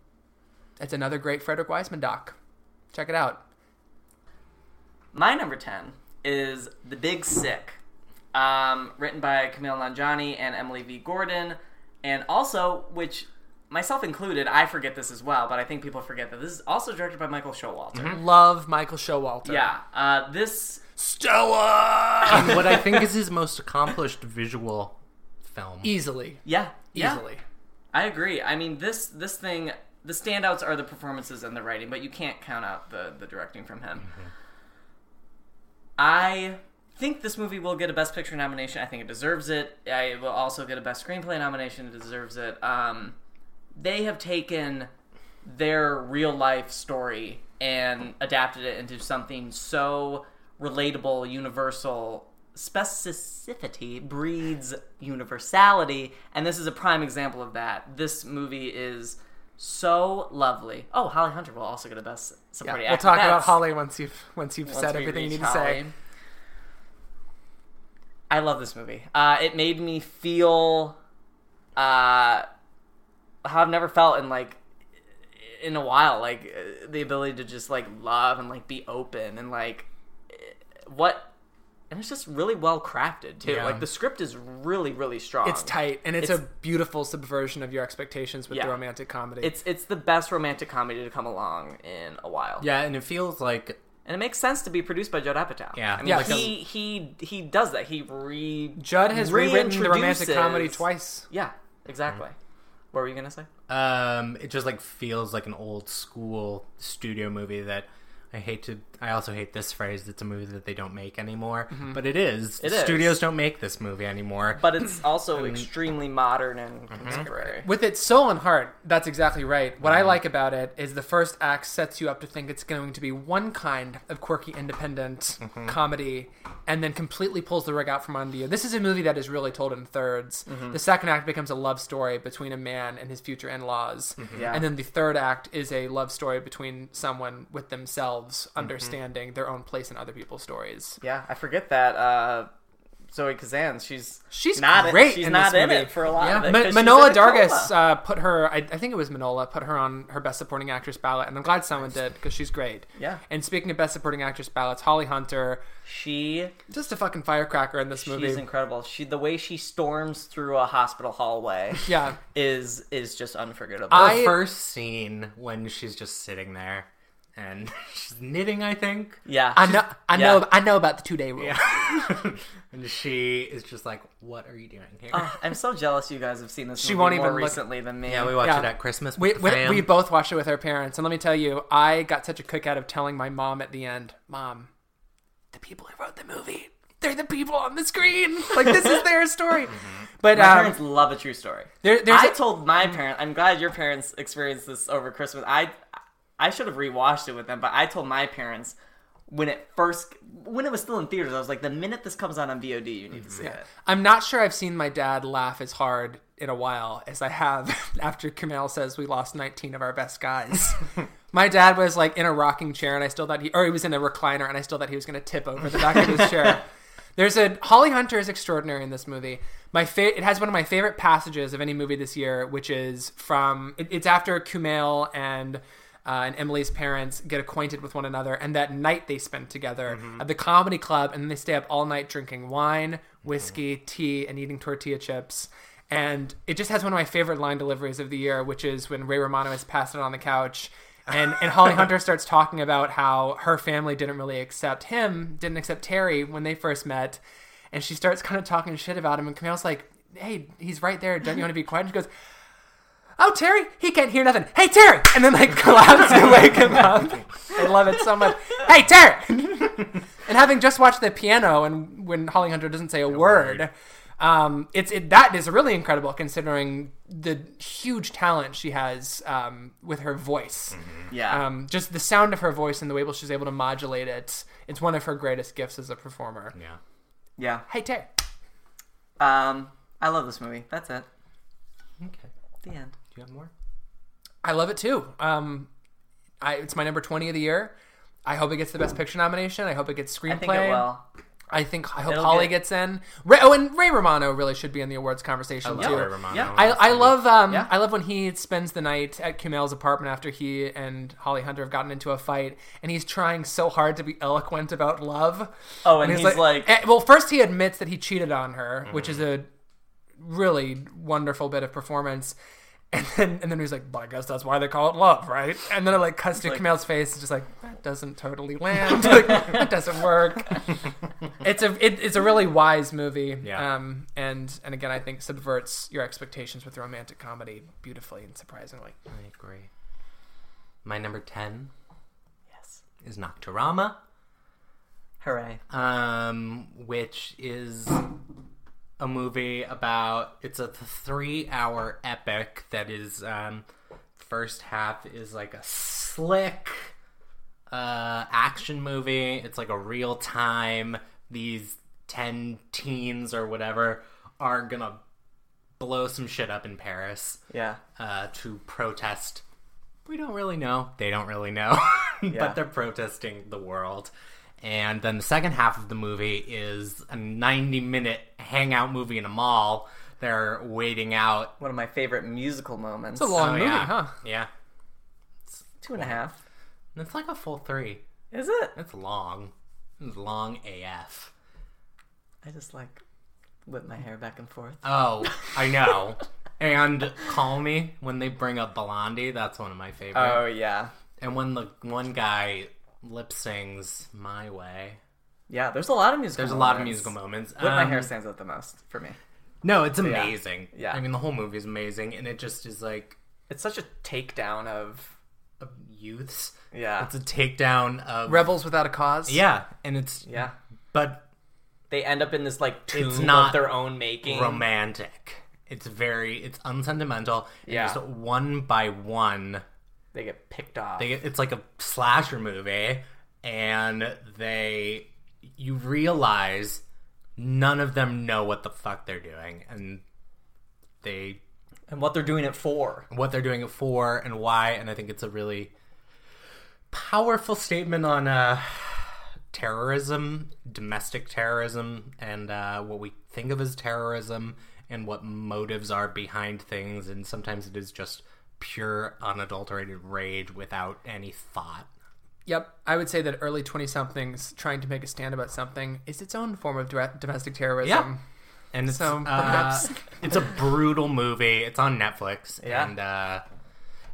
Speaker 2: it's another great Frederick Wiseman doc. Check it out.
Speaker 1: My number 10 is The Big Sick, um, written by Kumail Nanjiani and Emily V. Gordon, and also, which myself included, I forget this as well, but I think people forget that this is also directed by Michael Showalter.
Speaker 2: Love Michael Showalter.
Speaker 1: Yeah, uh, this
Speaker 2: Stella.
Speaker 3: What I think is his most accomplished visual film.
Speaker 2: easily,
Speaker 1: yeah, yeah,
Speaker 2: easily.
Speaker 1: I agree. I mean, this this thing, the standouts are the performances and the writing, but you can't count out the the directing from him. I think this movie will get a Best Picture nomination. I think it deserves it. I will also get a Best Screenplay nomination. It deserves it. Um, they have taken their real life story and adapted it into something so relatable, universal. Specificity breeds universality, and this is a prime example of that. This movie is so lovely. Oh, Holly Hunter will also get a Best
Speaker 2: Yeah,
Speaker 1: Supporting
Speaker 2: we'll
Speaker 1: Actor.
Speaker 2: talk about
Speaker 1: That's-
Speaker 2: Holly once you've once you've
Speaker 1: once
Speaker 2: said
Speaker 1: we
Speaker 2: everything you
Speaker 1: reach
Speaker 2: need to say.
Speaker 1: I love this movie. Uh, it made me feel uh, how I've never felt in like in a while. Like uh, the ability to just like love and like be open and like what. And it's just really well crafted too.
Speaker 3: Yeah.
Speaker 1: Like the script is really, really strong.
Speaker 2: It's tight, and it's,
Speaker 1: It's-
Speaker 2: a beautiful subversion of your expectations with
Speaker 1: Yeah.
Speaker 2: the romantic comedy.
Speaker 1: It's it's the best romantic comedy to come along in a while.
Speaker 3: Yeah, and it feels like
Speaker 1: and it makes sense to be produced by Judd Apatow.
Speaker 3: Yeah.
Speaker 1: I mean,
Speaker 2: Yeah.
Speaker 1: like he he he does that. He re
Speaker 2: Judd has rewritten the romantic comedy twice.
Speaker 1: Yeah, exactly. What were you gonna say?
Speaker 3: um, it just like feels like an old school studio movie that I hate to. I also hate this phrase. It's a movie that they don't make anymore, mm-hmm. but it is.
Speaker 1: It is.
Speaker 3: Studios don't make this movie anymore.
Speaker 1: But it's also extremely modern and
Speaker 2: Mm-hmm.
Speaker 1: contemporary.
Speaker 2: With its soul and heart, that's exactly right. What I mm-hmm. like about it is the first act sets you up to think it's going to be one kind of quirky, independent mm-hmm. comedy, and then completely pulls the rug out from under you. This is a movie that is really told in 3rds The second act becomes a love story between a man and his future in laws.
Speaker 1: Yeah.
Speaker 2: And then the third act is a love story between someone with themselves
Speaker 1: Mm-hmm.
Speaker 2: Understanding their own place in other people's stories.
Speaker 1: Yeah, I forget that. Uh, Zoe Kazan, she's
Speaker 2: She's
Speaker 1: not
Speaker 2: great
Speaker 1: In, she's
Speaker 2: in
Speaker 1: not
Speaker 2: this
Speaker 1: in
Speaker 2: movie.
Speaker 1: it for a lot of
Speaker 2: Ma-
Speaker 1: it. 'cause she's Manohla
Speaker 2: Dargis uh, put her, I, I think it was Manohla, put her on her Best Supporting Actress ballot, and I'm glad someone did because she's great.
Speaker 1: Yeah.
Speaker 2: And speaking of Best Supporting Actress ballots, Holly Hunter,
Speaker 1: she
Speaker 2: just a fucking firecracker in this movie.
Speaker 1: she's incredible. She the way she storms through a hospital hallway
Speaker 2: yeah,
Speaker 1: is is just unforgettable.
Speaker 2: I-
Speaker 3: the first scene when she's just sitting there and she's knitting, I think.
Speaker 1: yeah,
Speaker 2: I know, I know. I know about the two day rule.
Speaker 3: and she is just like, "What are you doing here?"
Speaker 1: Oh, I'm so jealous you guys have seen this.
Speaker 2: She
Speaker 1: movie
Speaker 2: won't
Speaker 1: more
Speaker 2: even look-
Speaker 1: recently than me.
Speaker 3: yeah, we watched
Speaker 2: Yeah.
Speaker 3: it at Christmas.
Speaker 2: We,
Speaker 3: the
Speaker 2: we,
Speaker 3: fam.
Speaker 2: we both watched it with our parents, and let me tell you, I got such a kick out of telling my mom at the end, "Mom, the people who wrote the movie, they're the people on the screen. Like this is their story." But
Speaker 1: My
Speaker 2: um,
Speaker 1: parents love a true story.
Speaker 2: there,
Speaker 1: I
Speaker 2: a-
Speaker 1: told my parents. I'm glad your parents experienced this over Christmas. I I should have rewatched it with them, but I told my parents when it first when it was still in theaters. I was like, the minute this comes out on VOD, you need to see it.
Speaker 2: I'm not sure I've seen my dad laugh as hard in a while as I have after Kumail says we lost 19 of our best guys. my dad was like in a rocking chair, and I still thought he, or he was in a recliner, and I still thought he was going to tip over the back of his chair. There's a Holly Hunter is extraordinary in this movie. My fa- it has one of my favorite passages of any movie this year, which is from it, it's after Kumail and uh, and Emily's parents get acquainted with one another, and that night they spend together at the comedy club, and they stay up all night drinking wine, whiskey, tea, and eating tortilla chips. And it just has one of my favorite line deliveries of the year, which is when Ray Romano is passing on the couch, and and Holly Hunter starts talking about how her family didn't really accept him, didn't accept Terry when they first met, and she starts kind of talking shit about him, and Kumail's like, "Hey, he's right there. Don't you want to be quiet?" And she goes. Oh, Terry, he can't hear nothing. Hey, Terry! And then like collapse to wake him up. I love it so much. Hey, Terry! and having just watched the piano, and when Holly Hunter doesn't say a word, um, it's it, that is really incredible considering the huge talent she has um, with her voice.
Speaker 1: Yeah,
Speaker 2: Um, just the sound of her voice and the way she's able to modulate it. It's one of her greatest gifts as a performer.
Speaker 3: yeah.
Speaker 1: yeah.
Speaker 2: Hey, Terry.
Speaker 1: Um, I love this movie. That's it.
Speaker 3: Okay.
Speaker 1: The end.
Speaker 3: Do you have more?
Speaker 2: I love it too. Um, I, it's my number 20 of the year. I hope it gets the Best Picture nomination. I hope it gets screenplay.
Speaker 1: I think it
Speaker 2: screenplay.
Speaker 1: will.
Speaker 2: I think I hope
Speaker 1: It'll
Speaker 2: Holly
Speaker 1: get-
Speaker 2: gets in. Ray, oh, and Ray Romano really should be in the awards conversation
Speaker 3: love
Speaker 2: too.
Speaker 3: Ray Romano.
Speaker 1: Yeah.
Speaker 2: I, I love um
Speaker 1: Yeah.
Speaker 2: I love when he spends the night at Kumail's apartment after he and Holly Hunter have gotten into a fight, and he's trying so hard to be eloquent about love.
Speaker 1: Oh, and he's like-
Speaker 2: eh, well, first he admits that he cheated on her, which is
Speaker 1: Mm-hmm.
Speaker 2: a really wonderful bit of performance. And then, and then he's like, "But I guess that's why they call it love, right?" And then it like cuts to
Speaker 1: like-
Speaker 2: Kumail's face, and just like that doesn't totally land. like, that doesn't work. it's a it, it's a really wise movie.
Speaker 3: Yeah.
Speaker 2: Um, and and again, I think subverts your expectations with romantic comedy beautifully and surprisingly.
Speaker 3: I agree. My number 10
Speaker 1: yes.
Speaker 3: is Nocturama,
Speaker 1: Hooray.
Speaker 3: um, which is a movie about it's a three hour epic that is um, first half is like a slick uh, action movie. It's like a real time. These 10 teens or whatever are gonna blow some shit up in Paris
Speaker 1: Yeah.
Speaker 3: uh, to protest. We don't really know. They don't really know.
Speaker 1: Yeah.
Speaker 3: but they're protesting the world. And then the second half of the movie is a 90 minute hangout movie in a mall. They're waiting out.
Speaker 1: One of my favorite musical moments.
Speaker 2: It's a long
Speaker 3: Oh,
Speaker 2: movie,
Speaker 3: yeah.
Speaker 2: huh?
Speaker 3: Yeah.
Speaker 1: Two and a half.
Speaker 3: It's like a full three.
Speaker 1: Is it?
Speaker 3: It's long. It's long AF.
Speaker 1: I just like whip my hair back and forth.
Speaker 3: Oh, I know. and Call Me, when they bring up Blondie, that's one of my favorite.
Speaker 1: Oh yeah.
Speaker 3: And when the one guy lip sings My Way,
Speaker 1: Yeah, there's a lot of musical
Speaker 3: there's a lot of musical moments.
Speaker 1: My
Speaker 3: Um,
Speaker 1: hair stands out the most for me.
Speaker 3: No, it's amazing.
Speaker 1: Yeah.
Speaker 3: I mean, the whole movie is amazing, and it just is like
Speaker 1: It's such a takedown of
Speaker 3: of youths.
Speaker 1: yeah.
Speaker 3: It's a takedown of
Speaker 2: Rebels without a cause.
Speaker 3: Yeah, and it's
Speaker 1: yeah.
Speaker 3: but
Speaker 1: They end up in this like tomb
Speaker 3: It's not
Speaker 1: of their own making.
Speaker 3: romantic. It's very it's unsentimental. And
Speaker 1: Yeah.
Speaker 3: just one by one,
Speaker 1: They get picked off.
Speaker 3: they it's like a slasher movie, and they you realize none of them know what the fuck they're doing, and they
Speaker 1: and what they're doing it for.
Speaker 3: what they're doing it for and why and i think it's a really powerful statement on uh, terrorism domestic terrorism and uh, what we think of as terrorism and what motives are behind things and sometimes it is just pure unadulterated rage without any thought
Speaker 2: Yep, I would say that early twenty somethings trying to make a stand about something is its own form of domestic terrorism.
Speaker 3: Yeah. and it's
Speaker 2: So,
Speaker 3: uh,
Speaker 2: perhaps-
Speaker 3: it's a brutal movie. It's on Netflix,
Speaker 1: Yeah.
Speaker 3: and uh,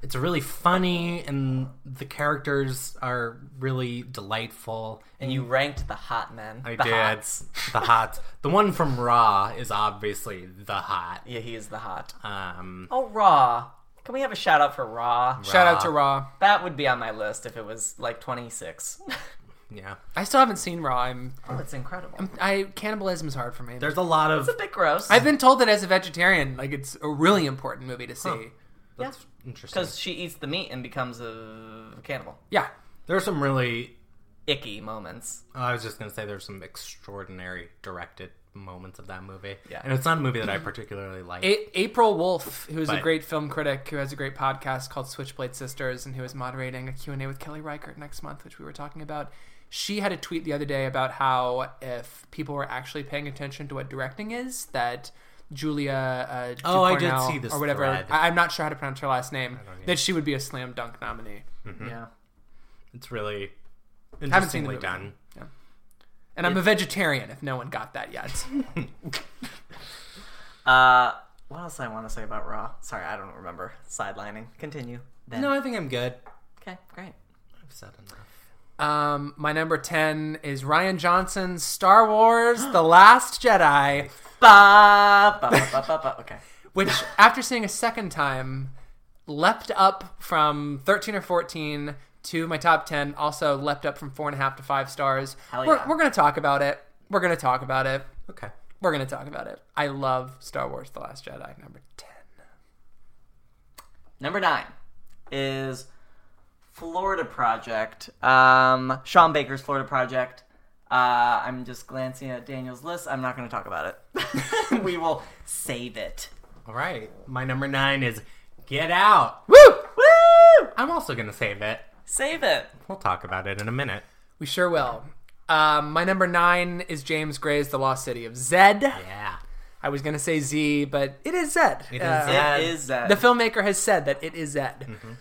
Speaker 3: it's really funny, and the characters are really delightful.
Speaker 1: And you ranked the hot men.
Speaker 3: I
Speaker 1: the
Speaker 3: did
Speaker 1: hots.
Speaker 3: the hot. The one from Raw is obviously the hot.
Speaker 1: Yeah, he is the hot.
Speaker 3: Um,
Speaker 1: Oh, Raw. Can we have a shout out for Raw?
Speaker 2: Shout out to Raw.
Speaker 1: That would be on my list if it was like 26.
Speaker 3: yeah,
Speaker 2: I still haven't seen Raw. I'm,
Speaker 1: oh, it's incredible.
Speaker 2: I cannibalism is hard for me.
Speaker 3: there's a lot of
Speaker 1: It's a bit gross.
Speaker 2: I've been told that as a vegetarian, like it's a really important movie to see.
Speaker 3: that's interesting.
Speaker 1: Because she eats the meat and becomes a cannibal.
Speaker 2: Yeah,
Speaker 3: There's some really.
Speaker 1: Icky moments.
Speaker 3: I was just gonna say there's some extraordinary directed moments of that movie.
Speaker 1: Yeah.
Speaker 3: and it's not a movie that I particularly like.
Speaker 2: A- April Wolf, who is a great film critic who has a great podcast called Switchblade Sisters, and who is moderating a Q&A with Kelly Reichardt next month, which we were talking about. She had a tweet the other day about how if people were actually paying attention to what directing is, that Julia uh,
Speaker 3: Oh, I did see this
Speaker 2: or whatever.
Speaker 3: thread.
Speaker 2: I- I'm not sure how to pronounce her last name. That she would be a slam dunk nominee.
Speaker 1: Yeah.
Speaker 3: It's really
Speaker 2: Haven't seen the
Speaker 3: interestingly
Speaker 2: movie.
Speaker 3: done.
Speaker 2: And I'm a vegetarian. If no one got that yet,
Speaker 1: Uh, what else I want to say about Raw? Sorry, I don't remember. Sidelining. Continue. Ben.
Speaker 3: No, I think I'm good.
Speaker 1: Okay, great.
Speaker 3: I've said enough.
Speaker 2: um, my number ten is Rian Johnson's Star Wars: The Last Jedi.
Speaker 1: Ba, ba, ba, ba, ba. Okay.
Speaker 2: which after seeing a second time leapt up from 13 or 14 to my top 10 also leapt up from four and a half to five stars
Speaker 1: Hell
Speaker 2: we're,
Speaker 1: yeah.
Speaker 2: we're gonna talk about it we're gonna talk about it
Speaker 3: Okay.
Speaker 2: we're gonna talk about it i love star wars the last jedi number 10
Speaker 1: Number nine is Florida Project. Um, Sean Baker's Florida Project. Uh, I'm just glancing at Daniel's list. I'm not going to talk about it. we will save it.
Speaker 3: All right. My number nine is Get Out.
Speaker 2: woo
Speaker 1: Woo!
Speaker 3: I'm also going to save it.
Speaker 1: Save it.
Speaker 3: We'll talk about it in a minute.
Speaker 2: we sure will Um, my number nine is James Gray's The Lost City of Zed.
Speaker 3: Yeah.
Speaker 2: I was gonna say Z, but it is Zed.
Speaker 3: It is
Speaker 2: Uh,
Speaker 3: Zed.
Speaker 1: It is Zed.
Speaker 2: The filmmaker has said that it is Zed.
Speaker 3: Mm-hmm.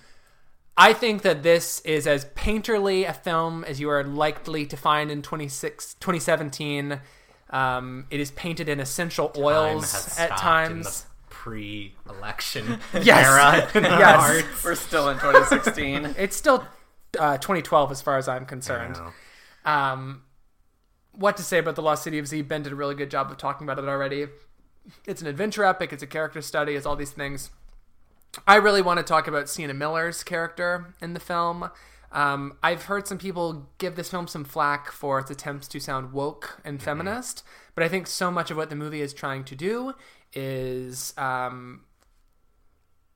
Speaker 2: I think that this is as painterly a film as you are likely to find in 26, 2017. Um, it is painted in essential
Speaker 3: Time
Speaker 2: oils
Speaker 3: has
Speaker 2: at
Speaker 3: stopped
Speaker 2: times.
Speaker 3: in the pre-election
Speaker 2: Yes.
Speaker 3: era. in
Speaker 2: Yes.
Speaker 3: hearts.
Speaker 1: We're still in 2016.
Speaker 2: It's still uh, 2012 as far as I'm concerned. Um, what to say about the Lost City of Z? Ben did a really good job of talking about it already. It's an adventure epic. It's a character study. It's all these things. I really want to talk about Sienna Miller's character in the film. Um, I've heard some people give this film some flack for its attempts to sound woke and feminist, but I think so much of what the movie is trying to do is um,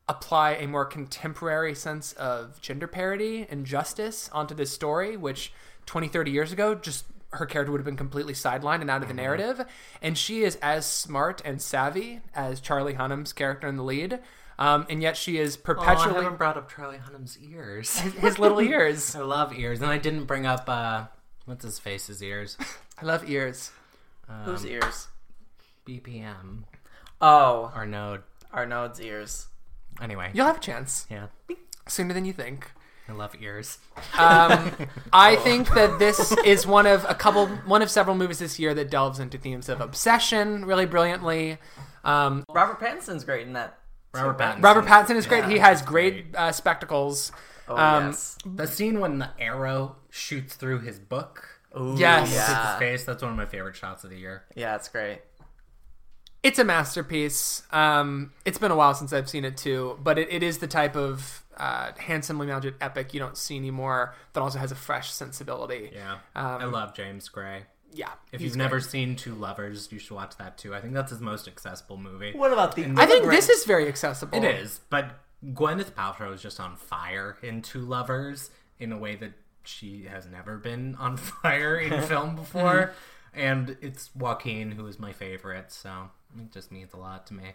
Speaker 2: apply a more contemporary sense of gender parity and justice onto this story, which 20, 30 years ago, just her character would have been completely sidelined and out of the narrative. And she is as smart and savvy as Charlie Hunnam's character in the lead. Um, and yet she is
Speaker 3: Oh, I
Speaker 2: perpetually
Speaker 3: haven't brought up Charlie Hunnam's ears.
Speaker 2: his little ears.
Speaker 3: I love ears, and I didn't bring up uh, what's his face's ears.
Speaker 2: I love ears.
Speaker 1: Whose ears?
Speaker 3: BPM
Speaker 1: Oh,
Speaker 3: Arnaud.
Speaker 1: Arnaud's ears.
Speaker 3: Anyway,
Speaker 2: You'll have a chance
Speaker 3: yeah,
Speaker 2: sooner than you think.
Speaker 3: I love ears.
Speaker 2: Um, I think that this is one of a couple, one of several movies this year that delves into themes of obsession really brilliantly. Um,
Speaker 1: Robert Pattinson's great in that.
Speaker 3: Robert Pattinson.
Speaker 2: Robert Pattinson is great.
Speaker 1: Yeah,
Speaker 2: he has
Speaker 3: he's
Speaker 2: great uh, spectacles.
Speaker 1: Oh
Speaker 2: Um,
Speaker 1: yes.
Speaker 3: The scene when the arrow shoots through his book.
Speaker 1: Ooh,
Speaker 2: yes.
Speaker 3: Hits
Speaker 1: Yeah.
Speaker 3: his face. That's one of my favorite shots of the year.
Speaker 1: Yeah, it's great.
Speaker 2: It's a masterpiece. Um, it's been a while since I've seen it too, but it, it is the type of uh, handsomely mounted epic you don't see anymore that also has a fresh sensibility.
Speaker 3: Yeah,
Speaker 2: Um,
Speaker 3: I love James Gray.
Speaker 2: Yeah.
Speaker 3: If you've never seen Two Lovers, you should watch that too. I think that's his most accessible movie.
Speaker 1: What about the?
Speaker 2: I think this is very accessible.
Speaker 3: It is, but Gwyneth Paltrow is just on fire in Two Lovers in a way that she has never been on fire in film before. And it's Joaquin who is my favorite, so it just means a lot to me.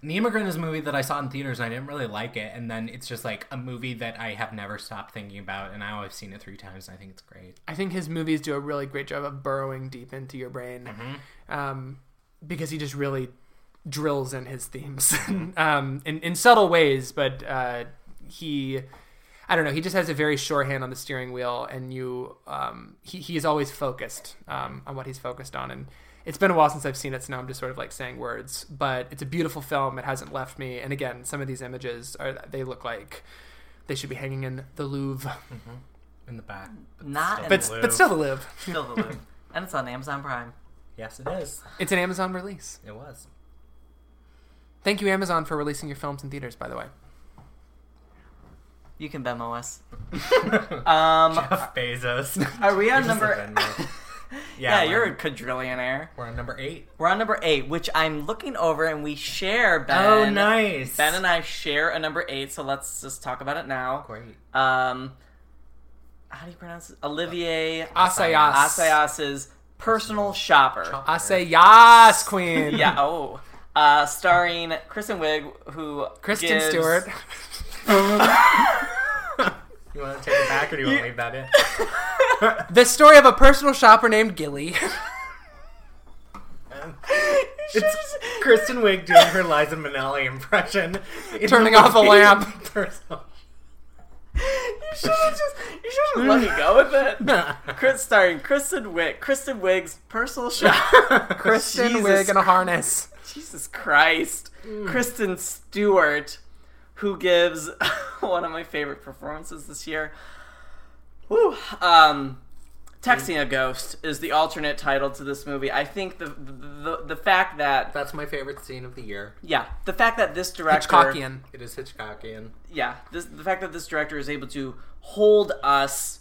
Speaker 3: And the Immigrant is a movie that I saw in theaters and I didn't really like it, and then it's just like a movie that I have never stopped thinking about, and now I've seen it three times and I think it's great.
Speaker 2: I think his movies do a really great job of burrowing deep into your brain
Speaker 3: Mm-hmm.
Speaker 2: um, because he just really drills in his themes um, in, in subtle ways, but uh, he. I don't know. He just has a very sure hand on the steering wheel, and you, um, he, he is always focused um, on what he's focused on. And it's been a while since I've seen it, so now I'm just sort of like saying words. But it's a beautiful film. It hasn't left me. And again, some of these images are they look like they should be hanging in the Louvre,
Speaker 3: In the back. but
Speaker 1: Not
Speaker 3: still
Speaker 1: in
Speaker 2: but
Speaker 1: the
Speaker 2: but still the Louvre.
Speaker 1: Still the Louvre. and it's on Amazon Prime.
Speaker 3: Yes, it is.
Speaker 2: It's an Amazon release.
Speaker 3: It was.
Speaker 2: Thank you, Amazon, for releasing your films in theaters. By the way,
Speaker 1: You can Venmo us. um,
Speaker 3: Jeff Bezos.
Speaker 1: are we on number?
Speaker 3: Venmo.
Speaker 1: Yeah, you're a quadrillionaire.
Speaker 3: We're on number eight.
Speaker 1: We're on number eight, which I'm looking over, and we share Ben.
Speaker 3: Oh, nice.
Speaker 1: Ben and I share a number eight, so let's just talk about it now.
Speaker 3: Great.
Speaker 1: Um, how do you pronounce it? Olivier
Speaker 2: Assayas.
Speaker 1: Assayas's personal shopper.
Speaker 2: I say yes, Queen.
Speaker 1: Yeah. Oh. Uh, starring Kristen Wiig, who
Speaker 2: Kristen
Speaker 1: gives-
Speaker 2: Stewart.
Speaker 3: You want to take it back or do you want to leave that in?
Speaker 2: The story of a personal shopper named Gilly.
Speaker 3: It's Kristen Wiig doing her Liza Minnelli impression.
Speaker 2: Turning
Speaker 3: the
Speaker 2: off a lamp.
Speaker 3: Personal-
Speaker 1: You should have just. You should have let me go with it. Chris, starring Kristen Wiig, Kristen Wiig's personal shopper.
Speaker 2: Kristen
Speaker 1: Jesus
Speaker 2: Wiig in a harness.
Speaker 1: Jesus Christ. Kristen Stewart, who gives one of my favorite performances this year. Whew. Um, Texting a Ghost is the alternate title to this movie. I think the the, the, the fact that
Speaker 3: That's my favorite scene of the year.
Speaker 1: yeah, the fact that this director
Speaker 2: Hitchcockian.
Speaker 3: It is Hitchcockian.
Speaker 1: yeah, this the fact that this director is able to hold us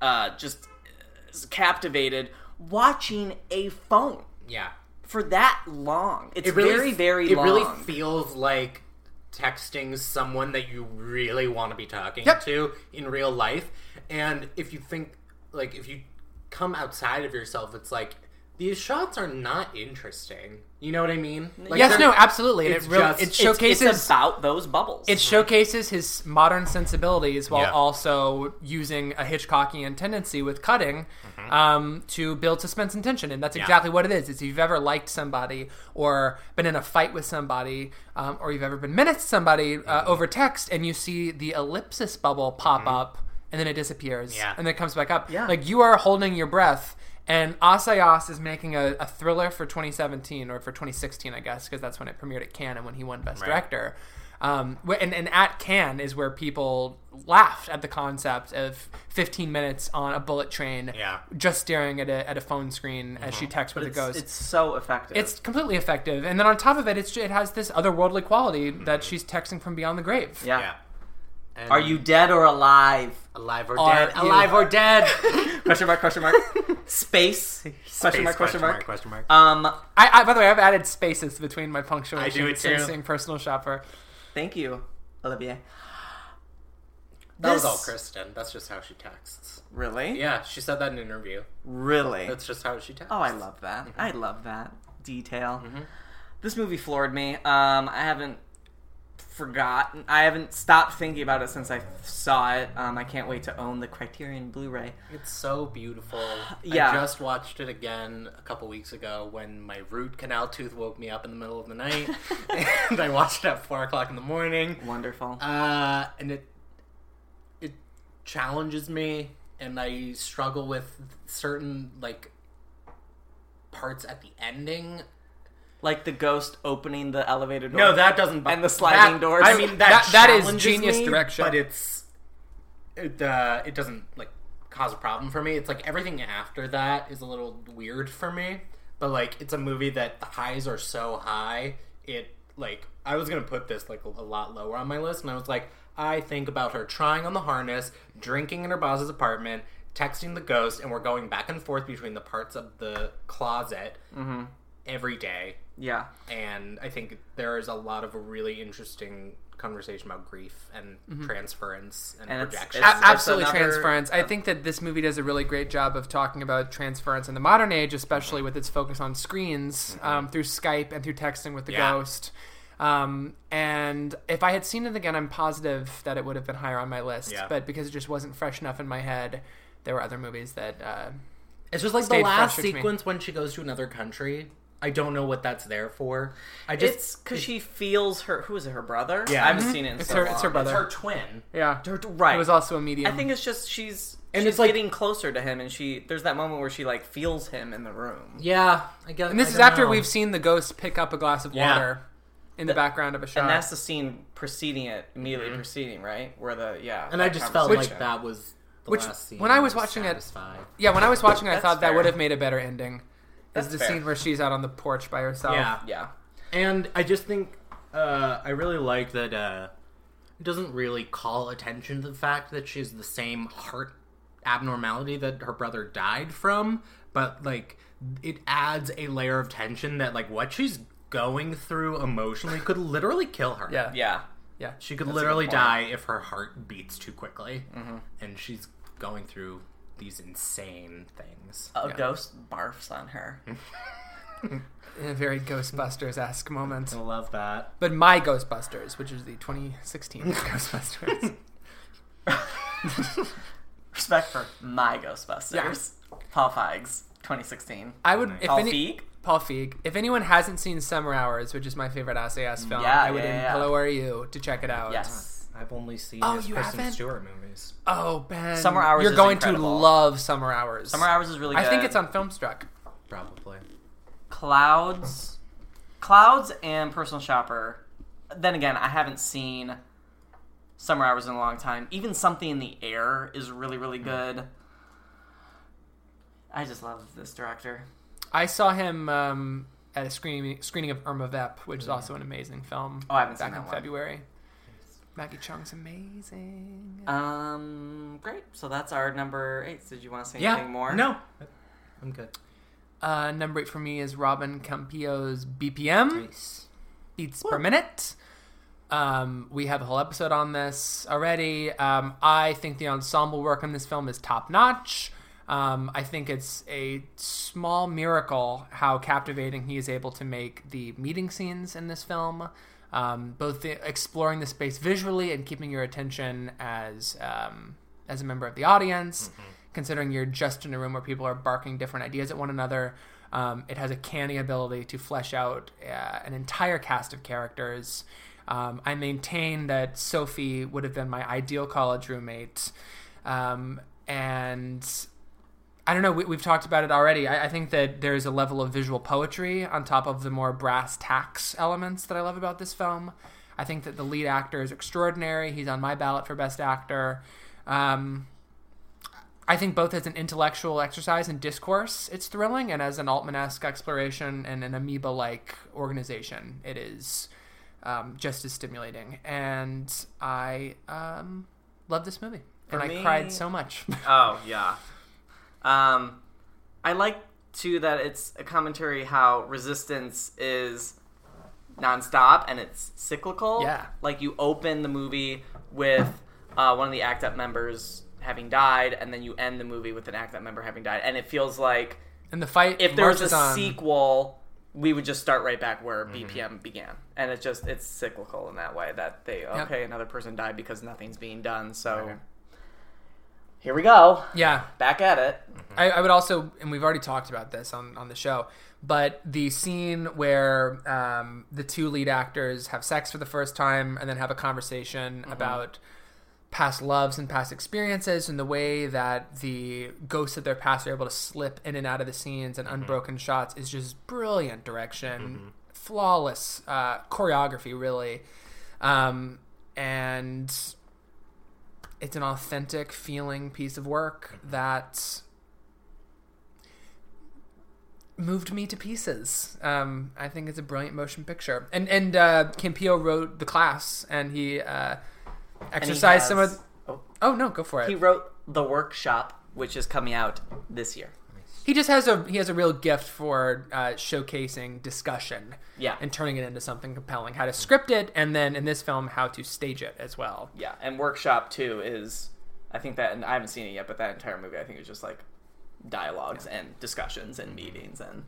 Speaker 1: uh just uh, captivated watching a phone
Speaker 3: Yeah.
Speaker 1: for that long. It's
Speaker 3: It really,
Speaker 1: very very
Speaker 3: It
Speaker 1: long.
Speaker 3: really feels like texting someone that you really want to be talking
Speaker 2: Yep.
Speaker 3: to in real life. And if you think, like, if you come outside of yourself, it's like these shots are not interesting. You know what I mean? Like,
Speaker 2: yes, no, absolutely. And it really
Speaker 3: just-
Speaker 2: it showcases
Speaker 1: It's about those bubbles.
Speaker 2: it showcases his modern sensibilities while
Speaker 3: Yeah.
Speaker 2: also using a Hitchcockian tendency with cutting um, to build suspense and tension, and that's
Speaker 3: Mm-hmm. Yeah.
Speaker 2: exactly what it is. It's if you've ever liked somebody or been in a fight with somebody, um, or you've ever been menaced somebody uh,
Speaker 3: Mm-hmm.
Speaker 2: over text, and you see the ellipsis bubble pop up, and then it disappears,
Speaker 3: Yeah.
Speaker 2: and then it comes back up.
Speaker 1: Yeah.
Speaker 2: Like you are holding your breath. And Assayas is making a, a thriller for 2017 or for 2016, I guess, because that's when it premiered at Cannes and when he won Best
Speaker 3: Right.
Speaker 2: Director. Um, and, and at Cannes is where people laughed at the concept of 15 minutes on a bullet train,
Speaker 3: Yeah.
Speaker 2: just staring at a, at a phone screen as she texts with
Speaker 1: But
Speaker 2: a
Speaker 1: it's,
Speaker 2: ghost.
Speaker 1: it's so effective.
Speaker 2: It's completely effective, and then on top of it, it's it has this otherworldly quality that she's texting from beyond the grave.
Speaker 1: yeah.
Speaker 3: Yeah. And
Speaker 1: Are you dead or alive?
Speaker 3: alive or
Speaker 2: Are
Speaker 3: dead?
Speaker 2: you-
Speaker 3: Alive or dead?
Speaker 1: Question mark? Question mark? Space? Question mark? Question mark?
Speaker 3: Question mark.
Speaker 1: Um,
Speaker 2: I, I by the way, I've added spaces between my punctuation
Speaker 3: I do it too.
Speaker 2: since seeing Personal Shopper.
Speaker 1: thank you, Olivier.
Speaker 3: that was
Speaker 1: this-
Speaker 3: all Kristen. That's just how she texts.
Speaker 1: Really?
Speaker 3: Yeah, she said that in an interview.
Speaker 1: Really?
Speaker 3: That's just how she texts.
Speaker 1: Oh, I love that.
Speaker 2: Mm-hmm.
Speaker 1: I love that detail. This movie floored me. Um, I haven't forgotten. I haven't stopped thinking about it since I saw it. Um, I can't wait to own the Criterion Blu-ray.
Speaker 3: It's so beautiful.
Speaker 1: Yeah.
Speaker 3: I just watched it again a couple weeks ago when my root canal tooth woke me up in the middle of the night. and I watched it at 4 o'clock in the morning.
Speaker 1: Wonderful.
Speaker 3: Uh, and it it challenges me, and I struggle with certain, like, parts at the ending.
Speaker 1: Like the ghost opening the elevator door.
Speaker 3: No, that doesn't. bu-
Speaker 1: And the sliding
Speaker 3: that-
Speaker 1: doors.
Speaker 3: I mean, that
Speaker 2: That- that is
Speaker 3: challenges
Speaker 2: genius
Speaker 3: me,
Speaker 2: direction.
Speaker 3: but it's it. Uh, it doesn't like cause a problem for me. It's like everything after that is a little weird for me. But like, it's a movie that the highs are so high. It like I was gonna put this like a, a lot lower on my list, and I was like, I think about her trying on the harness, drinking in her boss's apartment, texting the ghost, and we're going back and forth between the parts of the closet every day
Speaker 1: yeah.
Speaker 3: and I think there is a lot of a really interesting conversation about grief and transference and,
Speaker 1: And it's-
Speaker 3: projection.
Speaker 1: it's-
Speaker 2: A- absolutely
Speaker 1: another-
Speaker 2: transference. I think that this movie does a really great job of talking about transference in the modern age, especially with its focus on screens um, through Skype and through texting with the
Speaker 3: Yeah.
Speaker 2: ghost. Um, and if I had seen it again, I'm positive that it would have been higher on my list.
Speaker 3: Yeah.
Speaker 2: But because it just wasn't fresh enough in my head, there were other movies that. Uh,
Speaker 3: it's just like the last
Speaker 2: fresher to me.
Speaker 3: sequence when she goes to another country. I don't know what that's there for. I just
Speaker 1: It's because she feels her. Who is it? Her brother?
Speaker 3: Yeah.
Speaker 1: I haven't
Speaker 3: Mhm.
Speaker 1: seen it. In
Speaker 2: It's
Speaker 1: so
Speaker 2: her-
Speaker 1: long.
Speaker 2: it's her brother.
Speaker 3: it's her twin.
Speaker 2: yeah,
Speaker 1: Her- right.
Speaker 2: it was also a medium.
Speaker 1: I think it's just she's
Speaker 3: And
Speaker 1: she's
Speaker 3: it's like-
Speaker 1: getting closer to him, and she there's that moment where she like feels him in the room.
Speaker 3: Yeah, I guess.
Speaker 2: and this
Speaker 3: I
Speaker 2: is after
Speaker 3: know.
Speaker 2: we've seen the ghost pick up a glass of
Speaker 3: Yeah.
Speaker 2: water in the background of a shot.
Speaker 1: And that's the scene preceding it, immediately preceding, right? Where the yeah.
Speaker 3: Mm-hmm. And I just felt
Speaker 1: conversation.
Speaker 3: like that was the
Speaker 2: Which,
Speaker 3: last scene.
Speaker 2: when I was
Speaker 3: was
Speaker 2: watching it- Yeah, when I was watching, it, I
Speaker 1: That's
Speaker 2: thought that would have made a better ending.
Speaker 1: That's
Speaker 2: is the
Speaker 1: fair.
Speaker 2: scene where she's out on the porch by herself.
Speaker 3: Yeah.
Speaker 1: Yeah.
Speaker 3: And I just think uh, I really like that uh, it doesn't really call attention to the fact that she's the same heart abnormality that her brother died from, but like it adds a layer of tension that like what she's going through emotionally could literally kill her.
Speaker 2: yeah,
Speaker 1: Yeah.
Speaker 2: yeah.
Speaker 3: She could
Speaker 1: That's
Speaker 3: literally die if her heart beats too quickly, and she's going through these insane things.
Speaker 1: A
Speaker 2: Yeah.
Speaker 1: ghost barfs on her.
Speaker 2: In a very Ghostbusters esque moment.
Speaker 3: I love that.
Speaker 2: But my Ghostbusters, which is the 2016 Ghostbusters.
Speaker 1: Respect for my Ghostbusters. Paul Feig's, 2016.
Speaker 2: I would, if
Speaker 1: Paul
Speaker 2: any,
Speaker 1: Feig.
Speaker 2: Paul Feig. If anyone hasn't seen Summer Hours, which is my favorite SAS film,
Speaker 1: Yeah,
Speaker 2: I would
Speaker 1: yeah, yeah.
Speaker 2: implore you to check it out.
Speaker 1: Yes.
Speaker 3: I've only seen
Speaker 2: Oh,
Speaker 3: his
Speaker 2: you
Speaker 3: Kristen
Speaker 2: haven't?
Speaker 3: Stewart movies.
Speaker 2: Oh, Ben.
Speaker 1: Summer Hours
Speaker 2: You're
Speaker 1: is
Speaker 2: going
Speaker 1: incredible.
Speaker 2: to love Summer Hours.
Speaker 1: Summer Hours is really good.
Speaker 2: I think it's on Filmstruck.
Speaker 3: Probably.
Speaker 1: Clouds, Clouds, and Personal Shopper. Then again, I haven't seen Summer Hours in a long time. Even Something in the Air is really, really good. I just love this director.
Speaker 2: I saw him um, at a screening screening of Irma Vep, which is also an amazing film.
Speaker 1: Oh, I haven't
Speaker 2: back
Speaker 1: seen that
Speaker 2: in
Speaker 1: one.
Speaker 2: February. Maggie Cheung's amazing.
Speaker 1: Um, great. So that's our number eight. Did you want to say
Speaker 3: Yeah.
Speaker 1: anything more?
Speaker 3: No. I'm good.
Speaker 2: Uh, number eight for me is Robin Campillo's BPM
Speaker 3: Nice.
Speaker 2: beats per minute. Um, we have a whole episode on this already. Um, I think the ensemble work on this film is top notch. Um, I think it's a small miracle how captivating he is able to make the meeting scenes in this film. Um, both the, exploring the space visually and keeping your attention as um, as a member of the audience, considering you're just in a room where people are barking different ideas at one another. Um, it has a canny ability to flesh out uh, an entire cast of characters. Um, I maintain that Sophie would have been my ideal college roommate. Um, and I don't know, we, we've talked about it already. I, I think that there's a level of visual poetry on top of the more brass tacks elements that I love about this film. I think that the lead actor is extraordinary. He's on my ballot for Best Actor. Um, I think both as an intellectual exercise and discourse, it's thrilling, and as an Altman-esque exploration and an amoeba-like organization, it is um, just as stimulating. And I um, love this movie,
Speaker 1: For
Speaker 2: and
Speaker 1: me-
Speaker 2: I cried so much.
Speaker 1: Oh yeah. Um, I like too that it's a commentary how resistance is nonstop and it's cyclical.
Speaker 2: Yeah.
Speaker 1: Like you open the movie with uh, one of the ACT UP members having died, and then you end the movie with an ACT UP member having died, and it feels like
Speaker 2: and the fight,
Speaker 1: if there was a
Speaker 2: on.
Speaker 1: sequel. We would just start right back where
Speaker 2: Mm-hmm.
Speaker 1: BPM began, and it's just it's cyclical in that way that they okay another person died because nothing's being done, so
Speaker 3: Right.
Speaker 1: Here we go.
Speaker 2: Yeah,
Speaker 1: back at it.
Speaker 2: I, I would also, and we've already talked about this on, on the show, but the scene where um, the two lead actors have sex for the first time and then have a conversation about past loves and past experiences and the way that the ghosts of their past are able to slip in and out of the scenes and unbroken shots is just brilliant direction, flawless uh, choreography, really. Um, and it's an authentic feeling piece of work that moved me to pieces. Um, I think it's a brilliant motion picture. And and uh, Campillo wrote the class, and he uh,
Speaker 1: And he
Speaker 2: exercised some of.
Speaker 1: oh,
Speaker 2: Oh no, go for it.
Speaker 1: He, wrote the workshop, which is coming out this year.
Speaker 2: Just has a he has a real gift for uh, showcasing discussion.
Speaker 1: Yeah.
Speaker 2: and turning it into something compelling. How to script it, and then in this film, how to stage it as well.
Speaker 1: Yeah, and workshop too is, I think that, and I haven't seen it yet, but that entire movie I think is just like dialogues and discussions and meetings and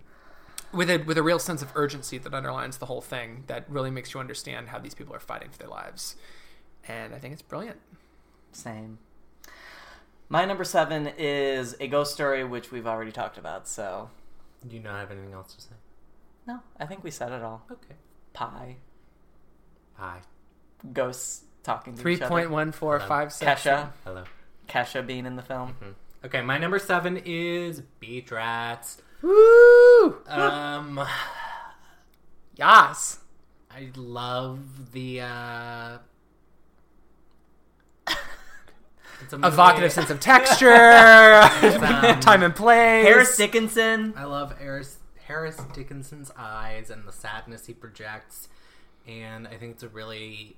Speaker 2: with a with a real sense of urgency that underlines the whole thing that really makes you understand how these people are fighting for their lives and i think it's brilliant
Speaker 1: same. My number seven is a ghost story, which we've already talked about. So
Speaker 3: Do you not have anything else to say?
Speaker 1: no, I think we said it all.
Speaker 3: Okay.
Speaker 1: Pie,
Speaker 3: Hi.
Speaker 1: ghosts talking to each other.
Speaker 2: 3.1456
Speaker 1: Kesha,
Speaker 3: Hello.
Speaker 1: Kesha being in the film.
Speaker 3: Okay, my number seven is Beach Rats.
Speaker 2: woo
Speaker 3: Um,
Speaker 2: yes
Speaker 3: I love the. uh... It's a movie-
Speaker 2: evocative sense of texture
Speaker 3: um,
Speaker 2: time and place
Speaker 1: Harris Dickinson.
Speaker 3: I love Harris, Harris Dickinson's eyes and the sadness he projects, and I think it's a really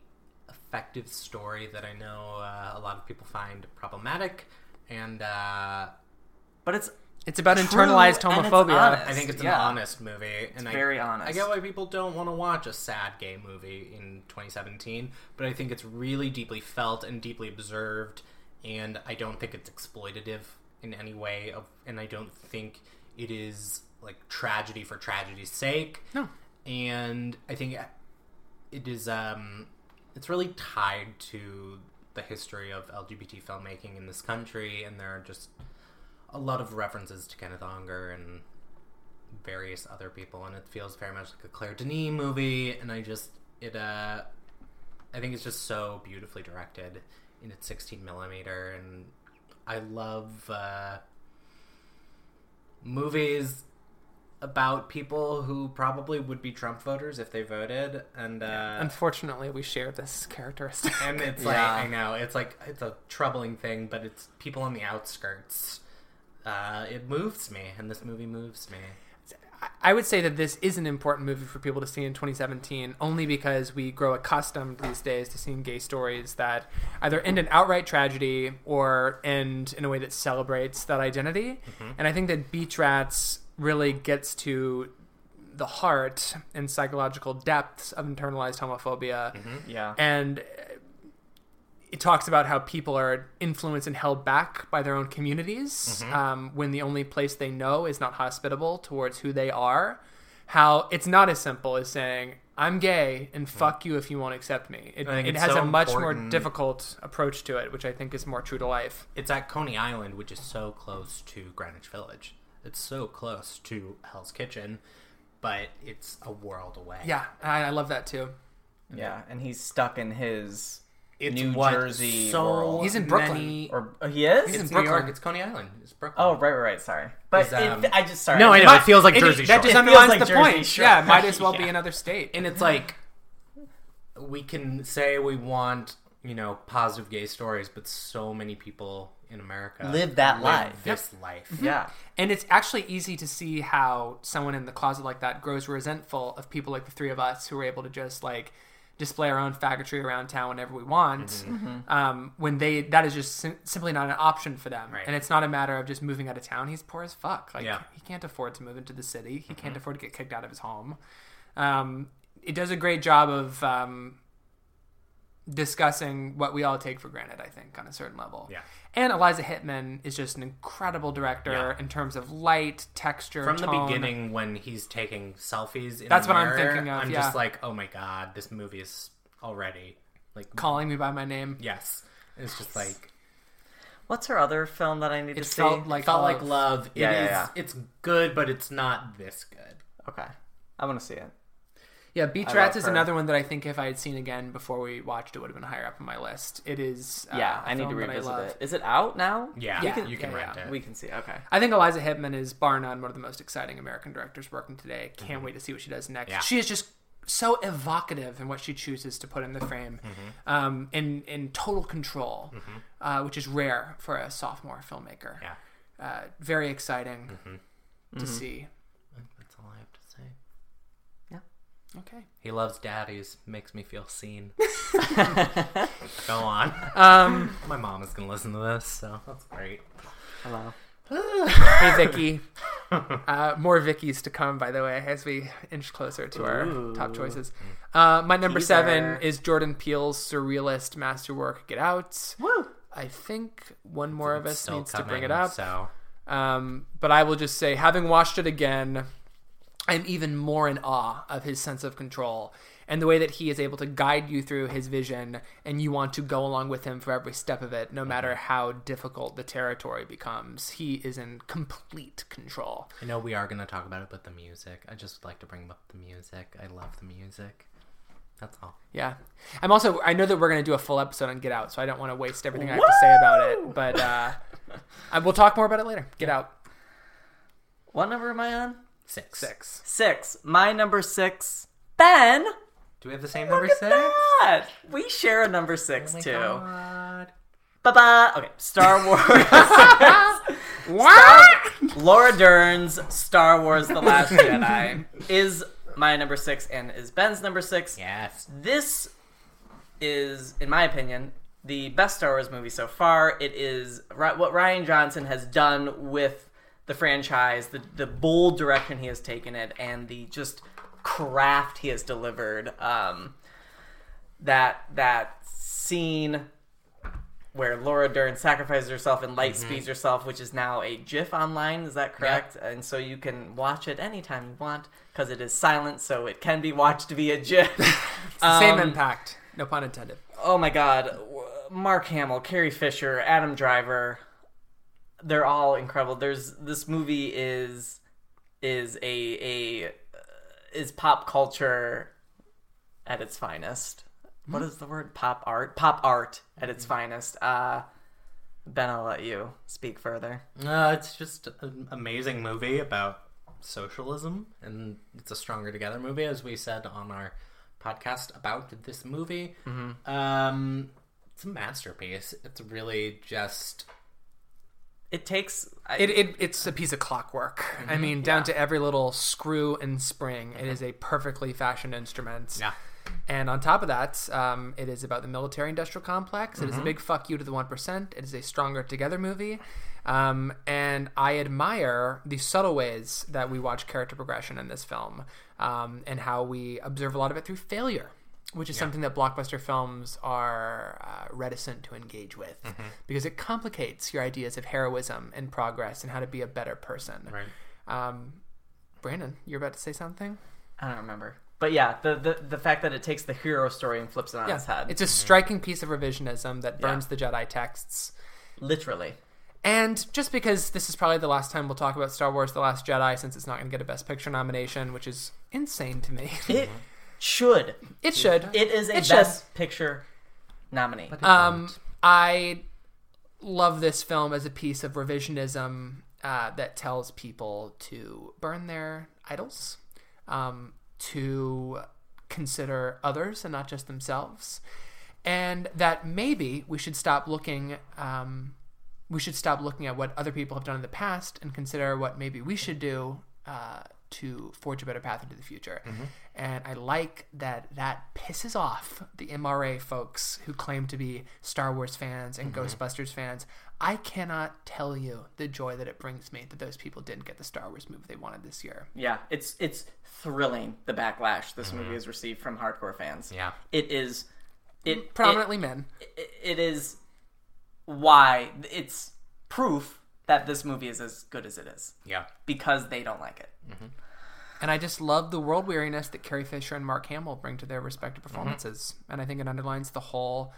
Speaker 3: effective story that I know uh, a lot of people find problematic, and uh,
Speaker 1: But it's
Speaker 2: it's about
Speaker 1: True,
Speaker 2: internalized homophobia.
Speaker 3: I think it's
Speaker 1: Yeah.
Speaker 3: an honest movie. And I,
Speaker 1: very honest.
Speaker 3: I get why people don't want to watch a sad gay movie in 2017, but I think it's really deeply felt and deeply observed, and I don't think it's exploitative in any way. Of, and I don't think it is like tragedy for tragedy's sake.
Speaker 2: No.
Speaker 3: And I think it is. Um, it's really tied to the history of LGBT filmmaking in this country, and there are just a lot of references to Kenneth Anger and various other people, and it feels very much like a Claire Denis movie. And I just it uh, I think it's just so beautifully directed in its 16 millimeter, and I love uh, movies about people who probably would be Trump voters if they voted, and uh,
Speaker 2: unfortunately we share this characteristic
Speaker 3: and it's
Speaker 1: Yeah.
Speaker 3: like I know it's like it's a troubling thing, but it's people on the outskirts. Uh, it moves me, and this movie moves me.
Speaker 2: I would say that this is an important movie for people to see in 2017, only because we grow accustomed these days to seeing gay stories that either end in outright tragedy or end in a way that celebrates that identity. Mm-hmm. And I think that Beach Rats really gets to the heart and psychological depths of internalized homophobia mm-hmm.
Speaker 1: yeah.
Speaker 2: and it talks about how people are influenced and held back by their own communities um, when the only place they know is not hospitable towards who they are. How it's not as simple as saying, I'm gay and fuck you if you won't accept me. It, it has
Speaker 3: so
Speaker 2: a much more difficult approach to it, which I think is more true to life.
Speaker 3: It's at Coney Island, which is so close to Greenwich Village. It's so close to Hell's Kitchen, but it's a world away.
Speaker 2: Yeah, I, I love that too.
Speaker 1: Yeah, and he's stuck in his
Speaker 3: It's
Speaker 1: New
Speaker 3: what
Speaker 1: Jersey
Speaker 3: so
Speaker 1: world.
Speaker 2: He's in Brooklyn.
Speaker 3: many-
Speaker 1: or uh, he is.
Speaker 2: He's in
Speaker 3: it's New York. It's Coney Island. It's Brooklyn.
Speaker 1: oh, right, right, right. Sorry, but
Speaker 3: um,
Speaker 1: it, I just sorry.
Speaker 3: No, I know.
Speaker 1: My-
Speaker 3: it feels like
Speaker 2: It-
Speaker 3: Jersey
Speaker 2: that just underlines
Speaker 1: feels like
Speaker 2: the
Speaker 1: Jersey
Speaker 2: point.
Speaker 1: Shore.
Speaker 2: Yeah, it might as well be another state.
Speaker 3: and it's like we can say we want you know positive gay stories, but so many people in America
Speaker 1: Live that life.
Speaker 3: This life.
Speaker 1: Yeah,
Speaker 2: And it's actually easy to see how someone in the closet like that grows resentful of people like the three of us who are able to just like display our own faggotry around town whenever we want.
Speaker 1: Mm-hmm.
Speaker 2: Um, when they that is just sim- simply not an option for them,
Speaker 3: Right.
Speaker 2: and it's not a matter of just moving out of town. He's poor as fuck. Like
Speaker 3: Yeah. Mm-hmm.
Speaker 2: he can't afford to move into the city. He can't afford to get kicked out of his home. Um, it does a great job of um, discussing what we all take for granted. I think on a certain level.
Speaker 3: Yeah.
Speaker 2: And Eliza Hittman is just an incredible director
Speaker 3: Yeah.
Speaker 2: in terms of light, texture,
Speaker 3: From the beginning, when he's taking selfies, in
Speaker 2: That's
Speaker 3: the
Speaker 2: what I'm thinking of,
Speaker 3: I'm
Speaker 2: yeah.
Speaker 3: just like, oh my god, this movie is already like
Speaker 2: calling me by my name.
Speaker 3: Yes, it's just like
Speaker 1: what's her other film that I need
Speaker 2: It
Speaker 1: to see?
Speaker 2: felt like
Speaker 3: felt
Speaker 2: love.
Speaker 3: like love. It
Speaker 1: Yeah,
Speaker 3: is-
Speaker 1: yeah, yeah.
Speaker 3: It's good, but it's not this good.
Speaker 1: okay, I want to see it.
Speaker 2: Yeah, Beach
Speaker 1: I
Speaker 2: Rats is
Speaker 1: her.
Speaker 2: another one that I think if I had seen again before we watched it would have been higher up on my list. It is. Uh,
Speaker 1: Yeah,
Speaker 2: a
Speaker 1: I need to revisit
Speaker 2: love.
Speaker 1: it. Is it out now?
Speaker 3: Yeah,
Speaker 2: Yeah,
Speaker 3: you can
Speaker 2: yeah,
Speaker 3: rent
Speaker 2: yeah.
Speaker 3: it.
Speaker 1: We can see. Okay.
Speaker 2: I think Eliza Hittman is bar none one of the most exciting American directors working today. Can't wait to see what she does next.
Speaker 3: Mm-hmm. Yeah.
Speaker 2: She is just so evocative in what she chooses to put in the frame,
Speaker 3: Mm-hmm.
Speaker 2: um, in in total control, uh, which is rare for a sophomore filmmaker.
Speaker 3: Yeah,
Speaker 2: Uh, very exciting
Speaker 3: Mm-hmm.
Speaker 2: to see.
Speaker 3: that's all I have to say.
Speaker 2: Okay.
Speaker 3: He loves daddies. Makes me feel seen. Go on.
Speaker 2: Um,
Speaker 3: My mom is gonna listen to this, so that's great.
Speaker 1: Hello.
Speaker 2: hey Vicky. Uh, more Vickies to come, by the way, as we inch closer to our
Speaker 1: Ooh.
Speaker 2: top choices. Uh, my number seven is Jordan Peele's surrealist masterwork, Get Out.
Speaker 1: Woo.
Speaker 2: I think one more of us needs to bring it up.
Speaker 3: So
Speaker 2: Um, but I will just say, having watched it again, I'm even more in awe of his sense of control and the way that he is able to guide you through his vision, and you want to go along with him for every step of it, no matter how difficult the territory becomes. He is in complete control.
Speaker 3: I know we are gonna talk about it, but the music. I just like to bring up the music. I love the music. That's all.
Speaker 2: Yeah, I'm also. I know that we're going to do a full episode on Get Out, so I don't want to waste everything I have to say about it. But uh, I, we'll talk more about it later. Get Out
Speaker 1: What number am I on?
Speaker 3: Six.
Speaker 2: six.
Speaker 1: Six. My number six. Ben.
Speaker 3: Do we have the same number
Speaker 1: at
Speaker 3: six?
Speaker 1: that. We share a number six
Speaker 3: Oh my
Speaker 1: too.
Speaker 3: God.
Speaker 1: Ba ba. Okay. Star Wars.
Speaker 2: What?
Speaker 1: Laura Dern's Star Wars: The Last Jedi is my number six and is Ben's number six.
Speaker 3: Yes.
Speaker 1: This is, in my opinion, the best Star Wars movie so far. It is what Rian Johnson has done with the franchise, the the bold direction he has taken it, and the just craft he has delivered. Um, that that scene where Laura Dern sacrifices herself and light speeds herself, which is now a GIF online. Is that correct? And so you can watch it anytime you want because it is silent, so it can be watched via GIF.
Speaker 2: The same
Speaker 1: Um,
Speaker 2: impact. No pun intended.
Speaker 1: Oh my God, Mark Hamill, Carrie Fisher, Adam Driver, they're all incredible. There's this movie is is a a is pop culture at its finest. What is the word? Pop art. Pop art at its finest. Uh, ben, I'll let you speak further.
Speaker 3: Uh, it's just an amazing movie about socialism, and it's a stronger together movie, as we said on our podcast about this movie. Um, it's a masterpiece. It's really just
Speaker 1: It takes. I,
Speaker 2: It, it it's a piece of clockwork. I mean, down to every little screw and spring. It is a perfectly fashioned instrument.
Speaker 3: yeah.
Speaker 2: And on top of that, um, it is about the military industrial complex. It
Speaker 3: Mm-hmm.
Speaker 2: is a big fuck you to the 1%. It is a stronger together movie. Um, and I admire the subtle ways that we watch character progression in this film um, and how we observe a lot of it through failure. Which is something that blockbuster films are uh, reticent to engage with because it complicates your ideas of heroism and progress and how to be a better person.
Speaker 3: Right.
Speaker 2: Um, Brandon, you're about to say something?
Speaker 1: I don't remember. But yeah, the, the the fact that it takes the hero story and flips it on its head.
Speaker 2: It's a striking piece of revisionism that burns
Speaker 1: Yeah.
Speaker 2: the Jedi texts.
Speaker 1: literally.
Speaker 2: And just because this is probably the last time we'll talk about Star Wars The Last Jedi, since it's not going to get a Best Picture nomination, which is insane to me.
Speaker 1: It should.
Speaker 2: it should.
Speaker 1: It is a
Speaker 2: It should.
Speaker 1: best picture nominee.
Speaker 2: Um, I love this film as a piece of revisionism uh, that tells people to burn their idols, um, to consider others and not just themselves, and that maybe we should stop looking. Um, we should stop looking at what other people have done in the past and consider what maybe we should do uh, to forge a better path into the future. Mm-hmm. And I like that that pisses off the MRA folks who claim to be Star Wars fans and mm-hmm. Ghostbusters fans. I cannot tell you the joy that it brings me that those people didn't get the Star Wars movie they wanted this year.
Speaker 1: yeah, it's it's thrilling the backlash this mm-hmm. movie has received from hardcore fans.
Speaker 3: Yeah.
Speaker 1: It is it
Speaker 2: Prominently men.
Speaker 1: it, it is why it's proof that this movie is as good as it is
Speaker 3: Yeah.
Speaker 1: because they don't like it.
Speaker 2: And I just love the world weariness that Carrie Fisher and Mark Hamill bring to their respective performances. And I think it underlines the whole.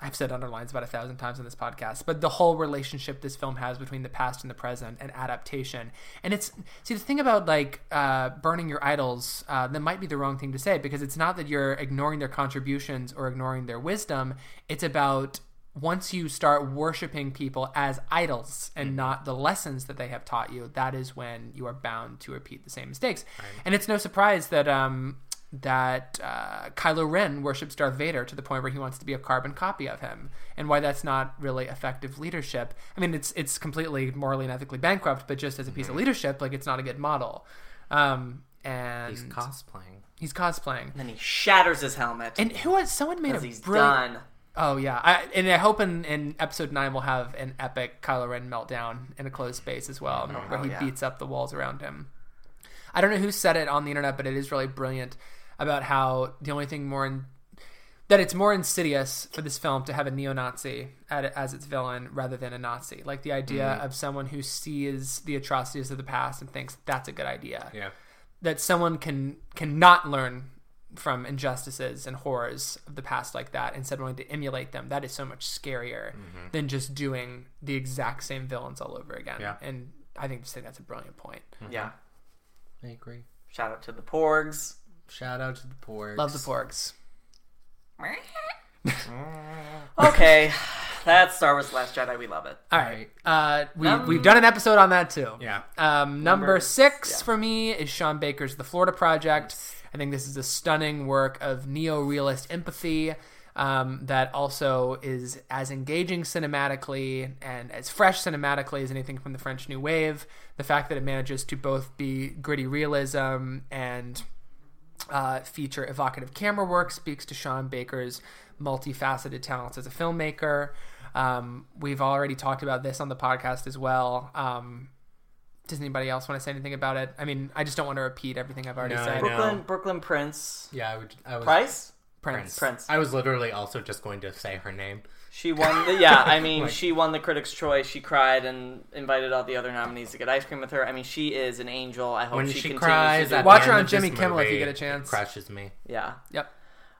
Speaker 2: I've said underlines about a thousand times in this podcast, but the whole relationship this film has between the past and the present and adaptation. And it's see the thing about like uh, burning your idols. Uh, that might be the wrong thing to say because it's not that you're ignoring their contributions or ignoring their wisdom. It's about once you start worshiping people as idols and not the lessons that they have taught you, that is when you are bound to repeat the same mistakes. And it's no surprise that um, that uh, Kylo Ren worships Darth Vader to the point where he wants to be a carbon copy of him, and why that's not really effective leadership. I mean, it's it's completely morally and ethically bankrupt, but just as a piece of leadership, like it's not a good model. Um, and
Speaker 3: He's cosplaying.
Speaker 2: he's cosplaying.
Speaker 1: And then he shatters his helmet
Speaker 2: And who was someone made a
Speaker 1: because he's
Speaker 2: brilliant.
Speaker 1: done.
Speaker 2: Oh yeah, I, and I hope in, in episode nine we'll have an epic Kylo Ren meltdown in a closed space as well, where he
Speaker 1: yeah.
Speaker 2: beats up the walls around him. I don't know who said it on the internet, but it is really brilliant about how the only thing more in, that it's more insidious for this film to have a neo-Nazi at, as its villain rather than a Nazi. Like the idea
Speaker 1: Mm-hmm.
Speaker 2: of someone who sees the atrocities of the past and thinks that's a good idea
Speaker 3: Yeah.
Speaker 2: that someone can cannot learn from injustices and horrors of the past like that instead of wanting to emulate them that is so much scarier
Speaker 3: Mm-hmm.
Speaker 2: than just doing the exact same villains all over again
Speaker 3: Yeah.
Speaker 2: and i think just think that's a brilliant point
Speaker 1: Yeah.
Speaker 3: I agree.
Speaker 1: Shout out to the Porgs.
Speaker 3: Shout out to the porgs.
Speaker 2: love the porgs
Speaker 1: Okay, that's Star Wars: The Last Jedi. We love it.
Speaker 2: all right uh, we,
Speaker 1: Num-
Speaker 2: we've done an episode on that too
Speaker 3: Yeah.
Speaker 2: Um, number,
Speaker 1: Number-
Speaker 2: six
Speaker 1: yeah.
Speaker 2: for me is Sean Baker's The Florida Project. I think this is a stunning work of neo-realist empathy um, that also is as engaging cinematically and as fresh cinematically as anything from the French New Wave. The fact that it manages to both be gritty realism and uh, feature evocative camera work speaks to Sean Baker's multifaceted talents as a filmmaker. Um, we've already talked about this on the podcast as well. Um, does anybody else want to say anything about it? I mean, I just don't want to repeat everything I've already
Speaker 3: No,
Speaker 2: said.
Speaker 3: know.
Speaker 1: Brooklyn, Brooklyn Prince.
Speaker 3: Yeah, I, would, I was.
Speaker 1: Price.
Speaker 2: Prince.
Speaker 1: Prince.
Speaker 3: I was literally also just going to say her name.
Speaker 1: She won the yeah. I mean,
Speaker 3: Like-
Speaker 1: she won the Critics' Choice. She cried and invited all the other nominees to get ice cream with her. I mean, she is an angel. I hope
Speaker 3: When
Speaker 1: she,
Speaker 3: she,
Speaker 1: continues
Speaker 3: cries,
Speaker 1: to
Speaker 3: at
Speaker 1: do
Speaker 3: the
Speaker 2: Watch
Speaker 3: end
Speaker 2: her on
Speaker 3: of
Speaker 2: Jimmy Kimmel if you
Speaker 3: movie,
Speaker 2: get a chance.
Speaker 3: It crushes me.
Speaker 1: Yeah.
Speaker 2: Yep.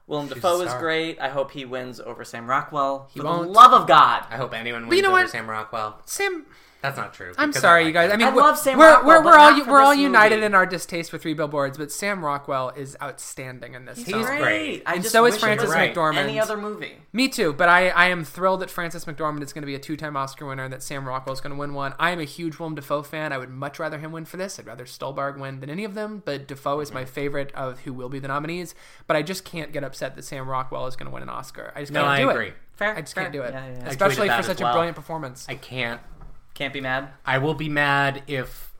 Speaker 1: Willem
Speaker 3: She's
Speaker 1: Dafoe is
Speaker 3: star.
Speaker 1: great. I hope he wins over Sam Rockwell.
Speaker 2: He
Speaker 1: For
Speaker 2: won't.
Speaker 1: the love of God.
Speaker 3: I hope anyone wins
Speaker 2: you
Speaker 3: wins
Speaker 2: know
Speaker 3: over
Speaker 2: what?
Speaker 3: Sam Rockwell.
Speaker 2: Sam,
Speaker 3: That's not true.
Speaker 2: I'm sorry,
Speaker 3: I
Speaker 2: you
Speaker 3: like
Speaker 2: guys. I mean,
Speaker 1: I
Speaker 2: we're,
Speaker 1: love Sam
Speaker 2: we're,
Speaker 1: Rockwell,
Speaker 2: we're, we're all we're all
Speaker 1: this
Speaker 2: united
Speaker 1: movie.
Speaker 2: in our distaste for Three Billboards, but Sam Rockwell is outstanding in this
Speaker 1: He's
Speaker 2: film.
Speaker 3: great.
Speaker 1: great. I
Speaker 2: And
Speaker 1: just
Speaker 2: so is
Speaker 1: wish it
Speaker 2: Frances
Speaker 1: was
Speaker 2: McDormand.
Speaker 1: Any other movie?
Speaker 2: Me too, but I, I am thrilled that Frances McDormand is going to be a two-time Oscar winner and that Sam Rockwell is going to win one. I am a huge Willem Dafoe fan. I would much rather him win for this. I'd rather Stuhlbarg win than any of them, but Dafoe is my mm-hmm. favorite of who will be the nominees. But I just can't get upset that Sam Rockwell is going to win an Oscar. I just
Speaker 3: No,
Speaker 2: can't
Speaker 3: I
Speaker 2: do
Speaker 3: agree.
Speaker 2: it.
Speaker 1: Fair.
Speaker 2: I just
Speaker 1: fair.
Speaker 2: can't do it,
Speaker 1: Yeah, yeah, yeah.
Speaker 2: Especially for
Speaker 3: as
Speaker 2: such a brilliant performance.
Speaker 3: I can't.
Speaker 1: Can't be mad.
Speaker 3: I will be mad if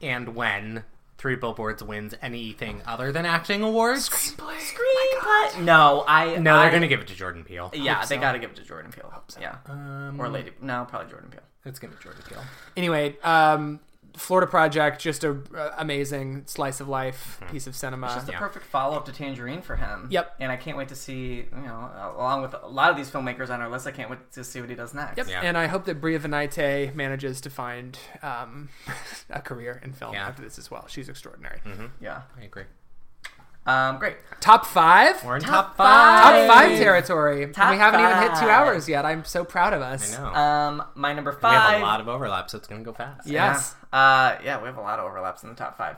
Speaker 3: and when Three Billboards wins anything other than acting awards.
Speaker 1: Screenplay. Screenplay? No, I.
Speaker 3: No,
Speaker 1: I,
Speaker 3: they're going to give it to Jordan Peele.
Speaker 1: Yeah,
Speaker 2: Hope
Speaker 1: they
Speaker 2: so.
Speaker 1: got to give it to Jordan Peele. Yeah,
Speaker 3: Um,
Speaker 1: or Lady. No, probably Jordan Peele.
Speaker 3: It's going to be Jordan Peele.
Speaker 2: Anyway, um, Florida Project, just a uh, amazing slice of life piece of cinema.
Speaker 1: It's just a
Speaker 3: Yeah.
Speaker 1: perfect follow up to Tangerine for him.
Speaker 2: Yep.
Speaker 1: And I can't wait to see, you know, along with a lot of these filmmakers on our list, I can't wait to see what he does next.
Speaker 2: Yep.
Speaker 3: Yeah.
Speaker 2: And I hope that Bria Vinaite manages to find um, a career in film
Speaker 3: Yeah.
Speaker 2: after this as well. She's extraordinary.
Speaker 1: Yeah.
Speaker 3: I agree.
Speaker 1: Um, great.
Speaker 2: Top five.
Speaker 3: We're in
Speaker 1: Top
Speaker 3: top,
Speaker 1: five.
Speaker 3: five.
Speaker 2: Top five territory.
Speaker 1: Top
Speaker 2: we haven't even hit two hours yet. I'm so proud of us.
Speaker 3: I know.
Speaker 1: Um, my number five.
Speaker 3: we
Speaker 1: five.
Speaker 3: have a lot of overlap, so it's gonna go fast.
Speaker 2: Yes.
Speaker 1: Yeah. Uh, yeah, we have a lot of overlaps in the top five.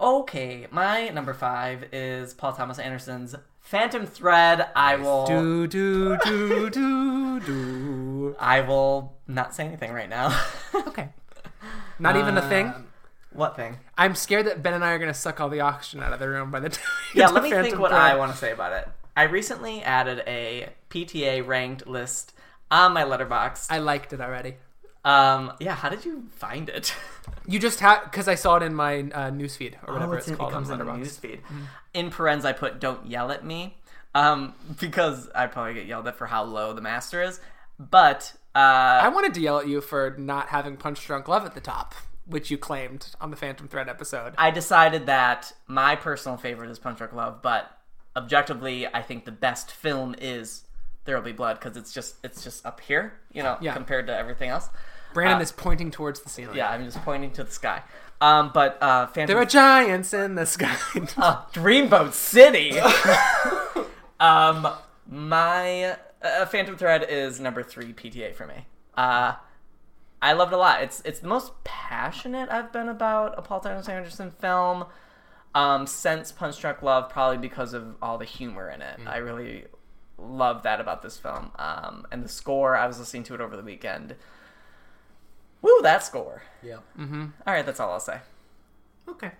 Speaker 1: Okay, my number five is Paul Thomas Anderson's Phantom Thread. I will.
Speaker 2: Do do do do do.
Speaker 1: I will not say anything right now.
Speaker 2: Okay. Not even a thing.
Speaker 1: What thing?
Speaker 2: I'm scared that Ben and I are gonna suck all the oxygen out of the room by the time.
Speaker 1: Yeah, let me
Speaker 2: Phantom
Speaker 1: think what
Speaker 2: Thread.
Speaker 1: I want to say about it. I recently added a PTA ranked list on my Letterboxd.
Speaker 2: I liked it already.
Speaker 1: Um, yeah, how did you find it?
Speaker 2: You just have because I saw it in my uh, newsfeed or whatever
Speaker 1: Oh,
Speaker 2: it's,
Speaker 1: in-
Speaker 2: called
Speaker 1: It comes
Speaker 2: on
Speaker 1: in the
Speaker 2: Letterboxd.
Speaker 1: newsfeed. In parens, I put "Don't yell at me," um, because I probably get yelled at for how low the master is. But uh,
Speaker 2: I wanted to yell at you for not having Punch Drunk Love at the top, which you claimed on the Phantom Thread episode.
Speaker 1: I decided that my personal favorite is Punch Drunk Love, but objectively, I think the best film is There Will Be Blood because it's just it's just up here, you know,
Speaker 2: Yeah.
Speaker 1: compared to everything else.
Speaker 2: Brandon
Speaker 1: uh,
Speaker 2: is pointing towards the ceiling.
Speaker 1: Yeah, I'm just pointing to the sky. Um, but uh, Phantom
Speaker 2: There are giants in the sky.
Speaker 1: uh, Dreamboat City. um, my uh, Phantom Thread is number three PTA for me. Uh, I loved it a lot. It's it's the most passionate I've been about a Paul Thomas Anderson film um, since Punch Drunk Love, probably because of all the humor in it. I really love that about this film. Um, and the score, I was listening to it over the weekend. Woo, that score.
Speaker 3: Yeah.
Speaker 1: All right, that's all I'll say.
Speaker 3: Okay.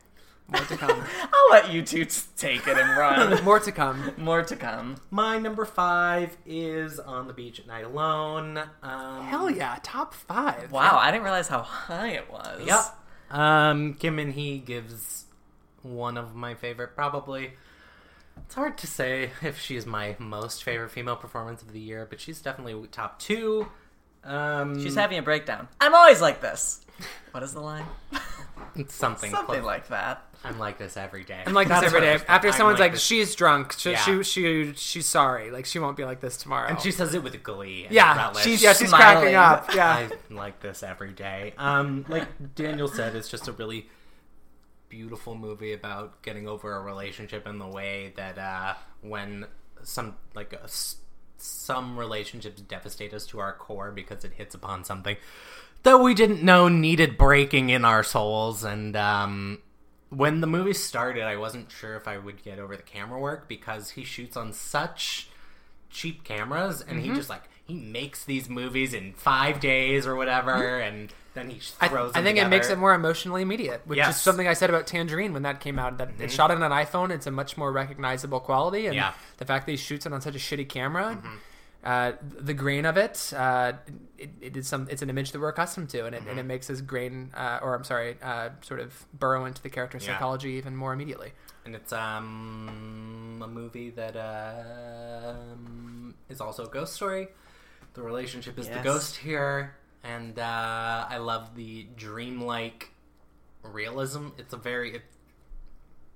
Speaker 2: More to come.
Speaker 1: I'll let you two take it and run.
Speaker 2: More to come.
Speaker 1: More to come.
Speaker 3: My number five is On the Beach at Night Alone. Um,
Speaker 2: Hell yeah, top five.
Speaker 1: Wow, I didn't realize how high it was.
Speaker 3: Yep. Um, Kim Min Hee gives one of my favorite, probably. It's hard to say if she's my most favorite female performance of the year, but she's definitely top two. Um,
Speaker 1: She's having a breakdown. I'm always like this. What is the line?
Speaker 3: it's something,
Speaker 1: Something
Speaker 3: close.
Speaker 1: like that.
Speaker 3: I'm like this every day.
Speaker 2: I'm like this
Speaker 3: That's
Speaker 2: every
Speaker 3: what I
Speaker 2: day.
Speaker 3: was-
Speaker 2: After
Speaker 3: I'm
Speaker 2: someone's like,
Speaker 3: this-
Speaker 2: she's drunk, she,
Speaker 3: Yeah.
Speaker 2: she, she, she's sorry. Like, she won't be like this tomorrow.
Speaker 3: and she says it with glee. and
Speaker 2: yeah, she's, yeah, she's
Speaker 1: smiling.
Speaker 2: cracking up. Yeah.
Speaker 3: I like this every day. Um, like Daniel said, it's just a really beautiful movie about getting over a relationship in the way that uh, when some like a s some relationships devastate us to our core because it hits upon something that we didn't know needed breaking in our souls and um when the movie started i wasn't sure if i would get over the camera work because he shoots on such cheap cameras and he mm-hmm. just like he makes these movies in five days or whatever mm-hmm. and then he
Speaker 2: I,
Speaker 3: throws
Speaker 2: I
Speaker 3: them
Speaker 2: think it makes it more emotionally immediate, which is something I said about Tangerine when that came out. That it's mm-hmm. shot on an iPhone, it's a much more recognizable quality, and
Speaker 3: Yeah.
Speaker 2: the fact that he shoots it on such a shitty camera, uh, the grain of it, uh, it, it is some. It's an image that we're accustomed to, and it, and it makes his grain, uh, or I'm sorry, uh, sort of burrow into the character's
Speaker 3: Yeah.
Speaker 2: psychology even more immediately.
Speaker 3: and it's um a movie that um is also a ghost story. The relationship is the ghost here, and uh, I love the dreamlike realism. It's a very it,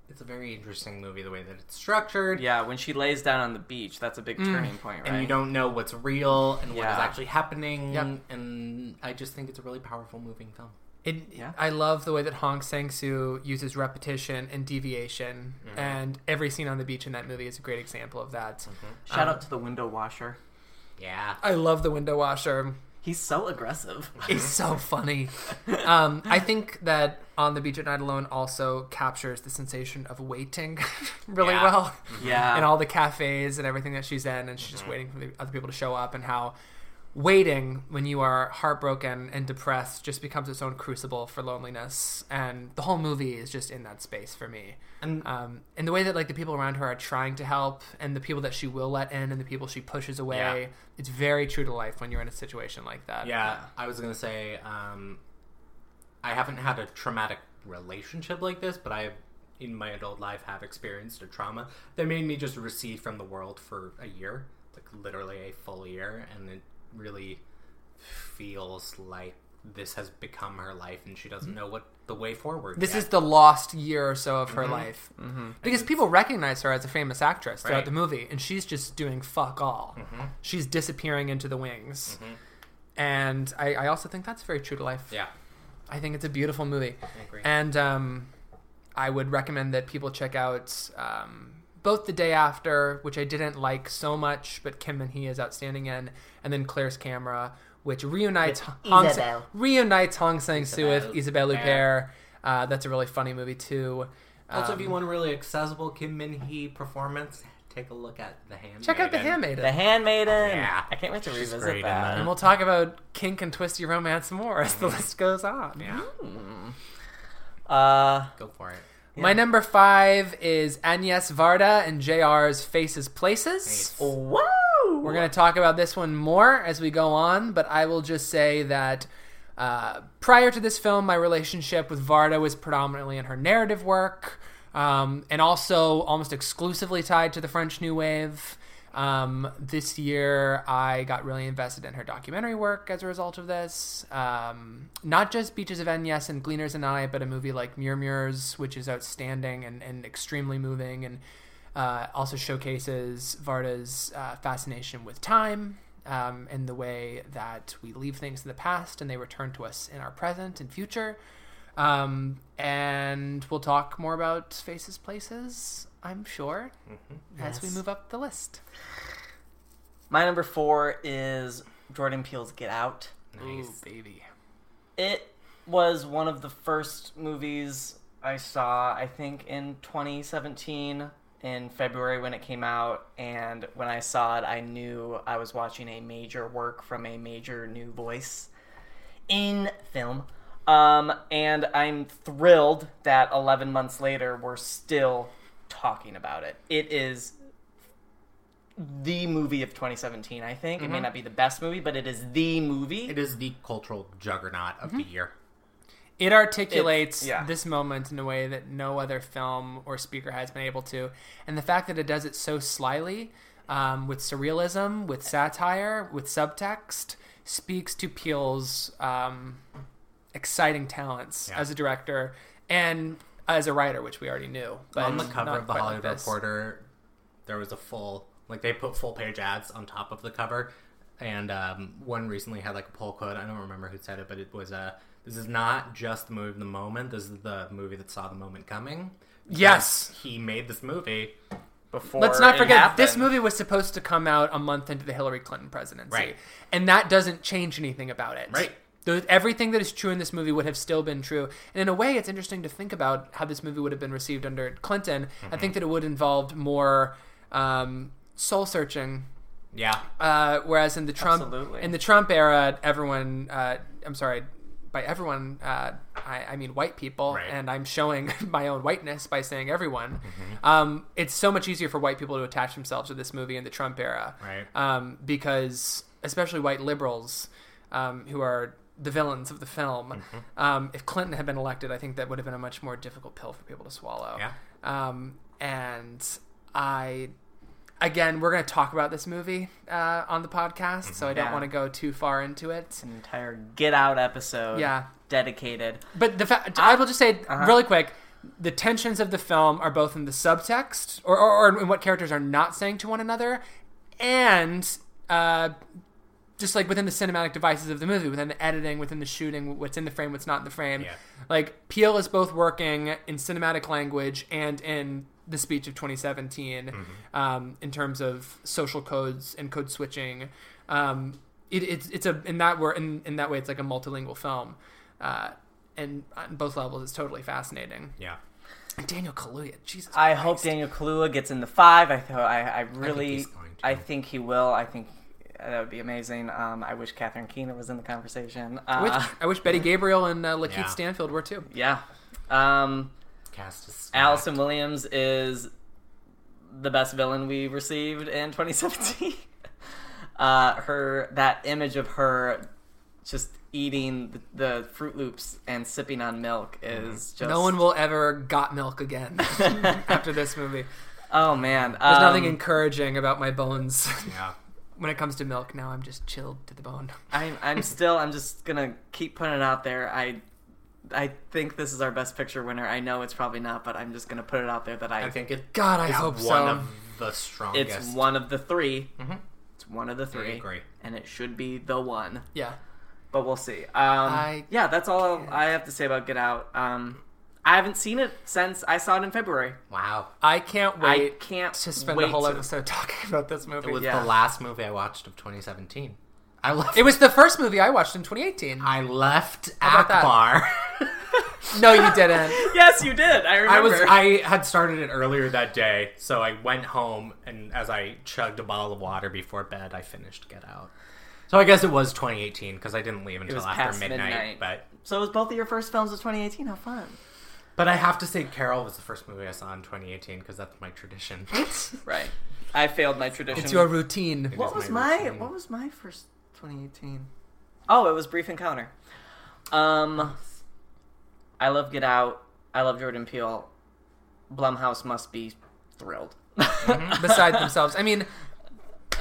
Speaker 3: it's a very interesting movie the way that it's structured.
Speaker 1: Yeah, when she lays down on the beach, that's a big mm. turning point, right?
Speaker 3: And you don't know what's real and what is actually happening.
Speaker 2: Yep.
Speaker 3: And I just think it's a really powerful moving film.
Speaker 2: It,
Speaker 1: Yeah.
Speaker 2: I love the way that Hong Sang-soo uses repetition and deviation, mm-hmm. and every scene on the beach in that movie is a great example of that. Mm-hmm.
Speaker 1: Shout
Speaker 2: Um,
Speaker 1: out to the window washer.
Speaker 3: Yeah.
Speaker 2: I love the window washer.
Speaker 1: He's so aggressive.
Speaker 2: He's so funny. Um, I think that On the Beach at Night Alone also captures the sensation of waiting really
Speaker 3: Yeah.
Speaker 2: well.
Speaker 1: Yeah.
Speaker 2: and all the cafes and everything that she's in, and she's just waiting for the other people to show up, and how waiting when you are heartbroken and depressed just becomes its own crucible for loneliness. And the whole movie is just in that space for me.
Speaker 3: And
Speaker 2: Um, and the way that like the people around her are trying to help, and the people that she will let in, and the people she pushes away,
Speaker 3: Yeah.
Speaker 2: it's very true to life when you're in a situation like that.
Speaker 3: Yeah, I was gonna say, um, I haven't had a traumatic relationship like this, but I, in my adult life, have experienced a trauma that made me just recede from the world for a year, like literally a full year, and it really feels like this has become her life and she doesn't know what the way forward.
Speaker 2: This
Speaker 3: yet.
Speaker 2: is the lost year or so of her life. Mm-hmm. Because people recognize her as a famous actress throughout
Speaker 3: Right.
Speaker 2: the movie, and she's just doing fuck all. She's disappearing into the wings. And I, I also think that's very true to life.
Speaker 3: yeah.
Speaker 2: I think it's a beautiful movie.
Speaker 3: I agree.
Speaker 2: And um, I would recommend that people check out um, both The Day After, which I didn't like so much, but Kim Min Hee is outstanding in, and then Claire's Camera, which reunites
Speaker 1: With
Speaker 2: Hong,
Speaker 1: Isabelle.
Speaker 2: reunites Hong Sang Soo with
Speaker 3: Isabelle
Speaker 2: Isabelle
Speaker 3: Huppert.
Speaker 2: Huppert. Uh, that's a really funny movie too.
Speaker 3: Also,
Speaker 2: Um,
Speaker 3: if you want a really accessible Kim Min Hee performance, take a look at The Handmaiden.
Speaker 2: check out The Handmaiden.
Speaker 1: The Handmaiden.
Speaker 3: Yeah.
Speaker 1: I can't wait to
Speaker 3: She's
Speaker 1: revisit
Speaker 3: great
Speaker 1: that.
Speaker 3: that.
Speaker 2: and we'll talk about kink and twisty romance more as the list goes on.
Speaker 3: Yeah,
Speaker 1: Uh,
Speaker 3: go for it.
Speaker 2: My number five is Agnes Varda and JR's Faces Places.
Speaker 1: whoa.
Speaker 2: We're going to talk about this one more as we go on, but I will just say that uh, prior to this film, my relationship with Varda was predominantly in her narrative work um, and also almost exclusively tied to the French New Wave. Um, this year, I got really invested in her documentary work as a result of this. Um, not just Beaches of Agnes and Gleaners and I, but a movie like Murmurs, which is outstanding and, and extremely moving and uh, also showcases Varda's uh, fascination with time um, and the way that we leave things in the past and they return to us in our present and future. Um, and we'll talk more about Faces Places, I'm sure, as we move up the list.
Speaker 1: My number four is Jordan Peele's Get Out.
Speaker 2: Ooh, baby.
Speaker 1: It was one of the first movies I saw, I think, in 2017 in February when it came out. And when I saw it, I knew I was watching a major work from a major new voice in film. Um, and I'm thrilled that 11 months later, we're still talking about it. It is the movie of 2017, I think. It may not be the best movie, but it is the movie.
Speaker 3: It is the cultural juggernaut of the year.
Speaker 2: It articulates
Speaker 1: It's- yeah.
Speaker 2: this moment in a way that no other film or speaker has been able to. And the fact that it does it so slyly, um, with surrealism, with satire, with subtext, speaks to Peele's um, exciting talents
Speaker 3: Yeah.
Speaker 2: as a director and as a writer, which we already knew. But
Speaker 3: on the cover of the
Speaker 2: quite like
Speaker 3: Hollywood. Reporter, there was a full like they put full page ads on top of the cover, and um, one recently had like a poll quote. I don't remember who said it, but it was uh, "This is not just the movie of the moment. This is the movie that saw the moment coming."
Speaker 2: Yes.
Speaker 3: He made this movie.
Speaker 1: Before
Speaker 2: Let's not forget this movie was supposed to come out a month into the Hillary Clinton presidency,
Speaker 3: Right.
Speaker 2: and that doesn't change anything about it.
Speaker 3: Right.
Speaker 2: Everything that is true in this movie would have still been true, and in a way, it's interesting to think about how this movie would have been received under Clinton. I think that it would involve more um, soul searching
Speaker 3: Yeah,
Speaker 2: uh, whereas in the Trump
Speaker 1: Absolutely.
Speaker 2: in the Trump era, everyone uh, I'm sorry, by everyone uh, I, I mean white people,
Speaker 3: Right.
Speaker 2: and I'm showing my own whiteness by saying everyone. Um, it's so much easier for white people to attach themselves to this movie in the Trump era,
Speaker 3: Right.
Speaker 2: Um, because especially white liberals um, who are the villains of the film.
Speaker 3: Mm-hmm.
Speaker 2: Um, if Clinton had been elected, I think that would have been a much more difficult pill for people to swallow.
Speaker 3: Yeah.
Speaker 2: Um, and I, again, we're going to talk about this movie uh, on the podcast, so I don't
Speaker 1: Yeah.
Speaker 2: want to go too far into it.
Speaker 1: an entire Get Out episode.
Speaker 2: Yeah.
Speaker 1: dedicated.
Speaker 2: But the fa- I will just say
Speaker 1: Uh-huh.
Speaker 2: really quick. The tensions of the film are both in the subtext, or, or, or in what characters are not saying to one another, and uh, just like within the cinematic devices of the movie, within the editing, within the shooting, what's in the frame, what's not in the frame.
Speaker 3: Yeah.
Speaker 2: Like Peele is both working in cinematic language and in the speech of 2017 um, in terms of social codes and code switching. Um, it, it's it's a in that word in, in that way it's like a multilingual film, uh, and on both levels it's totally fascinating.
Speaker 3: yeah.
Speaker 2: Daniel Kaluuya, Jesus.
Speaker 1: I
Speaker 2: Christ.
Speaker 1: hope Daniel Kaluuya gets in the five. I thought I, I really,
Speaker 3: he's going to.
Speaker 1: I think he will. I think that would be amazing. Um, I wish Catherine Keener was in the conversation.
Speaker 2: I wish,
Speaker 1: Uh,
Speaker 2: I wish Betty Gabriel and uh, Lakeith
Speaker 3: Yeah.
Speaker 2: Stanfield were too.
Speaker 1: yeah. Um,
Speaker 3: Cast is.
Speaker 1: Allison Williams is the best villain we received in 2017. uh, her that image of her just eating the, the Froot Loops and sipping on milk is just
Speaker 2: No one will ever got milk again after this movie.
Speaker 1: Oh man,
Speaker 2: There's
Speaker 1: um,
Speaker 2: nothing encouraging about my bones.
Speaker 3: Yeah.
Speaker 2: When it comes to milk, now I'm just chilled to the bone.
Speaker 1: I'm I'm still I'm just gonna keep putting it out there. I I think this is our best picture winner. I know it's probably not, but I'm just gonna put it out there that I,
Speaker 3: I think it
Speaker 2: God, I
Speaker 3: is
Speaker 2: hope
Speaker 3: one
Speaker 2: so.
Speaker 3: of the strongest.
Speaker 1: it's one of the 3
Speaker 3: Mhm.
Speaker 1: It's one of the three,
Speaker 3: agree.
Speaker 1: and it should be the one.
Speaker 2: Yeah.
Speaker 1: But we'll see. Um,
Speaker 2: I
Speaker 1: yeah, that's all I have to say about Get Out. Um, I haven't seen it since I saw it in February.
Speaker 3: Wow.
Speaker 2: I can't wait I
Speaker 1: can't
Speaker 2: to spend the whole
Speaker 1: to-
Speaker 2: episode talking about this movie.
Speaker 3: It was
Speaker 1: Yeah.
Speaker 3: the last movie I watched of 2017. I left.
Speaker 2: It was the first movie I watched in 2018.
Speaker 3: I left
Speaker 2: How about that?
Speaker 3: Akbar.
Speaker 2: No, you didn't.
Speaker 1: Yes, you did. I remember.
Speaker 3: I was I had started it earlier that day, so I went home and as I chugged a bottle of water before bed, I finished Get Out. So I guess it was 2018 because I didn't leave until
Speaker 1: was
Speaker 3: after
Speaker 1: past
Speaker 3: midnight,
Speaker 1: midnight.
Speaker 3: But
Speaker 1: so it was both of your first films of 2018. How fun!
Speaker 3: But I have to say, Carol was the first movie I saw in 2018 because that's my tradition.
Speaker 1: Right. I failed my tradition.
Speaker 2: It's your routine.
Speaker 1: What
Speaker 3: is
Speaker 1: was
Speaker 3: my
Speaker 1: my
Speaker 3: routine.
Speaker 1: What was my first 2018? Oh, it was Brief Encounter. Um, I love Get Out. I love Jordan Peele. Blumhouse must be thrilled.
Speaker 2: beside themselves. I mean,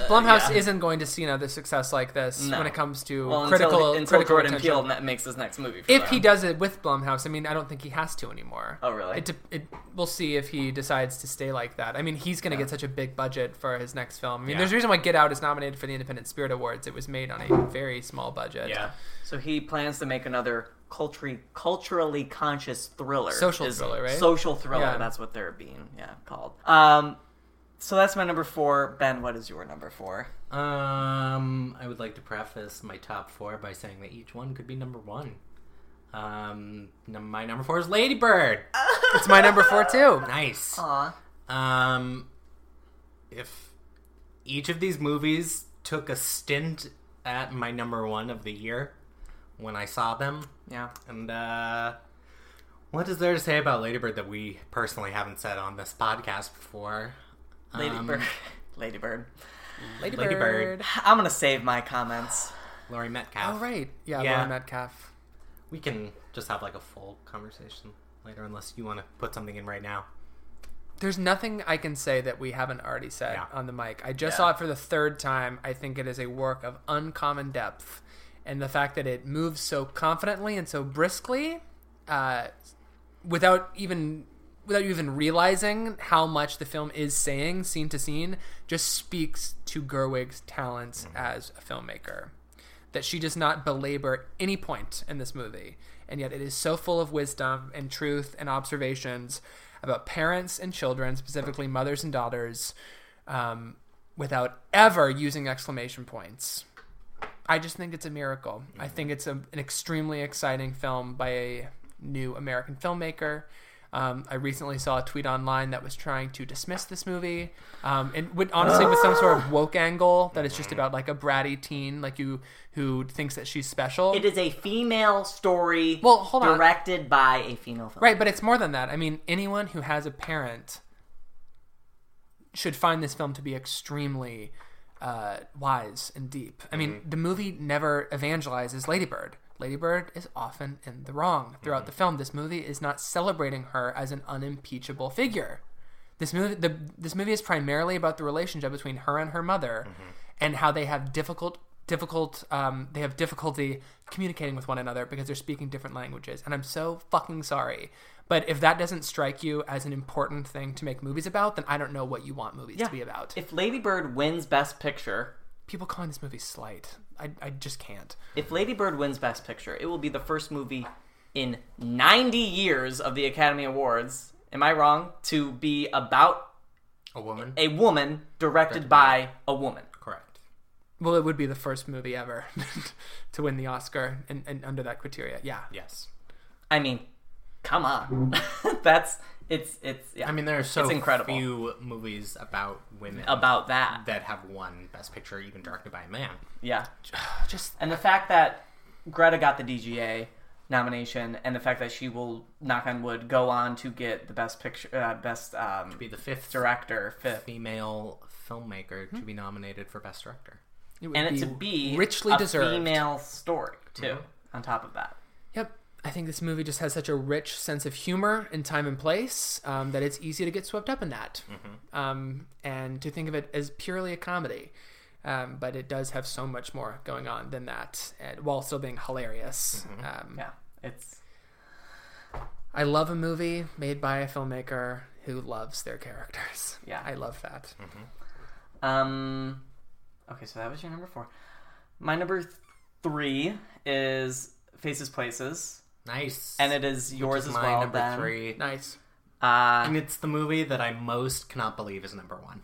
Speaker 2: Blumhouse
Speaker 1: yeah.
Speaker 2: isn't going to see another success like this
Speaker 1: No.
Speaker 2: when it comes to
Speaker 1: well,
Speaker 2: critical
Speaker 1: until, until
Speaker 2: critical
Speaker 1: Jordan
Speaker 2: attention.
Speaker 1: Peele makes his next movie. For
Speaker 2: if
Speaker 1: them.
Speaker 2: he does it with Blumhouse, I mean, I don't think he has to anymore.
Speaker 1: Oh, really?
Speaker 2: It, it we'll see if he decides to stay like that. I mean, he's going to
Speaker 1: Yeah.
Speaker 2: get such a big budget for his next film. I mean,
Speaker 3: Yeah.
Speaker 2: there's a reason why Get Out is nominated for the Independent Spirit Awards. It was made on a very small budget.
Speaker 3: yeah.
Speaker 1: So he plans to make another culturally culturally conscious thriller.
Speaker 2: Social thriller, right?
Speaker 1: Social thriller. That's what they're being yeah called. Um, so that's my number four. Ben, what is your number four?
Speaker 3: Um, I would like to preface my top four by saying that each one could be number one. Um, num- my number four is Ladybird.
Speaker 2: It's my number four too.
Speaker 3: Nice.
Speaker 1: Aw.
Speaker 3: Um, if each of these movies took a stint at my number one of the year when I saw them,
Speaker 1: Yeah.
Speaker 3: and uh, what is there to say about Ladybird that we personally haven't said on this podcast before?
Speaker 1: Ladybird.
Speaker 3: Um,
Speaker 1: Ladybird.
Speaker 2: Ladybird.
Speaker 3: Ladybird.
Speaker 1: I'm gonna save my comments.
Speaker 3: Laurie Metcalf.
Speaker 2: Oh right, yeah,
Speaker 3: Yeah.
Speaker 2: Laura Metcalf.
Speaker 3: We can just have like a full conversation later, unless you want to put something in right now.
Speaker 2: There's nothing I can say that we haven't already said
Speaker 3: Yeah.
Speaker 2: on the mic. I just
Speaker 1: Yeah.
Speaker 2: saw it for the third time. I think it is a work of uncommon depth, and the fact that it moves so confidently and so briskly, uh, without even without you even realizing how much the film is saying scene to scene, just speaks to Gerwig's talents as a filmmaker. That she does not belabor any point in this movie, and yet it is so full of wisdom and truth and observations about parents and children, specifically mothers and daughters, um, without ever using exclamation points. I just think it's a miracle. I think it's a, an extremely exciting film by a new American filmmaker. Um, I recently saw a tweet online that was trying to dismiss this movie, um, and would honestly with some sort of woke angle that it's just about like a bratty teen like you who thinks that she's special.
Speaker 1: It is a female story.
Speaker 2: Well, hold on.
Speaker 1: directed by a female film.
Speaker 2: Right, but it's more than that. I mean, anyone who has a parent should find this film to be extremely uh, wise and deep. I mean, the movie never evangelizes Ladybird. Ladybird is often in the wrong throughout the film. This movie is not celebrating her as an unimpeachable figure. This movie, the, this movie is primarily about the relationship between her and her mother, and how they have difficult, difficult, um, they have difficulty communicating with one another because they're speaking different languages. And I'm so fucking sorry, but if that doesn't strike you as an important thing to make movies about, then I don't know what you want movies
Speaker 1: Yeah.
Speaker 2: to be about.
Speaker 1: If Ladybird wins Best Picture,
Speaker 2: People calling this movie slight, I, I just can't.
Speaker 1: if Ladybird wins Best Picture, it will be the first movie in 90 years of the Academy Awards. Am I wrong? To be about
Speaker 3: A woman?
Speaker 1: a woman directed by a woman.
Speaker 3: Correct.
Speaker 2: Well, it would be the first movie ever to win the Oscar and, and under that criteria. Yeah.
Speaker 3: Yes.
Speaker 1: I mean, come on. That's it's it's yeah.
Speaker 3: I mean, there are so
Speaker 1: It's incredible.
Speaker 3: few movies about women
Speaker 1: about that.
Speaker 3: that have won Best Picture, even directed by a man.
Speaker 1: Yeah.
Speaker 2: Just
Speaker 1: And the fact that Greta got the DGA nomination and the fact that she will knock on wood go on to get the best picture uh, best um,
Speaker 3: Be the fifth
Speaker 1: director fifth
Speaker 3: female filmmaker to be nominated for Best Director.
Speaker 2: it would
Speaker 1: and it
Speaker 2: be
Speaker 1: to be
Speaker 2: richly
Speaker 1: a
Speaker 2: deserved.
Speaker 1: female story too on top of that
Speaker 2: Yep. I think this movie just has such a rich sense of humor in time and place um, that it's easy to get swept up in that, um, and to think of it as purely a comedy. Um, but it does have so much more going on than that, and, while still being hilarious. Um,
Speaker 1: Yeah, it's
Speaker 2: I love a movie made by a filmmaker who loves their characters.
Speaker 1: Yeah.
Speaker 2: I love that.
Speaker 1: Um. Okay, so that was your number four. My number th- three is Faces Places,
Speaker 3: Nice.
Speaker 1: and it is yours
Speaker 3: is
Speaker 1: as
Speaker 3: my
Speaker 1: well.
Speaker 3: number
Speaker 1: Ben.
Speaker 3: three.
Speaker 2: Nice.
Speaker 1: Uh,
Speaker 3: And it's the movie that I most cannot believe is number one.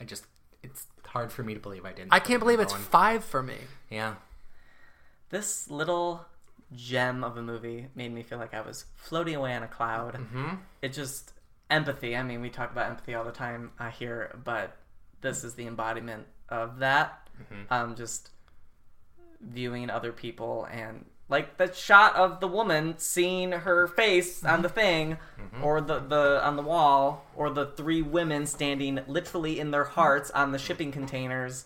Speaker 3: I just, it's hard for me to believe I didn't.
Speaker 2: I can't believe it's
Speaker 3: one.
Speaker 2: five for me.
Speaker 3: Yeah.
Speaker 1: this little gem of a movie made me feel like I was floating away on a cloud.
Speaker 3: Mm-hmm.
Speaker 1: It just empathy. I mean, we talk about empathy all the time uh, here, but this is the embodiment of that.
Speaker 3: Mm-hmm.
Speaker 1: Um, just viewing other people and like the shot of the woman seeing her face on the thing
Speaker 3: Mm-hmm.
Speaker 1: or the, the on the wall or the three women standing literally in their hearts on the shipping containers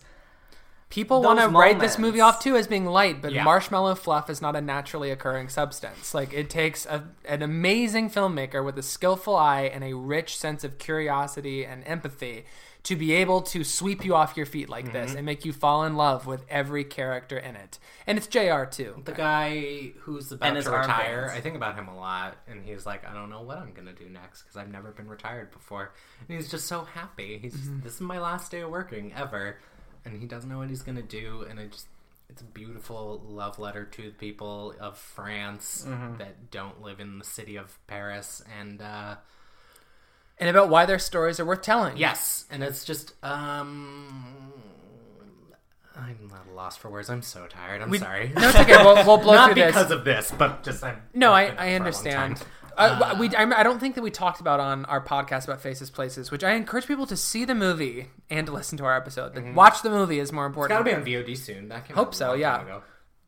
Speaker 2: People want to write this movie off too as being light, but
Speaker 3: Yeah.
Speaker 2: marshmallow fluff is not a naturally occurring substance. Like it takes a, an amazing filmmaker with a skillful eye and a rich sense of curiosity and empathy to be able to sweep you off your feet like
Speaker 3: Mm-hmm.
Speaker 2: this and make you fall in love with every character in it. And it's JR too.
Speaker 3: The guy who's about
Speaker 1: And his
Speaker 3: to retire,
Speaker 1: armbands.
Speaker 3: I think about him a lot, and he's like, I don't know what I'm gonna do next because I've never been retired before, and he's just so happy. He's
Speaker 2: Mm-hmm.
Speaker 3: this is my last day of working ever, and he doesn't know what he's gonna do, and it just it's a beautiful love letter to the people of France
Speaker 2: Mm-hmm.
Speaker 3: that don't live in the city of Paris, and uh,
Speaker 2: And about why their stories are worth telling.
Speaker 3: yes, and it's just um. I'm at a loss for words. I'm so tired. I'm
Speaker 2: We-
Speaker 3: sorry.
Speaker 2: No, it's okay. We'll, we'll blow
Speaker 3: Not
Speaker 2: through this.
Speaker 3: because of this, but just I'm.
Speaker 2: No, I,
Speaker 3: I've been for a
Speaker 2: I understand.
Speaker 3: time.
Speaker 2: Uh, we, I, I don't think that we talked about on our podcast about Faces Places, which I encourage people to see the movie and to listen to our episode. The- Watch the movie is more
Speaker 3: It's
Speaker 2: important.
Speaker 3: gotta be on VOD soon. That came
Speaker 2: Hope so, yeah.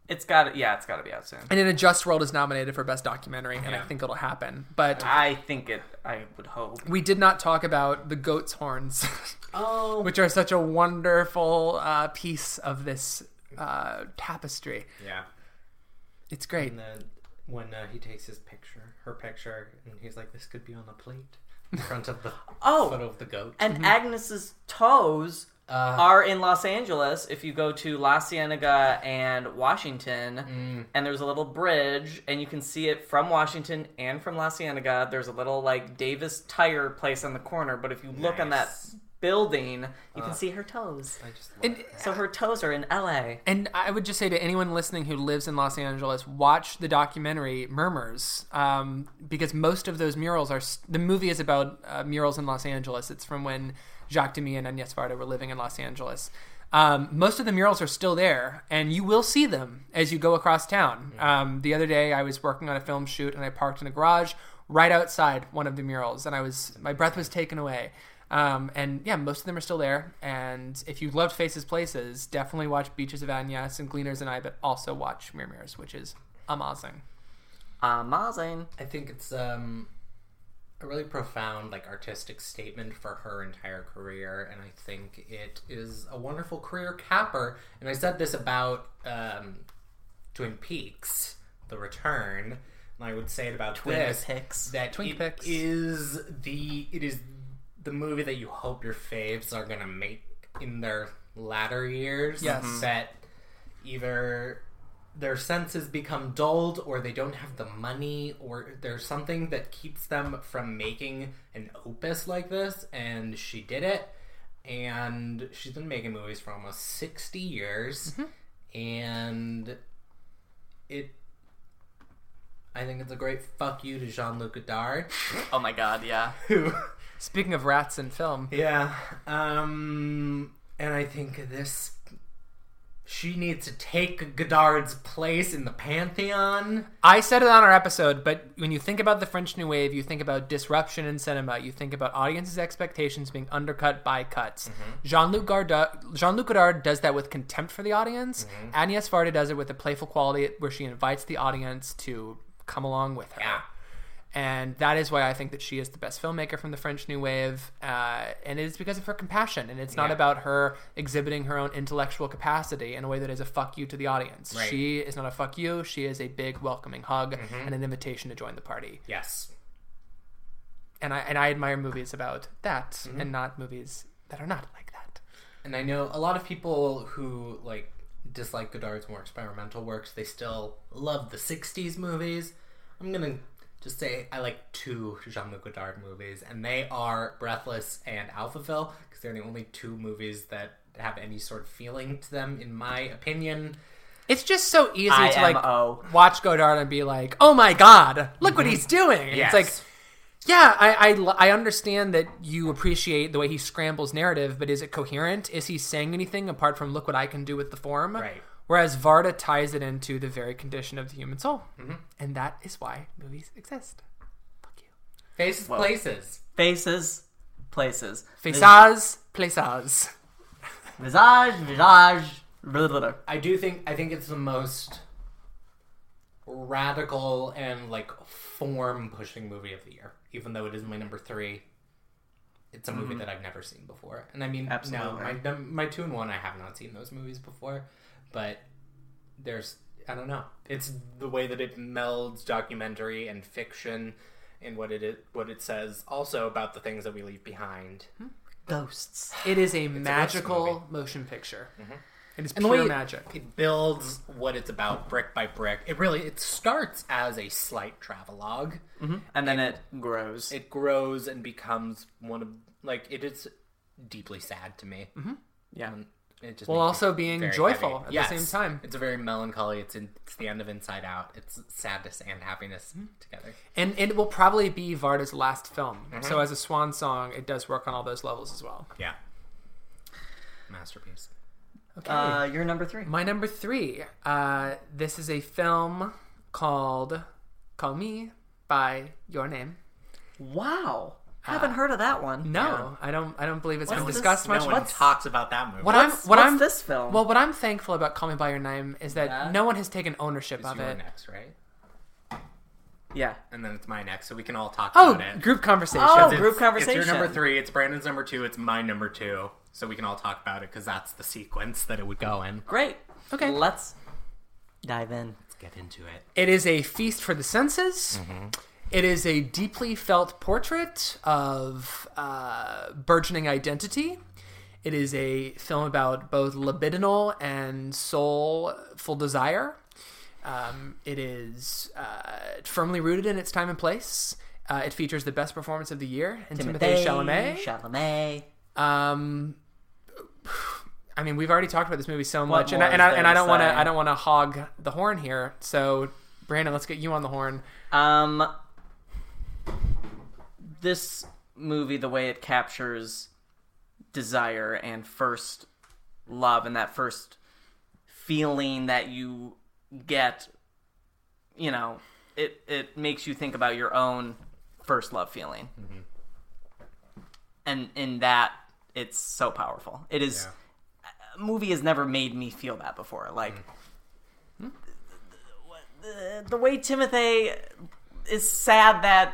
Speaker 3: Time ago.
Speaker 1: it's got yeah it's got to be out soon
Speaker 2: and in a Just World is nominated for Best Documentary, and I
Speaker 3: Yeah.
Speaker 2: think it'll happen. But
Speaker 1: i think it i would hope
Speaker 2: we did not talk about the goat's horns,
Speaker 3: Oh,
Speaker 2: which are such a wonderful uh, piece of this uh, tapestry.
Speaker 3: yeah.
Speaker 2: It's great.
Speaker 3: And then when uh, he takes his picture, her picture, and he's like, "This could be on a plate in front of the
Speaker 1: Oh.
Speaker 3: photo of the goat."
Speaker 1: and agnes's toes
Speaker 3: Uh,
Speaker 1: are in Los Angeles if you go to La Cienega and Washington,
Speaker 3: Mm.
Speaker 1: and there's a little bridge, and you can see it from Washington and from La Cienega. There's a little like Davis tire place on the corner, but if you look on that building, you can
Speaker 3: Uh.
Speaker 1: see her toes.
Speaker 3: I just
Speaker 2: And-
Speaker 3: that.
Speaker 1: So her toes are in L.A.
Speaker 2: And I would just say to anyone listening who lives in Los Angeles, watch the documentary Murmurs, um, because most of those murals are. The movie is about uh, murals in Los Angeles. It's from when Jacques Demy and Agnes Varda were living in Los Angeles. Um, most of the murals are still there, and you will see them as you go across town. Um, the other day, I was working on a film shoot, and I parked in a garage right outside one of the murals, and I was my breath was taken away. Um, and yeah, most of them are still there. And if you loved Faces Places, definitely watch Beaches of Agnes and Gleaners and I, but also watch Murmurs, which is amazing.
Speaker 1: Amazing.
Speaker 3: I think it's um, a really profound, like, artistic statement for her entire career, and I think it is a wonderful career capper. And I said this about um, Twin Peaks: The Return, and I would say it about
Speaker 1: Twin
Speaker 3: this
Speaker 1: Peaks.
Speaker 3: that
Speaker 2: Twin
Speaker 3: it
Speaker 2: Peaks.
Speaker 3: is the it is the movie that you hope your faves are gonna make in their latter years.
Speaker 2: Yes.
Speaker 3: That either their senses become dulled or they don't have the money or there's something that keeps them from making an opus like this and she did it and she's been making movies for almost 60 years and it I think it's a great fuck you to Jean-Luc Godard
Speaker 1: Oh my god, yeah.
Speaker 3: who
Speaker 2: Speaking of rats in film,
Speaker 3: yeah. Um and I think this she needs to take Godard's place in the pantheon.
Speaker 2: I said it on our episode, but when you think about the French New Wave, you think about disruption in cinema. You think about audiences' expectations being undercut by cuts. Mm-hmm. Jean-Luc Godard, Jean-Luc Godard does that with contempt for the audience. Mm-hmm. Agnes Varda does it with a playful quality where she invites the audience to come along with her.
Speaker 3: Yeah.
Speaker 2: And that is why I think that she is the best filmmaker from the French New Wave. Uh, and it is because of her compassion. And it's not
Speaker 3: Yeah.
Speaker 2: about her exhibiting her own intellectual capacity in a way that is a fuck you to the audience.
Speaker 3: Right.
Speaker 2: She is not a fuck you. She is a big welcoming hug and an invitation to join the party.
Speaker 3: Yes.
Speaker 2: And I, and I admire movies about that and not movies that are not like that.
Speaker 3: And I know a lot of people who like dislike Godard's more experimental works. They still love the '60s movies. I'm gonna just say I like two Jean-Luc Godard movies, and they are Breathless and Alphaville because they're the only two movies that have any sort of feeling to them, in my opinion.
Speaker 2: It's just so easy to like
Speaker 1: IMO.
Speaker 2: watch Godard and be like, "Oh my god, look what mm-hmm. he's doing!"
Speaker 3: Yes.
Speaker 2: It's like, yeah, I I understand that you appreciate the way he scrambles narrative, but is it coherent? Is he saying anything apart from "Look what I can do with the form"?
Speaker 3: Right.
Speaker 2: Whereas Varda ties it into the very condition of the human soul,
Speaker 3: Mm-hmm.
Speaker 2: and that is why movies exist. Fuck you.
Speaker 3: Faces, places.
Speaker 1: Faces, places.
Speaker 2: Faces, places.
Speaker 1: Visage, visage. Blah, blah, blah.
Speaker 3: I do think I think it's the most radical and like form pushing movie of the year. Even though it is my number three, it's a movie that I've never seen before. And I mean, no, my my two and one, I have not seen those movies before, but there's I don't know. It's the way that it melds documentary and fiction. And what it is, what it says also about the things that we leave behind. Hmm.
Speaker 1: Ghosts.
Speaker 2: It is a
Speaker 3: movie.
Speaker 2: magical motion picture. Mm-hmm. It is
Speaker 3: And the
Speaker 2: pure
Speaker 3: way it-
Speaker 2: magic.
Speaker 3: It builds what it's about brick by brick. It really it starts as a slight travelogue. Mm-hmm.
Speaker 1: And then it grows.
Speaker 3: It grows and becomes one of like it is deeply sad to me. Mm-hmm.
Speaker 1: yeah.
Speaker 3: And It just
Speaker 2: While also being joyful
Speaker 3: heavy.
Speaker 2: at the same time.
Speaker 3: It's a very melancholy. It's in, it's the end of Inside Out. It's sadness and happiness together.
Speaker 2: And it will probably be Varda's last film.
Speaker 3: Mm-hmm.
Speaker 2: So as a swan song, it does work on all those levels as well.
Speaker 3: Yeah, masterpiece.
Speaker 2: Okay.
Speaker 1: Uh, you're number three.
Speaker 2: My number three. Uh, this is a film called "Call Me" by Your Name.
Speaker 1: Wow. I haven't heard of that one.
Speaker 2: No, I don't. I don't believe it's been
Speaker 1: What's this?
Speaker 2: discussed much.
Speaker 3: no one talks about that movie.
Speaker 2: What
Speaker 1: What's,
Speaker 2: I'm, what
Speaker 1: what's
Speaker 2: I'm,
Speaker 1: this film?
Speaker 2: well, what I'm thankful about "Call Me by Your Name" is that
Speaker 1: Yeah.
Speaker 2: no one has taken ownership
Speaker 3: It's
Speaker 2: of
Speaker 3: your
Speaker 2: it.
Speaker 3: next, right?
Speaker 1: yeah.
Speaker 3: And then it's my next, so we can all talk
Speaker 2: Oh,
Speaker 3: about it.
Speaker 2: group conversation.
Speaker 1: Oh,
Speaker 3: It's-
Speaker 1: group
Speaker 3: It's
Speaker 1: conversation.
Speaker 3: your number three. It's Brandon's number two. It's my number two. So we can all talk about it because that's the sequence that it would go in.
Speaker 1: Great.
Speaker 2: Okay.
Speaker 1: Let's dive in.
Speaker 3: Let's get into it.
Speaker 2: It is a feast for the senses. Mm-hmm. It is a deeply felt portrait of uh, burgeoning identity. It is a film about both libidinal and soulful desire. Um, it is uh, firmly rooted in its time and place. Uh, it features the best performance of the year, and Timothée Chalamet.
Speaker 1: Chalamet.
Speaker 2: Um, I mean, we've already talked about this movie so much, and I, and I, and I don't want to? I don't want to hog the horn here. So, Brandon, let's get you on the horn.
Speaker 1: Um, this movie, the way it captures desire and first love and that first feeling that you get, you know, it it makes you think about your own first love feeling, mm-hmm. and in that it's so powerful. It is. A movie has never made me feel that before. Like mm. the, the way Timothy is sad that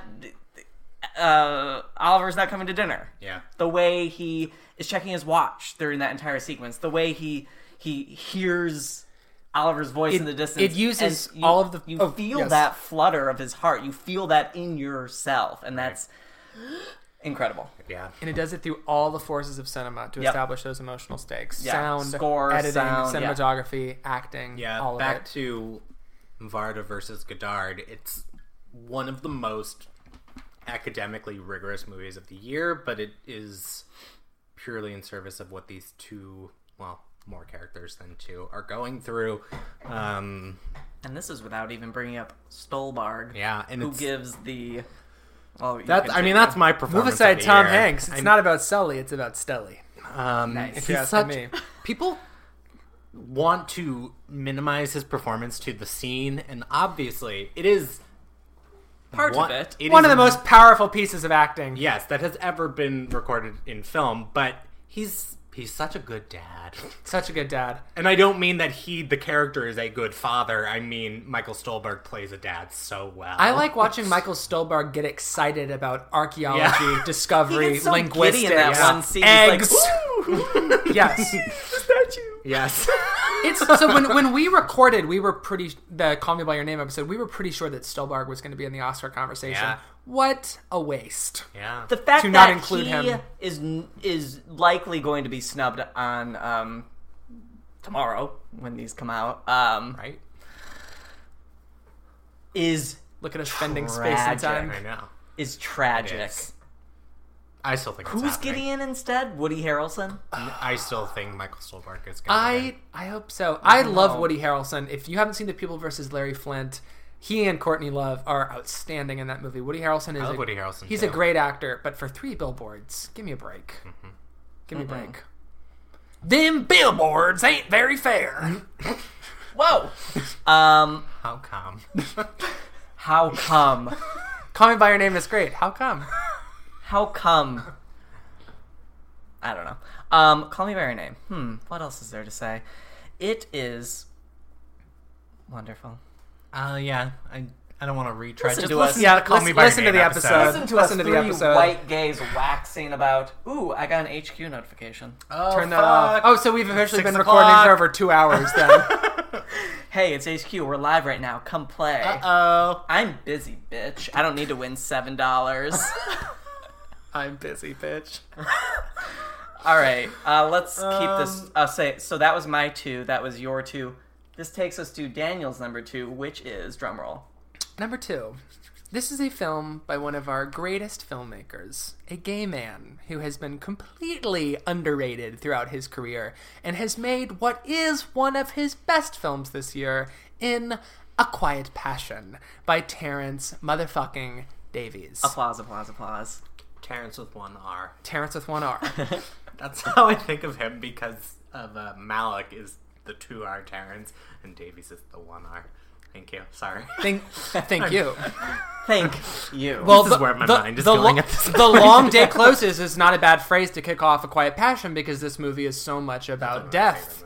Speaker 1: uh, Oliver's not coming to dinner.
Speaker 3: Yeah.
Speaker 1: The way he is checking his watch during that entire sequence. The way he he hears Oliver's voice
Speaker 2: It-
Speaker 1: in the distance.
Speaker 2: it uses
Speaker 1: you-
Speaker 2: all of the-
Speaker 1: You
Speaker 2: oh,
Speaker 1: feel
Speaker 2: yes.
Speaker 1: that flutter of his heart. You feel that in yourself, and that's incredible.
Speaker 3: Yeah.
Speaker 2: And it does it through all the forces of cinema to
Speaker 1: Yep.
Speaker 2: establish those emotional stakes:
Speaker 1: Yeah.
Speaker 2: sound,
Speaker 1: Score,
Speaker 2: editing,
Speaker 1: sound, yeah.
Speaker 2: cinematography, acting.
Speaker 3: Yeah.
Speaker 2: all
Speaker 3: back
Speaker 2: of it.
Speaker 3: to Varda versus Godard. It's one of the most academically rigorous movies of the year, but it is purely in service of what these two, well, more characters than two, are going through. Um,
Speaker 1: And this is without even bringing up Stuhlbarg.
Speaker 3: yeah, and
Speaker 1: Who
Speaker 3: it's
Speaker 1: gives the? Well, you
Speaker 3: that's—I mean, that's
Speaker 1: it.
Speaker 3: my
Speaker 2: Move
Speaker 3: performance.
Speaker 2: aside,
Speaker 3: of the
Speaker 2: Tom
Speaker 3: year.
Speaker 2: Hanks. It's
Speaker 3: I'm-
Speaker 2: not about Sully; it's about Stelly.
Speaker 3: Um,
Speaker 1: Nice.
Speaker 2: If
Speaker 3: he's
Speaker 2: you ask
Speaker 3: such-
Speaker 2: me.
Speaker 3: People want to minimize his performance to the scene, and obviously, it is
Speaker 1: part
Speaker 3: one,
Speaker 1: of it.
Speaker 3: it
Speaker 2: One of the most powerful pieces of acting.
Speaker 3: yes that has ever been recorded in film. But he's he's such a good dad,
Speaker 2: Such a good dad.
Speaker 3: and I don't mean that he the character is a good father. I mean Michael Stuhlbarg plays a dad so well.
Speaker 2: I like watching Michael Stuhlbarg get excited about archaeology,
Speaker 3: Yeah.
Speaker 2: discovery,
Speaker 1: He gets so
Speaker 2: linguistics,
Speaker 1: giddy in that
Speaker 3: Yeah.
Speaker 1: one scene.
Speaker 2: eggs.
Speaker 1: He's like, "Woo!"
Speaker 2: yes.
Speaker 1: The statue.
Speaker 3: yes.
Speaker 2: It's so when when we recorded, we were pretty the "Call Me by Your Name" episode. We were pretty sure that Stuhlbarg was going to be in the Oscar conversation.
Speaker 3: Yeah.
Speaker 2: What a waste!
Speaker 3: Yeah.
Speaker 1: The fact
Speaker 2: To
Speaker 1: that
Speaker 2: not include
Speaker 1: he
Speaker 2: him.
Speaker 1: is is likely going to be snubbed on um, tomorrow when these come out um,
Speaker 3: right?
Speaker 1: is
Speaker 2: Look at us spending space and
Speaker 1: Tragic.
Speaker 2: time.
Speaker 3: I know.
Speaker 1: is tragic.
Speaker 3: It is. I still think it's
Speaker 1: Who's
Speaker 3: happening.
Speaker 1: Gideon instead? Woody Harrelson.
Speaker 3: I still think Michael Stuhlbarg is going to
Speaker 2: I I hope so. I love
Speaker 1: know.
Speaker 2: Woody Harrelson. If you haven't seen The People versus Larry Flynt, he and Courtney Love are outstanding in that movie. Woody Harrelson is
Speaker 3: love
Speaker 2: a,
Speaker 3: Woody Harrelson,
Speaker 2: He's
Speaker 3: too.
Speaker 2: a great actor, but for three billboards, give me a break. Mm-hmm. Give me a mm-hmm. break. Them billboards ain't very fair. Mm-hmm.
Speaker 1: Whoa. um,
Speaker 3: How come?
Speaker 1: how come?
Speaker 2: Call Me by Your Name is great. How come?
Speaker 1: How come? I don't know. Um, call me by your name. Hmm. What else is there to say? It is wonderful.
Speaker 3: uh, yeah. I I don't want to retry.
Speaker 1: Listen
Speaker 3: Just
Speaker 1: to
Speaker 3: listen
Speaker 1: us.
Speaker 2: Yeah,
Speaker 3: Call
Speaker 2: listen-
Speaker 3: Me by Your
Speaker 2: listen to the episode.
Speaker 1: Listen to
Speaker 2: Listen
Speaker 1: us
Speaker 2: to the episode.
Speaker 1: white gays waxing about. Ooh, I got an HQ notification.
Speaker 3: Oh,
Speaker 2: Turn that off. Oh, so we've officially
Speaker 3: Six
Speaker 2: been recording for over two hours then.
Speaker 1: Hey, it's HQ. We're live right now. Come play.
Speaker 3: Oh.
Speaker 1: I'm busy, bitch. I don't need to win seven dollars.
Speaker 2: I'm busy, bitch.
Speaker 1: All right, uh, let's keep this.
Speaker 3: Um,
Speaker 1: I'll say so. That was my two. That was your two. This takes us to Daniel's number two, which is drumroll.
Speaker 2: Number two. This is a film by one of our greatest filmmakers, a gay man who has been completely underrated throughout his career and has made what is one of his best films this year in A Quiet Passion by Terence motherfucking Davies.
Speaker 1: Applause, applause, applause.
Speaker 3: Terence with one R.
Speaker 2: Terence with one R.
Speaker 3: That's how I think of him because of uh, Malick is the two R Terrence and Davies is the one R. Thank you. Sorry.
Speaker 2: Thank, thank you.
Speaker 1: Thank you.
Speaker 2: Well,
Speaker 3: This is where my mind is
Speaker 2: the
Speaker 3: going
Speaker 2: lo-
Speaker 3: at this
Speaker 2: the long day closes is not a bad phrase to kick off a quiet passion because this movie is so much about death.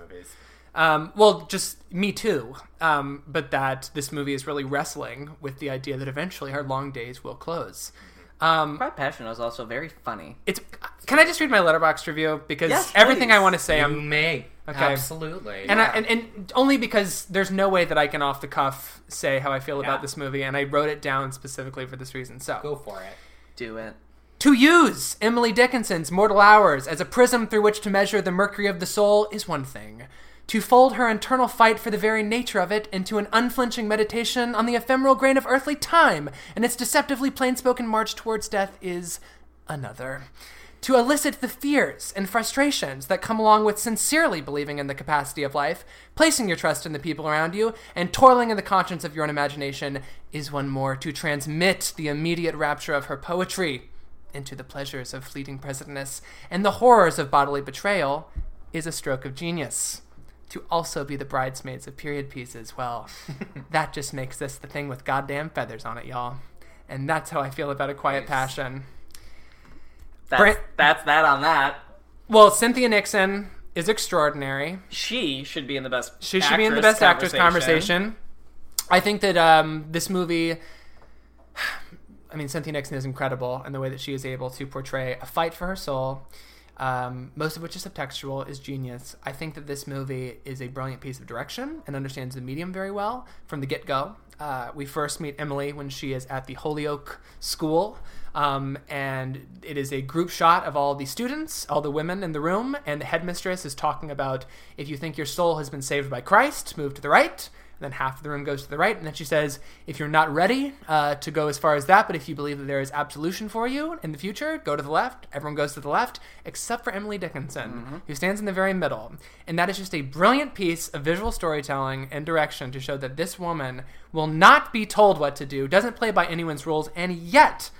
Speaker 2: Um, well, just me too. Um, but that this movie is really wrestling with the idea that eventually our long days will close. Um,
Speaker 1: Quiet Passion was also very funny.
Speaker 2: it's. Can I just read my Letterboxd review because
Speaker 1: Yes,
Speaker 2: everything I want to say,
Speaker 3: You
Speaker 2: I'm
Speaker 3: may.
Speaker 2: Okay.
Speaker 3: Absolutely.
Speaker 2: and, I, and and only because there's no way that I can off the cuff say how I feel
Speaker 3: Yeah.
Speaker 2: about this movie, and I wrote it down specifically for this reason. So
Speaker 3: Go for it.
Speaker 1: Do it.
Speaker 2: To use Emily Dickinson's mortal hours as a prism through which to measure the mercury of the soul is one thing. To fold her internal fight for the very nature of it into an unflinching meditation on the ephemeral grain of earthly time and its deceptively plain spoken march towards death is another. To elicit the fears and frustrations that come along with sincerely believing in the capacity of life, placing your trust in the people around you, and toiling in the conscience of your own imagination is one more. To transmit the immediate rapture of her poetry into the pleasures of fleeting presentness and the horrors of bodily betrayal is a stroke of genius. To also be the bridesmaids of period pieces, well, that just makes this the thing with goddamn feathers on it, y'all. And that's how I feel about A Quiet Passion.
Speaker 1: That's, that's that on that.
Speaker 2: Well, Cynthia Nixon is extraordinary.
Speaker 1: She should be in the best.
Speaker 2: She should be in the best actress conversation. I think that um, this movie. I mean, Cynthia Nixon is incredible in the way that she is able to portray a fight for her soul, um, most of which is subtextual, is genius. I think that this movie is a brilliant piece of direction and understands the medium very well from the get go. Uh, we first meet Emily when she is at the Holyoke School, um, and it is a group shot of all the students, all the women in the room, and the headmistress is talking about if you think your soul has been saved by Christ, move to the right. Then half of the room goes to the right, and then she says, "If you're not ready uh, to go as far as that, but if you believe that there is absolution for you in the future, go to the left." Everyone goes to the left, except for Emily Dickinson, who stands in the very middle, and that is just a brilliant piece of visual storytelling and direction to show that this woman will not be told what to do, doesn't play by anyone's rules, and yet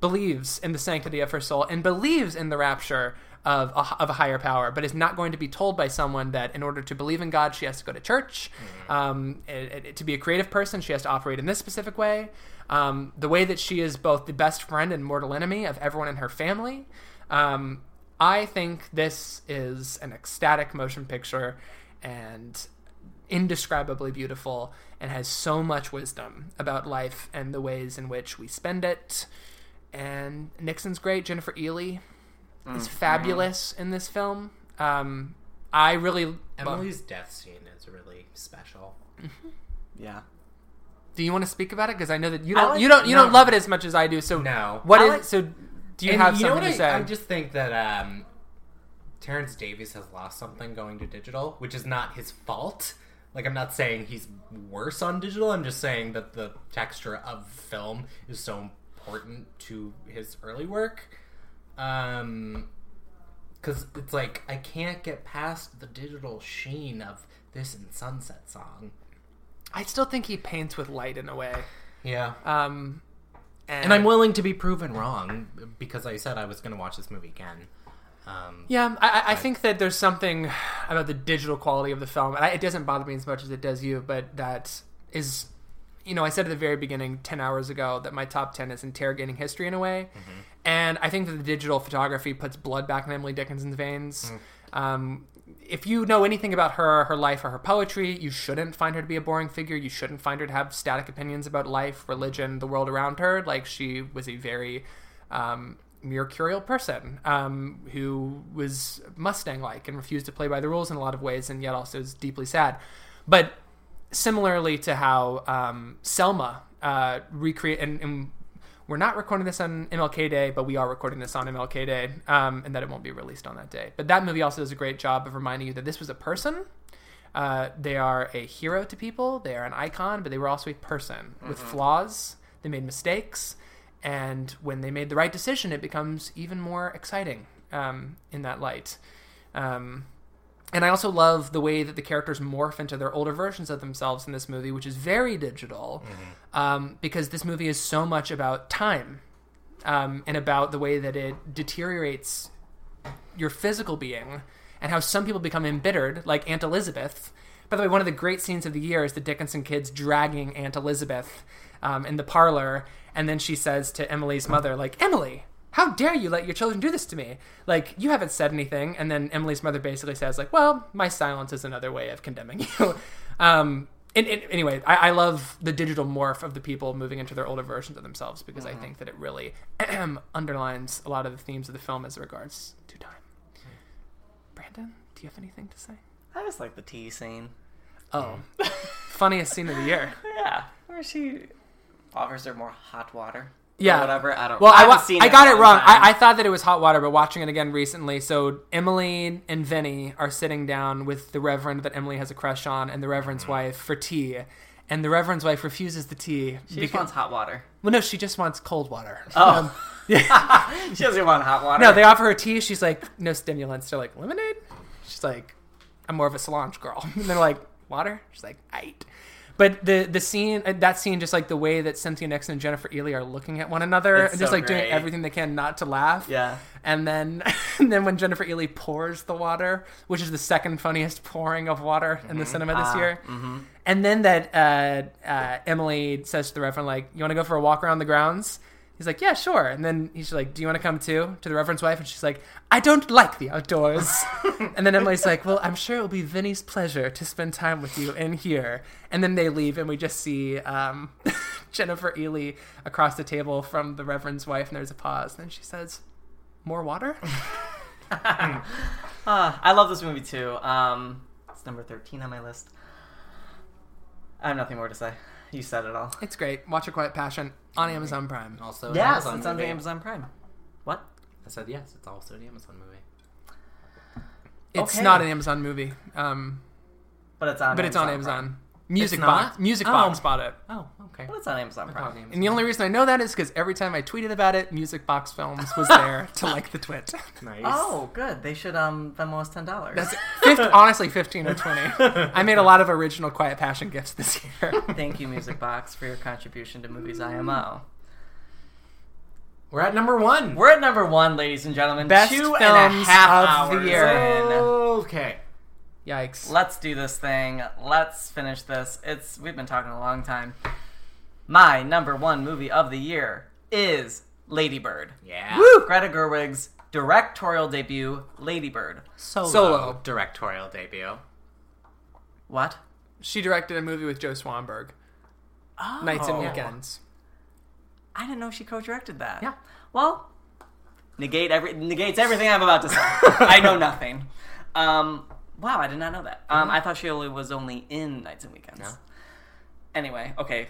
Speaker 2: believes in the sanctity of her soul and believes in the rapture of a, of a higher power, but is not going to be told by someone that in order to believe in God, she has to go to church. Um, it- it- to be a creative person, she has to operate in this specific way. Um, the way that she is both the best friend and mortal enemy of everyone in her family. Um, I think this is an ecstatic motion picture and indescribably beautiful and has so much wisdom about life and the ways in which we spend it. And Nixon's great. Jennifer Ehle is fabulous in this film. Um, I really.
Speaker 3: Emily's death scene is really special.
Speaker 1: Yeah.
Speaker 2: Do you want to speak about it? Because I know that you don't.
Speaker 1: like-
Speaker 2: you don't. You
Speaker 3: no.
Speaker 2: don't love it as much as I do. So
Speaker 3: No.
Speaker 2: What
Speaker 1: I
Speaker 2: is
Speaker 1: like-
Speaker 2: so? Do you have
Speaker 3: you know
Speaker 2: something
Speaker 3: what
Speaker 2: to
Speaker 3: I,
Speaker 2: say?
Speaker 3: I just think that um, Terence Davies has lost something going to digital, which is not his fault. Like I'm not saying he's worse on digital. I'm just saying that the texture of film is so important to his early work. Um, because it's like I can't get past the digital sheen of this and Sunset Song.
Speaker 2: I still think he paints with light in a way.
Speaker 3: Yeah.
Speaker 2: Um, and,
Speaker 3: And I'm willing to be proven wrong because I said I was going to watch this movie again. Um,
Speaker 2: Yeah, I, I- I think that there's something about the digital quality of the film, I, it doesn't bother me as much as it does you, but that is, you know, I said at the very beginning, 10 hours ago, that my top 10 is interrogating history in a way. And I think that the digital photography puts blood back in Emily Dickinson's veins. Um, if you know anything about her, her life, or her poetry, you shouldn't find her to be a boring figure. You shouldn't find her to have static opinions about life, religion, the world around her. Like, she was a very um, mercurial person um, who was Mustang like and refused to play by the rules in a lot of ways, and yet also is deeply sad. But similarly to how um, Selma uh, recreate, and, and we're not recording this on MLK Day, but we are recording this on MLK Day, um, and that it won't be released on that day. But that movie also does a great job of reminding you that this was a person. Uh, they are a hero to people. They are an icon, but they were also a person with flaws. They made mistakes, and when they made the right decision, it becomes even more exciting um, in that light. Um, and I also love the way that the characters morph into their older versions of themselves in this movie, which is very digital, um, because this movie is so much about time um, and about the way that it deteriorates your physical being and how some people become embittered, like Aunt Elizabeth. By the way, one of the great scenes of the year is the Dickinson kids dragging Aunt Elizabeth um, in the parlor, and then she says to Emily's mother, like, Emily, how dare you let your children do this to me? Like, you haven't said anything. And then Emily's mother basically says, like, well, my silence is another way of condemning you. um, and, and anyway, I, I love the digital morph of the people moving into their older versions of themselves because I think that it really underlines a lot of the themes of the film as regards to time. Brandon, do you have anything to say?
Speaker 1: I just like the tea scene.
Speaker 2: Oh, funniest scene of the year.
Speaker 1: Yeah, where she offers her more hot water.
Speaker 2: Yeah.
Speaker 1: whatever. I don't.
Speaker 2: Well, I, wa-
Speaker 1: seen
Speaker 2: I got it wrong. I, I thought that it was hot water, but watching it again recently, so Emily and Vinny are sitting down with the Reverend that Emily has a crush on and the Reverend's wife for tea, and the Reverend's wife refuses the tea.
Speaker 1: she just wants hot water.
Speaker 2: well, no, she just wants cold water.
Speaker 1: Oh.
Speaker 2: Um,
Speaker 1: she doesn't want hot water.
Speaker 2: no, they offer her tea. She's like, no stimulants. They're like, lemonade? She's like, I'm more of a Solange girl. And they're like, water? She's like, aight. But the the scene, uh, that scene, just like the way that Cynthia Nixon and Jennifer Ehle are looking at one another
Speaker 1: It's
Speaker 2: and just
Speaker 1: so
Speaker 2: like doing everything they can not to laugh.
Speaker 1: Yeah.
Speaker 2: And then, and then when Jennifer Ehle pours the water, which is the second funniest pouring of water in the cinema this
Speaker 1: Ah,
Speaker 2: year, and then that uh, uh, Emily says to the Reverend, like, "You want to go for a walk around the grounds?" He's like, "Yeah, sure." And then he's like, "Do you want to come too?" To the Reverend's wife, and she's like, "I don't like the outdoors." and then Emily's like, "Well, I'm sure it will be Vinny's pleasure to spend time with you in here." And then they leave, and we just see um, Jennifer Ehle across the table from the Reverend's wife, and there's a pause. And then she says, "More water."
Speaker 1: Ah, I love this movie too. Um, it's number thirteen on my list. I have nothing more to say. You said it all.
Speaker 2: It's great. Watch A Quiet Passion on Amazon Prime.
Speaker 3: Also, an
Speaker 1: Yes,
Speaker 3: Amazon
Speaker 1: it's on
Speaker 3: movie.
Speaker 1: Amazon Prime. What?
Speaker 3: I said yes. It's also an Amazon movie.
Speaker 2: It's
Speaker 1: Okay.
Speaker 2: not an Amazon movie, um,
Speaker 1: But it's on. Amazon.
Speaker 2: But it's on
Speaker 1: Prime.
Speaker 2: Amazon. Music
Speaker 3: It's
Speaker 2: Box.
Speaker 3: not?
Speaker 2: Music
Speaker 3: Oh.
Speaker 2: Box bought it.
Speaker 3: Oh, okay.
Speaker 1: Well, it's on Amazon Prime.
Speaker 3: thought Amazon.
Speaker 2: And the only reason I know that is because every time I tweeted about it, Music Box Films was there to like the twit.
Speaker 3: nice.
Speaker 1: Oh, good. They should um Venmo us ten dollars.
Speaker 2: That's fif- honestly fifteen or twenty. I made a lot of original Quiet Passion gifts this year.
Speaker 1: Thank you, Music Box, for your contribution to Movies IMO.
Speaker 3: We're at number one.
Speaker 1: We're at number one, ladies and gentlemen.
Speaker 2: Best
Speaker 1: Two and a
Speaker 2: films
Speaker 1: half
Speaker 2: of the year.
Speaker 1: in.
Speaker 3: Okay.
Speaker 2: Yikes!
Speaker 1: Let's do this thing. Let's finish this. It's we've been talking a long time. My number one movie of the year is Lady Bird.
Speaker 3: Yeah.
Speaker 2: Woo!
Speaker 1: Greta Gerwig's directorial debut, Lady Bird.
Speaker 3: Solo,
Speaker 2: Solo.
Speaker 3: directorial debut.
Speaker 1: What?
Speaker 2: She directed a movie with Joe Swanberg,
Speaker 1: Oh,
Speaker 2: Nights and Weekends.
Speaker 1: I didn't know she co-directed that.
Speaker 2: Yeah.
Speaker 1: Well, negate every negates everything I'm about to say. I know nothing. Um, Wow, I did not know that. Um, I thought she only was only in Nights and Weekends.
Speaker 3: No.
Speaker 1: Anyway, okay,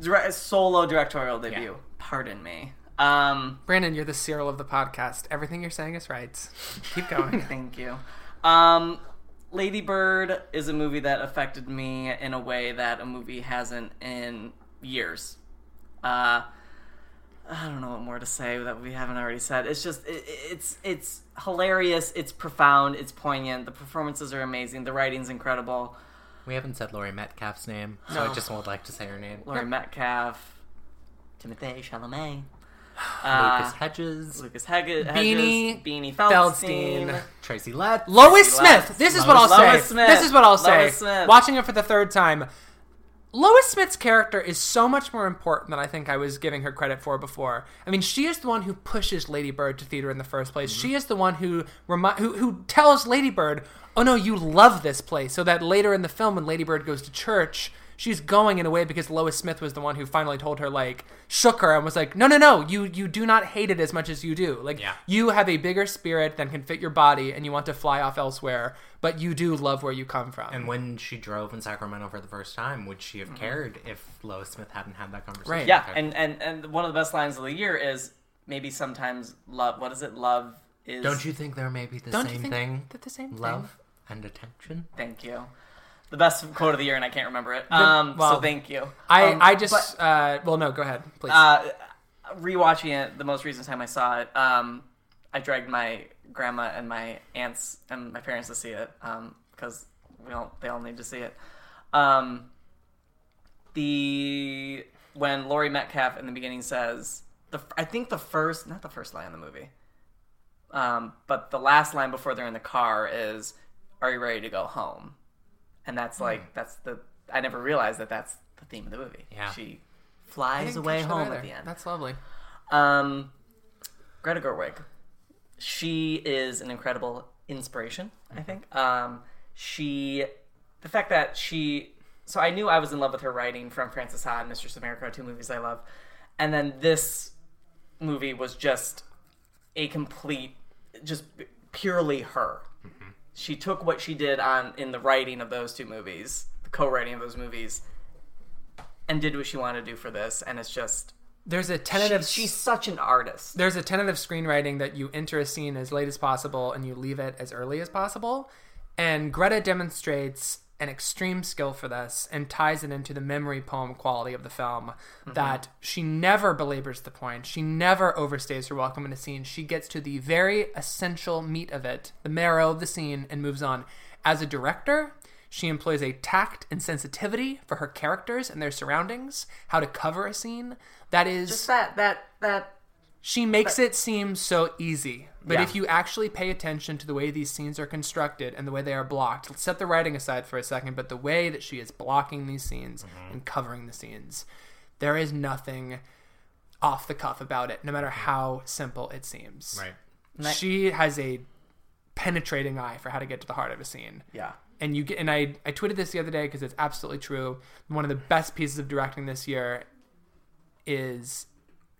Speaker 1: Dire- solo directorial debut. Pardon me. Um,
Speaker 2: Brandon, you're the Cyril of the podcast. Everything you're saying is right. Keep going.
Speaker 1: Thank you. Um, Lady Bird is a movie that affected me in a way that a movie hasn't in years. Uh, I don't know what more to say that we haven't already said. It's just it, it's it's hilarious. It's profound. It's poignant. The performances are amazing. The writing's incredible.
Speaker 3: We haven't said Laurie Metcalf's name, so
Speaker 2: No.
Speaker 3: I just would like to say her name.
Speaker 1: Laurie Metcalf, Timothy Chalamet,
Speaker 3: Lucas
Speaker 1: uh,
Speaker 3: Hedges,
Speaker 1: Lucas Hedges,
Speaker 2: Beanie
Speaker 1: Beanie
Speaker 2: Feldstein.
Speaker 1: Feldstein.
Speaker 3: Tracy Letts.
Speaker 2: Lois. Smith. This is what I'll
Speaker 1: Lois
Speaker 2: say.
Speaker 1: Smith.
Speaker 2: This is what I'll say.
Speaker 1: Lois Smith.
Speaker 2: Watching it for the third time, Lois Smith's character is so much more important than I think I was giving her credit for before. I mean, she is the one who pushes Lady Bird to theater in the first place.
Speaker 1: Mm-hmm.
Speaker 2: She is the one who remi- who who tells Lady Bird, "Oh no, you love this place." So that later in the film, when Lady Bird goes to church. She's going in a way because Lois Smith was the one who finally told her, like, shook her and was like, "No, no, no, you you do not hate it as much as you do. Like,
Speaker 3: Yeah.
Speaker 2: you have a bigger spirit than can fit your body, and you want to fly off elsewhere, but you do love where you come from."
Speaker 3: And when she drove in Sacramento for the first time, would she have mm-hmm. cared if Lois Smith hadn't had that conversation?
Speaker 2: Right.
Speaker 1: Yeah, and, and and one of the best lines of the year is maybe sometimes love. What is it? Love is.
Speaker 3: don't you think there may be the
Speaker 2: Don't you
Speaker 3: same
Speaker 2: think
Speaker 3: thing?
Speaker 2: that the same thing?
Speaker 3: Love and attention.
Speaker 1: Thank you. The best quote of the year, and I can't remember it. Um,
Speaker 2: well,
Speaker 1: so thank you.
Speaker 2: I,
Speaker 1: Um,
Speaker 2: I just uh, well no go ahead please
Speaker 1: uh, rewatching it the most recent time I saw it. Um, I dragged my grandma and my aunts and my parents to see it because we all they all need to see it. Um, the when Laurie Metcalf in the beginning says the I think the first not the first line in the movie, um, but the last line before they're in the car is "Are you ready to go home?" And that's like that's the I never realized that that's the theme of the movie.
Speaker 3: Yeah.
Speaker 1: she flies away home at the end.
Speaker 2: that's lovely
Speaker 1: Um, Greta Gerwig. She is an incredible inspiration, I think. Um, she, the fact that she, so I knew I was in love with her writing from Frances Ha and Mistress America, two movies I love. And then this movie was just a complete, just purely her. She took what she did on in the writing of those two movies, the co-writing of those movies, and did what she wanted to do for this. And it's just
Speaker 2: there's a tentative
Speaker 1: she's, she's such an artist.
Speaker 2: there's a tentative screenwriting that you enter a scene as late as possible and you leave it as early as possible and Greta demonstrates an extreme skill for this and ties it into the memory poem quality of the film mm-hmm. that she never belabors the point. She never overstays her welcome in a scene. She gets to the very essential meat of it the marrow of the scene and moves on. As a director she employs a tact and sensitivity for her characters and their surroundings how to cover a scene. That is
Speaker 1: Just that that that
Speaker 2: she makes it seem so easy. But
Speaker 1: Yeah.
Speaker 2: if you actually pay attention to the way these scenes are constructed and the way they are blocked, let's set the writing aside for a second, but the way that she is blocking these scenes mm-hmm. and covering the scenes, there is nothing off the cuff about it, no matter mm-hmm. how simple it seems.
Speaker 3: Right.
Speaker 1: I-
Speaker 2: She has a penetrating eye for how to get to the heart of a scene
Speaker 1: yeah.
Speaker 2: and you get and I I tweeted this the other day because it's absolutely true. One of the best pieces of directing this year is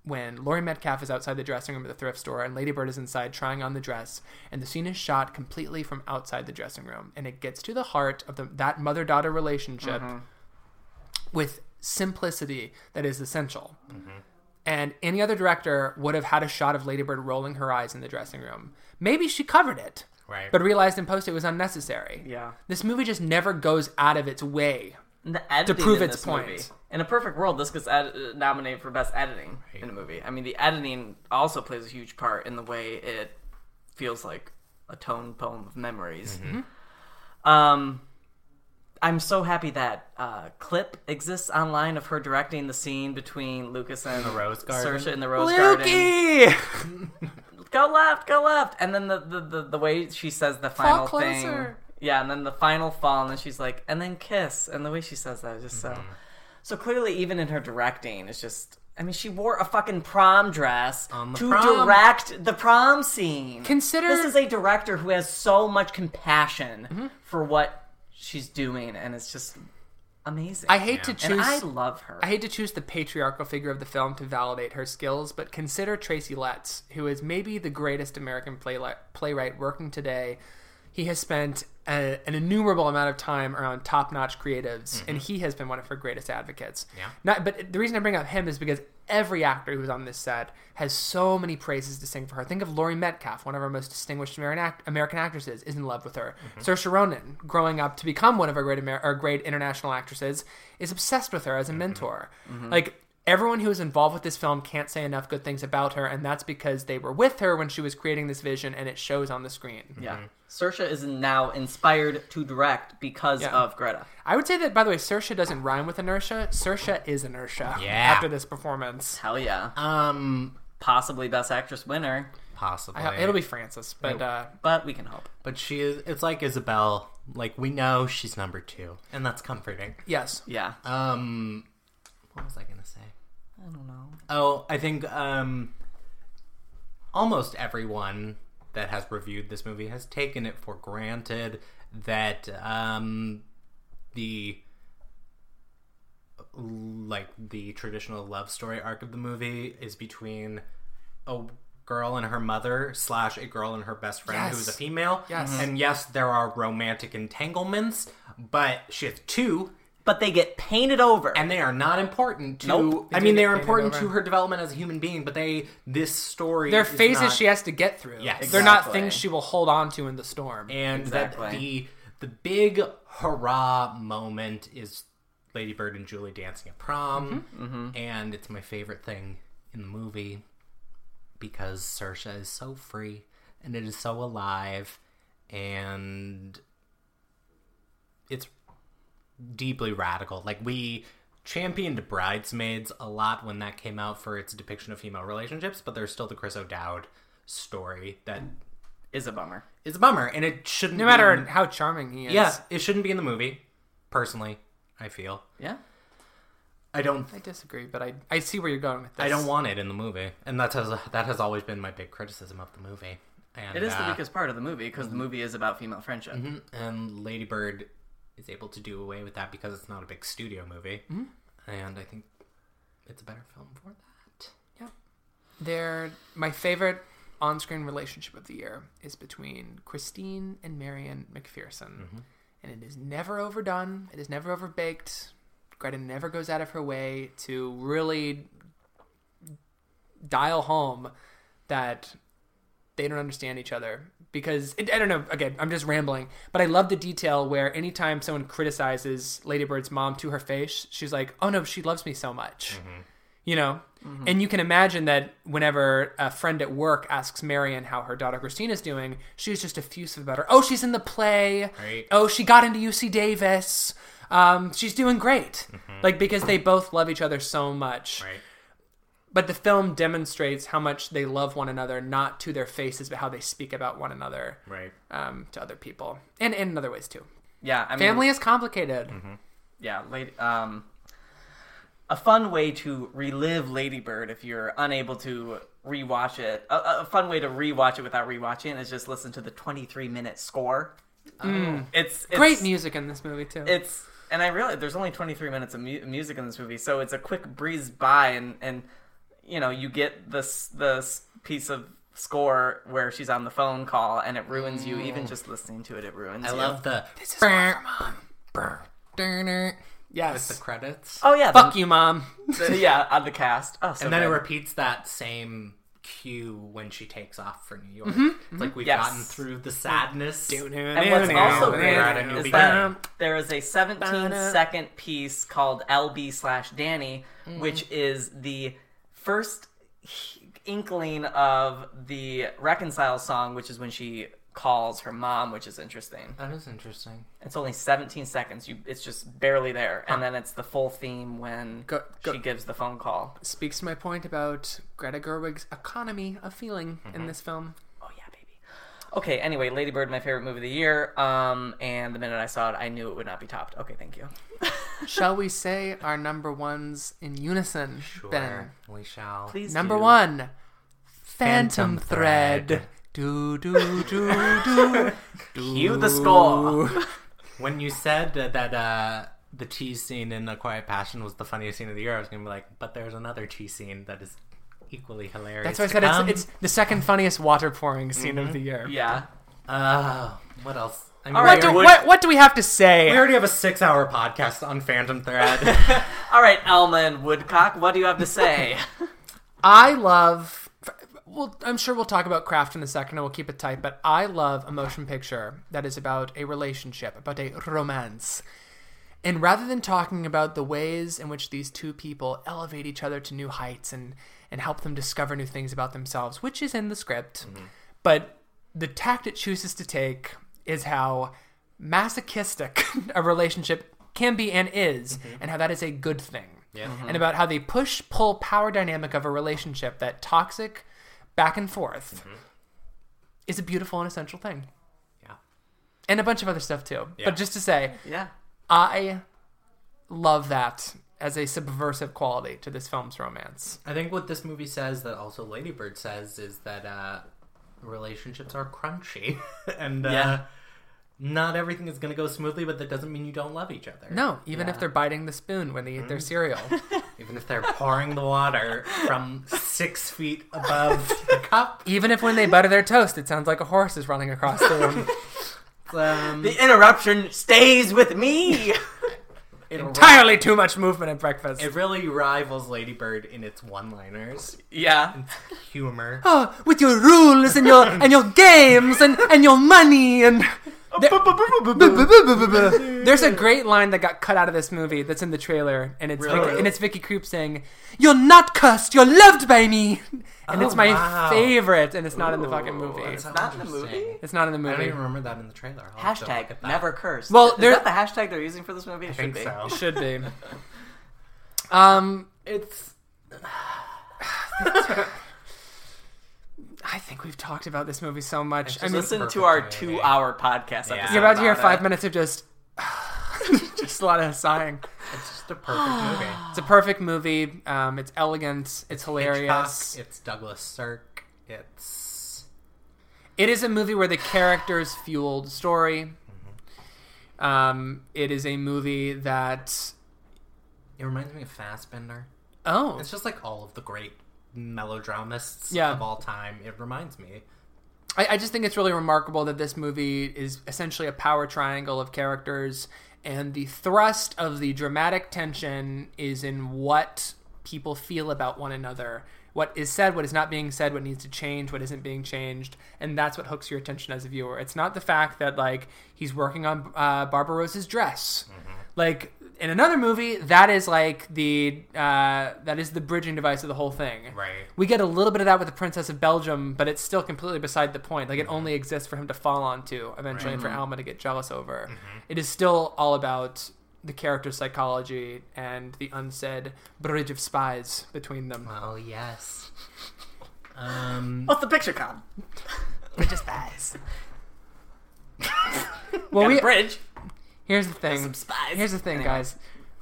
Speaker 2: when Laurie Metcalf is outside the dressing room at the thrift store and Lady Bird is inside trying on the dress, and the scene is shot completely from outside the dressing room, and it gets to the heart of the, that mother daughter relationship mm-hmm. with simplicity that is essential. Mm-hmm. And any other director would have had a shot of Lady Bird rolling her eyes in the dressing room. Maybe she covered it,
Speaker 3: Right.
Speaker 2: but realized in post it was unnecessary.
Speaker 1: Yeah.
Speaker 2: This movie just never goes out of its way.
Speaker 1: And the editing
Speaker 2: prove
Speaker 1: in
Speaker 2: its
Speaker 1: this
Speaker 2: point.
Speaker 1: movie- In a perfect world, this gets ed- uh, nominated for best editing in a movie. I mean, the editing also plays a huge part in the way it feels like a tone poem of memories. Um, I'm so happy that uh, clip exists online of her directing the scene between Lucas and
Speaker 3: The Rose Garden?
Speaker 1: Saoirse in the Rose Garden.
Speaker 2: Lukey!
Speaker 1: go left, go left, and then the the, the, the way she says the final thing, yeah, and then the final fall, and then she's like, and then kiss, and the way she says that is just so, so clearly, even in her directing, it's just, I mean, she wore a fucking prom dress to
Speaker 3: prom.
Speaker 1: direct the prom scene.
Speaker 2: Consider-
Speaker 1: this is a director who has so much compassion
Speaker 2: Mm-hmm.
Speaker 1: for what she's doing, and it's just amazing.
Speaker 2: I hate to choose.
Speaker 1: and I love her.
Speaker 2: I hate to choose the patriarchal figure of the film to validate her skills, but consider Tracy Letts, who is maybe the greatest American playwright, playwright working today. He has spent a, an innumerable amount of time around top-notch creatives, and he has been one of her greatest advocates.
Speaker 3: Mm-hmm. Yeah.
Speaker 2: Not, but the reason I bring up him is because every actor who's on this set has so many praises to sing for her. Think of Laurie Metcalf, one of our most distinguished American, act- American actresses, is in love with her.
Speaker 3: Mm-hmm.
Speaker 2: Saoirse Ronan, growing up to become one of our great Amer- our great international actresses, is obsessed with her as a
Speaker 3: Mm-hmm.
Speaker 2: mentor. Like everyone who is involved with this film can't say enough good things about her, and that's because they were with her when she was creating this vision, and it shows on the screen.
Speaker 1: Yeah.
Speaker 3: Mm-hmm.
Speaker 1: Saoirse is now inspired to direct because
Speaker 2: Yeah.
Speaker 1: of Greta.
Speaker 2: I would say that, by the way, Saoirse doesn't rhyme with inertia. Saoirse is inertia.
Speaker 3: Yeah.
Speaker 2: After this performance,
Speaker 1: Hell yeah.
Speaker 3: Um,
Speaker 1: Possibly Best Actress winner,
Speaker 3: possibly.
Speaker 2: I, it'll be Frances, but uh,
Speaker 1: but we can hope.
Speaker 3: But she is. It's like Isabel. Like we know she's number two, and that's comforting.
Speaker 2: yes,
Speaker 1: Yeah.
Speaker 3: Um, what was I gonna say?
Speaker 1: I don't know.
Speaker 3: Oh, I think um, almost everyone that has reviewed this movie has taken it for granted that um, the like the traditional love story arc of the movie is between a girl and her mother slash a girl and her best friend
Speaker 2: Yes.
Speaker 3: who's a female.
Speaker 2: Yes.
Speaker 3: And yes, there are romantic entanglements, but she has two
Speaker 1: But they get painted over.
Speaker 3: and they are not important to.
Speaker 1: Nope.
Speaker 3: I mean, they are important
Speaker 2: painted
Speaker 3: to her development as a human being, but they this story
Speaker 2: they're
Speaker 3: is
Speaker 2: phases
Speaker 3: not-
Speaker 2: she has to get through.
Speaker 3: Yes.
Speaker 2: they're not things she will hold on to in the storm.
Speaker 3: and
Speaker 1: Exactly.
Speaker 3: that the the big hurrah moment is Lady Bird and Julie dancing at prom,
Speaker 2: Mm-hmm.
Speaker 3: and it's my favorite thing in the movie because Saoirse is so free and it is so alive, and it's deeply radical. Like we championed Bridesmaids a lot when that came out for its depiction of female relationships, but there's still the Chris O'Dowd story that
Speaker 1: is a bummer.
Speaker 3: is a bummer, and it shouldn't.
Speaker 2: no
Speaker 3: be
Speaker 2: matter
Speaker 3: in-
Speaker 2: how charming he is.
Speaker 3: yeah, it shouldn't be in the movie. Personally, I feel
Speaker 1: Yeah.
Speaker 3: I don't.
Speaker 2: I disagree, but I I see where you're going with this.
Speaker 3: I don't want it in the movie, and that has that has always been my big criticism of the movie. And,
Speaker 1: It is the
Speaker 3: uh,
Speaker 1: weakest part of the movie because the movie is about female friendship.
Speaker 3: mhm, And Lady Bird is able to do away with that because it's not a big studio movie, mm-hmm. and I think it's a better film for that.
Speaker 2: They're my favorite on-screen relationship of the year is between Christine and Marion McPherson, mm-hmm. and it is never overdone. It is never overbaked. Greta never goes out of her way to really dial home that they don't understand each other because it, I don't know. Again, I'm just rambling, but I love the detail where anytime someone criticizes Lady Bird's mom to her face, she's like, "Oh no, she loves me so much," mm-hmm. you know. Mm-hmm. And you can imagine that whenever a friend at work asks Marion how her daughter Christina's doing, she's just effusive about her. Oh, she's in the play.
Speaker 3: Right.
Speaker 2: Oh, she got into UC Davis. Um, she's doing great. Mm-hmm. Like because they both love each other so much
Speaker 3: Right.
Speaker 2: But the film demonstrates how much they love one another, not to their faces, but how they speak about one another
Speaker 3: Right.
Speaker 2: um, to other people, and, and in other ways too.
Speaker 1: Yeah, I mean,
Speaker 2: Family is complicated.
Speaker 1: yeah, lady, um, a fun way to relive Lady Bird if you're unable to rewatch it. A, a fun way to rewatch it without rewatching it is just listen to the 23 minute score. It's, it's
Speaker 2: Great music in this movie too.
Speaker 1: It's and I realize there's only 23 minutes of mu- music in this movie, so it's a quick breeze by, and and you know you get this this piece of score where she's on the phone call, and it ruins you. Even mm. just listening to it, it ruins. You.
Speaker 3: I
Speaker 1: you.
Speaker 3: love the
Speaker 2: this is all for mom.
Speaker 3: with
Speaker 2: Yes.
Speaker 3: With the credits,
Speaker 1: Oh yeah,
Speaker 2: Fuck you, mom.
Speaker 1: the- yeah, on the cast. Oh, so
Speaker 3: and then it repeats that same cue when she takes off for New York.
Speaker 2: Mm-hmm.
Speaker 3: It's mm-hmm. like we've
Speaker 1: Yes.
Speaker 3: gotten through the sadness.
Speaker 1: And what's also
Speaker 3: We're
Speaker 1: great
Speaker 3: at a new
Speaker 1: is that there is a 17 second piece called LB slash Danny, mm-hmm. which is the first inkling of the Reconcile song, which is when she calls her mom, which is interesting.
Speaker 3: That is interesting.
Speaker 1: It's only 17 seconds. You, it's just barely there, and then it's the full theme when
Speaker 2: Go- go-
Speaker 1: she gives the phone call.
Speaker 2: Speaks to my point about Greta Gerwig's economy of feeling in this film.
Speaker 1: Oh yeah, baby. Okay. Anyway, Lady Bird, my favorite movie of the year. Um, and the minute I saw it, I knew it would not be topped. Okay, thank you.
Speaker 2: Shall we say our number ones in unison?
Speaker 3: Sure,
Speaker 2: Ben.
Speaker 3: we shall.
Speaker 1: Please.
Speaker 2: Number
Speaker 1: do.
Speaker 2: one, Phantom,
Speaker 3: Phantom
Speaker 2: Thread.
Speaker 3: Thread.
Speaker 2: Do do do do.
Speaker 1: Cue the score.
Speaker 3: When you said that, that uh, the cheese scene in A Quiet Passion was the funniest scene of the year, I was gonna be like, but there's another cheese scene that is equally hilarious.
Speaker 2: That's why I said it's, it's the second funniest water pouring scene of the year.
Speaker 1: Yeah.
Speaker 3: Uh, what else? I mean,
Speaker 1: All right,
Speaker 2: What do,
Speaker 3: already-
Speaker 2: what, what do we have to say?
Speaker 3: we already have a six-hour podcast on Phantom Thread.
Speaker 1: All right, Alma and Woodcock, what do you have to say?
Speaker 2: I love. Well, I'm sure we'll talk about craft in a second, and we'll keep it tight. But I love a motion picture that is about a relationship, about a romance. And rather than talking about the ways in which these two people elevate each other to new heights and and help them discover new things about themselves, which is in the script, mm-hmm. but the tact it chooses to take is how masochistic a relationship can be and is, and how that is a good thing
Speaker 3: yeah.
Speaker 2: and about how the push pull power dynamic of a relationship, that toxic back and forth, is a beautiful and essential thing.
Speaker 3: Yeah.
Speaker 2: And a bunch of other stuff too.
Speaker 3: Yeah.
Speaker 2: But just to say,
Speaker 1: yeah.
Speaker 2: I love that as a subversive quality to this film's romance.
Speaker 3: I think what this movie says that also Lady Bird says is that uh, relationships are crunchy, and uh,
Speaker 1: Yeah.
Speaker 3: Not everything is going to go smoothly. But that doesn't mean you don't love each other.
Speaker 2: No, even
Speaker 1: Yeah.
Speaker 2: if they're biting the spoon when they eat their cereal.
Speaker 3: even if they're pouring the water from six feet above the cup.
Speaker 2: even if when they butter their toast, it sounds like a horse is running across the room.
Speaker 3: Um,
Speaker 1: The interruption stays with me.
Speaker 3: it,
Speaker 2: Entirely too much movement at breakfast.
Speaker 3: it really rivals Lady Bird in its one-liners,
Speaker 1: yeah.
Speaker 3: humor.
Speaker 2: oh, with your rules and your and your games and, and your money and there's a great line that got cut out of this movie that's in the trailer and it's
Speaker 3: Really?
Speaker 2: Vicky, and it's Vicky Krieps saying you're not cursed you're loved by me and
Speaker 3: Oh,
Speaker 2: it's my
Speaker 3: wow.
Speaker 2: favorite and it's not in the fucking movie it's,
Speaker 1: not in the
Speaker 3: interesting.
Speaker 1: movie?
Speaker 2: not in the movie.
Speaker 3: I don't
Speaker 2: movie
Speaker 3: even remember that in the trailer. I'll have to look
Speaker 1: Hashtag
Speaker 3: at that.
Speaker 1: never cursed.
Speaker 2: Well,
Speaker 1: is
Speaker 2: there-
Speaker 1: that the hashtag they're using for this movie? It
Speaker 3: I
Speaker 1: should
Speaker 3: think
Speaker 1: be.
Speaker 3: so.
Speaker 2: it should be um
Speaker 3: It's
Speaker 2: I think we've talked about this movie so much I
Speaker 3: just
Speaker 2: mean
Speaker 1: Listen to our two-hour podcast.
Speaker 3: Yeah.
Speaker 1: episode
Speaker 2: you're about to hear
Speaker 1: about
Speaker 2: five
Speaker 1: it.
Speaker 2: minutes of just just a lot of sighing
Speaker 3: it's just a perfect movie.
Speaker 2: It's a perfect movie. Um, it's elegant. It's hilarious.
Speaker 3: Hitchcock, it's Douglas Sirk. It's
Speaker 2: It is a movie where the characters fueled the story. Um, it is a movie that
Speaker 3: it reminds me of Fassbinder.
Speaker 2: oh,
Speaker 3: It's just like all of the great melodramatists
Speaker 2: Yeah.
Speaker 3: of all time. It reminds me.
Speaker 2: I, I just think it's really remarkable that this movie is essentially a power triangle of characters, and the thrust of the dramatic tension is in what people feel about one another. What is said, what is not being said, what needs to change, what isn't being changed, and that's what hooks your attention as a viewer. It's not the fact that like he's working on uh, Barbara Rose's dress, like in another movie. That is like the uh, that is the bridging device of the whole thing.
Speaker 3: Right.
Speaker 2: We get a little bit of that with the Princess of Belgium, but it's still completely beside the point. Like it only exists for him to fall onto eventually, and for Alma to get jealous over. It is still all about the character psychology and the unsaid bridge of spies between them.
Speaker 3: Well, yes. Um,
Speaker 1: What's the picture con?
Speaker 2: Bridge of spies.
Speaker 1: Well,
Speaker 2: well, we,
Speaker 1: bridge.
Speaker 2: Here's the thing.
Speaker 1: Some spies.
Speaker 2: Here's the thing,
Speaker 1: Anyway.
Speaker 2: guys.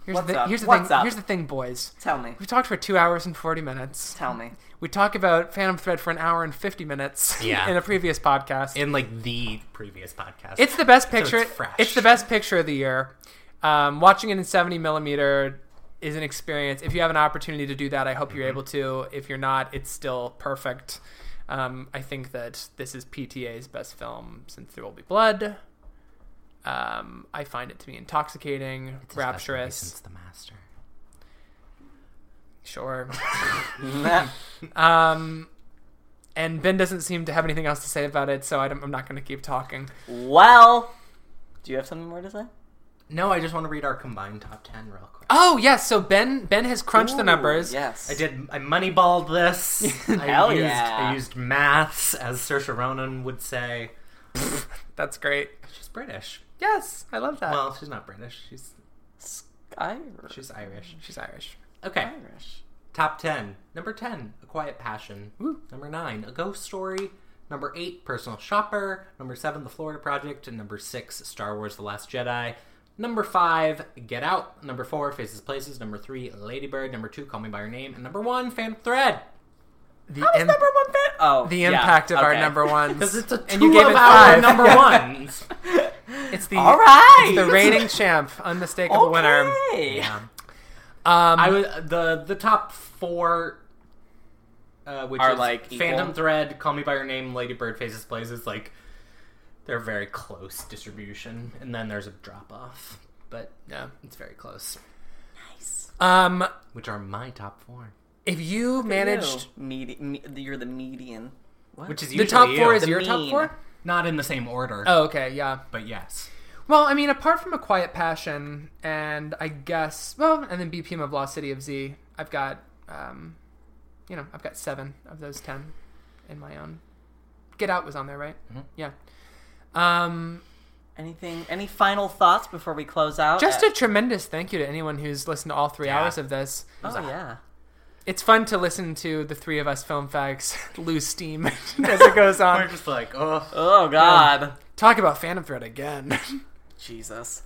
Speaker 2: Here's
Speaker 1: What's
Speaker 2: the
Speaker 1: up?
Speaker 2: here's the
Speaker 1: What's
Speaker 2: thing.
Speaker 1: up?
Speaker 2: Here's the thing, boys.
Speaker 1: Tell me.
Speaker 2: We talked for two hours and forty minutes.
Speaker 1: Tell me.
Speaker 2: We talk about Phantom Thread for an hour and fifty minutes.
Speaker 3: Yeah.
Speaker 2: in a previous podcast.
Speaker 3: in like the previous podcast.
Speaker 2: It's the best
Speaker 3: So it's
Speaker 2: picture.
Speaker 3: fresh.
Speaker 2: it's the best picture of the year. Um, watching it in 70 millimeter is an experience. If you have an opportunity to do that, I hope you're able to. If you're not, it's still perfect. Um, I think that this is PTA's best film since There Will Be Blood. Um, I find it to be intoxicating,
Speaker 3: It's his best movie
Speaker 2: rapturous.
Speaker 3: since the master.
Speaker 2: Sure. Um, and Ben doesn't seem to have anything else to say about it, so I don't, I'm not going to keep talking.
Speaker 1: well, do you have something more to say?
Speaker 3: No, I just want to read our combined top ten real quick.
Speaker 2: Oh yes, so Ben Ben has crunched the numbers.
Speaker 1: Yes.
Speaker 3: I did. I moneyballed this. I
Speaker 1: Hell
Speaker 3: used,
Speaker 1: yeah.
Speaker 3: I used maths, as Saoirse Ronan would say.
Speaker 2: That's great.
Speaker 3: She's British.
Speaker 2: Yes, I love that.
Speaker 3: Well, she's not British. She's
Speaker 1: Irish.
Speaker 3: she's Irish.
Speaker 2: She's Irish.
Speaker 3: Okay.
Speaker 1: Irish.
Speaker 3: Top 10. Number 10, A Quiet Passion.
Speaker 2: Woo.
Speaker 3: Number 9, A Ghost Story. Number 8, Personal Shopper. Number 7, The Florida Project. And number 6, Star Wars The Last Jedi. Number 5, Get Out. Number 4, Faces Places. Number 3, Lady Bird. Number 2, Call Me By Your Name. And number 1, Phantom Thread.
Speaker 2: The im-
Speaker 1: number one fan. Oh,
Speaker 2: the
Speaker 1: yeah,
Speaker 2: impact of our number ones.
Speaker 3: Because it's a
Speaker 2: and
Speaker 3: two
Speaker 2: you gave
Speaker 3: of
Speaker 2: it
Speaker 3: our number ones.
Speaker 2: It's the
Speaker 1: All right.
Speaker 2: it's the reigning champ, unmistakable winner.
Speaker 1: Okay.
Speaker 3: yeah.
Speaker 2: Um,
Speaker 3: I was the the top four, uh, which
Speaker 1: Are,
Speaker 3: is
Speaker 1: like,
Speaker 3: Phantom
Speaker 1: equal?
Speaker 3: Thread, Call Me by Your Name, Lady Bird, Faces Places. Like They're very close distribution, and then there's a drop off, but
Speaker 2: Yeah.
Speaker 3: it's very close.
Speaker 1: Nice.
Speaker 2: Um,
Speaker 3: Which are my top four.
Speaker 2: if you managed
Speaker 1: Medi- me- you're the median. What?
Speaker 3: Which is
Speaker 2: the top four
Speaker 3: you.
Speaker 2: is
Speaker 1: The
Speaker 2: your top four.
Speaker 3: Not in the same order,
Speaker 2: Oh, okay, yeah.
Speaker 3: but yes.
Speaker 2: Well, I mean, apart from A Quiet Passion, and I guess, well, and then BPM of Lost City of Z, I've got, um, you know, I've got seven of those ten in my own. Get Out was on there, right?
Speaker 3: Mhm.
Speaker 2: Yeah. Um,
Speaker 1: Anything? Any final thoughts before we close out?
Speaker 2: just
Speaker 1: Uh,
Speaker 2: a tremendous thank you to anyone who's listened to all three
Speaker 3: Yeah.
Speaker 2: hours of this.
Speaker 1: oh yeah.
Speaker 2: It's fun to listen to the three of us film facts lose steam as it goes on.
Speaker 3: We're just like, oh,
Speaker 1: Oh God.
Speaker 2: Talk about Phantom Thread again.
Speaker 1: Jesus.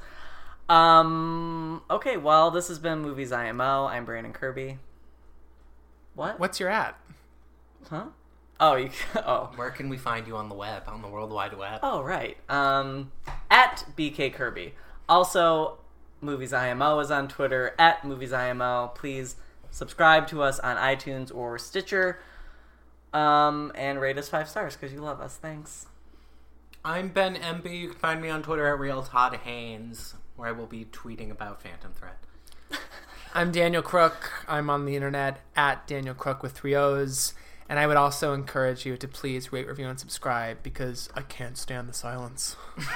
Speaker 1: Um. Okay. Well, this has been movies IMO. I'm Brandon Kirby. What?
Speaker 2: What's your at?
Speaker 1: Huh? Oh, you. Oh.
Speaker 3: where can we find you on the web, on the World Wide Web?
Speaker 1: Oh, right. Um, at BK Kirby. Also, Movies IMO is on Twitter at Movies IMO. Please subscribe to us on iTunes or Stitcher. Um, and rate us five stars because you love us. Thanks.
Speaker 3: I'm Ben MB. You can find me on Twitter at Real Todd Haynes, where I will be tweeting about Phantom Threat.
Speaker 2: I'm Daniel Crook. I'm on the internet at Daniel Crook with three O's. And I would also encourage you to please rate, review, and subscribe because I can't stand the silence.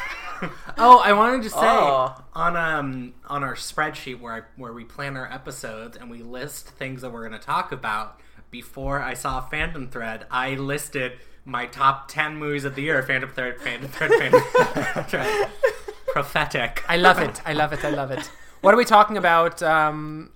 Speaker 3: Oh, I wanted to say
Speaker 1: Oh.
Speaker 3: on um on our spreadsheet where I, where we plan our episodes and we list things that we're going to talk about. Before I saw Phantom Thread, I listed my top ten movies of the year: Phantom Thread, Phantom Thread, Phantom Thread. Prophetic.
Speaker 2: I love it. I love it. I love it. What are we talking about um,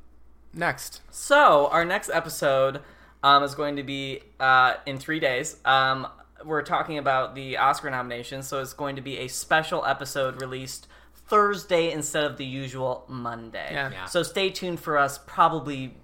Speaker 2: next?
Speaker 1: So, our next episode um, is going to be uh, in three days. Um, we're talking about the Oscar nominations, so it's going to be a special episode released Thursday instead of the usual Monday.
Speaker 2: Yeah.
Speaker 3: Yeah.
Speaker 1: So, stay tuned for us probably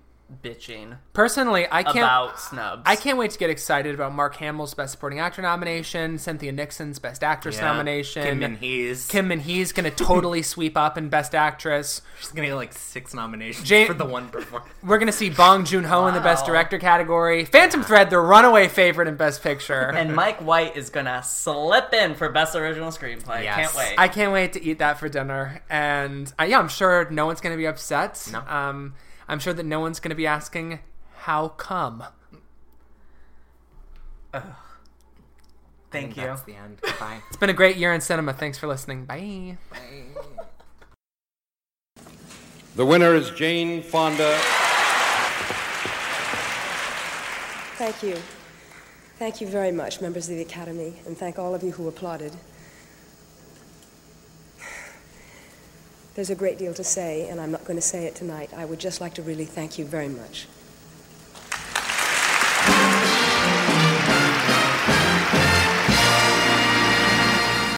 Speaker 1: bitching
Speaker 2: Personally, I can't.
Speaker 1: about snubs.
Speaker 2: I can't wait to get excited about Mark Hamill's Best Supporting Actor nomination, Cynthia Nixon's Best Actress
Speaker 3: Yeah.
Speaker 2: nomination.
Speaker 3: Kim Min Hee's.
Speaker 2: Kim Min Hee's gonna totally sweep up in Best Actress.
Speaker 3: She's gonna get like six nominations for the one performance.
Speaker 2: We're gonna see Bong Joon Ho in the Best Director category. Phantom Thread, the runaway favorite in Best Picture.
Speaker 1: and Mike White is gonna slip in for best original screenplay.
Speaker 3: Yes.
Speaker 1: Can't wait.
Speaker 2: I can't wait to eat that for dinner. And uh, yeah, I'm sure no one's gonna be upset.
Speaker 3: No.
Speaker 2: Um, I'm sure that no one's gonna be asking how come.
Speaker 1: Thank you.
Speaker 3: That's the end. Goodbye.
Speaker 2: It's been a great year in cinema. Thanks for listening. Bye.
Speaker 4: The winner is Jane Fonda.
Speaker 5: Thank you. Thank you very much, members of the Academy, and thank all of you who applauded. There's a great deal to say, and I'm not going to say it tonight. I would just like to really thank you very much.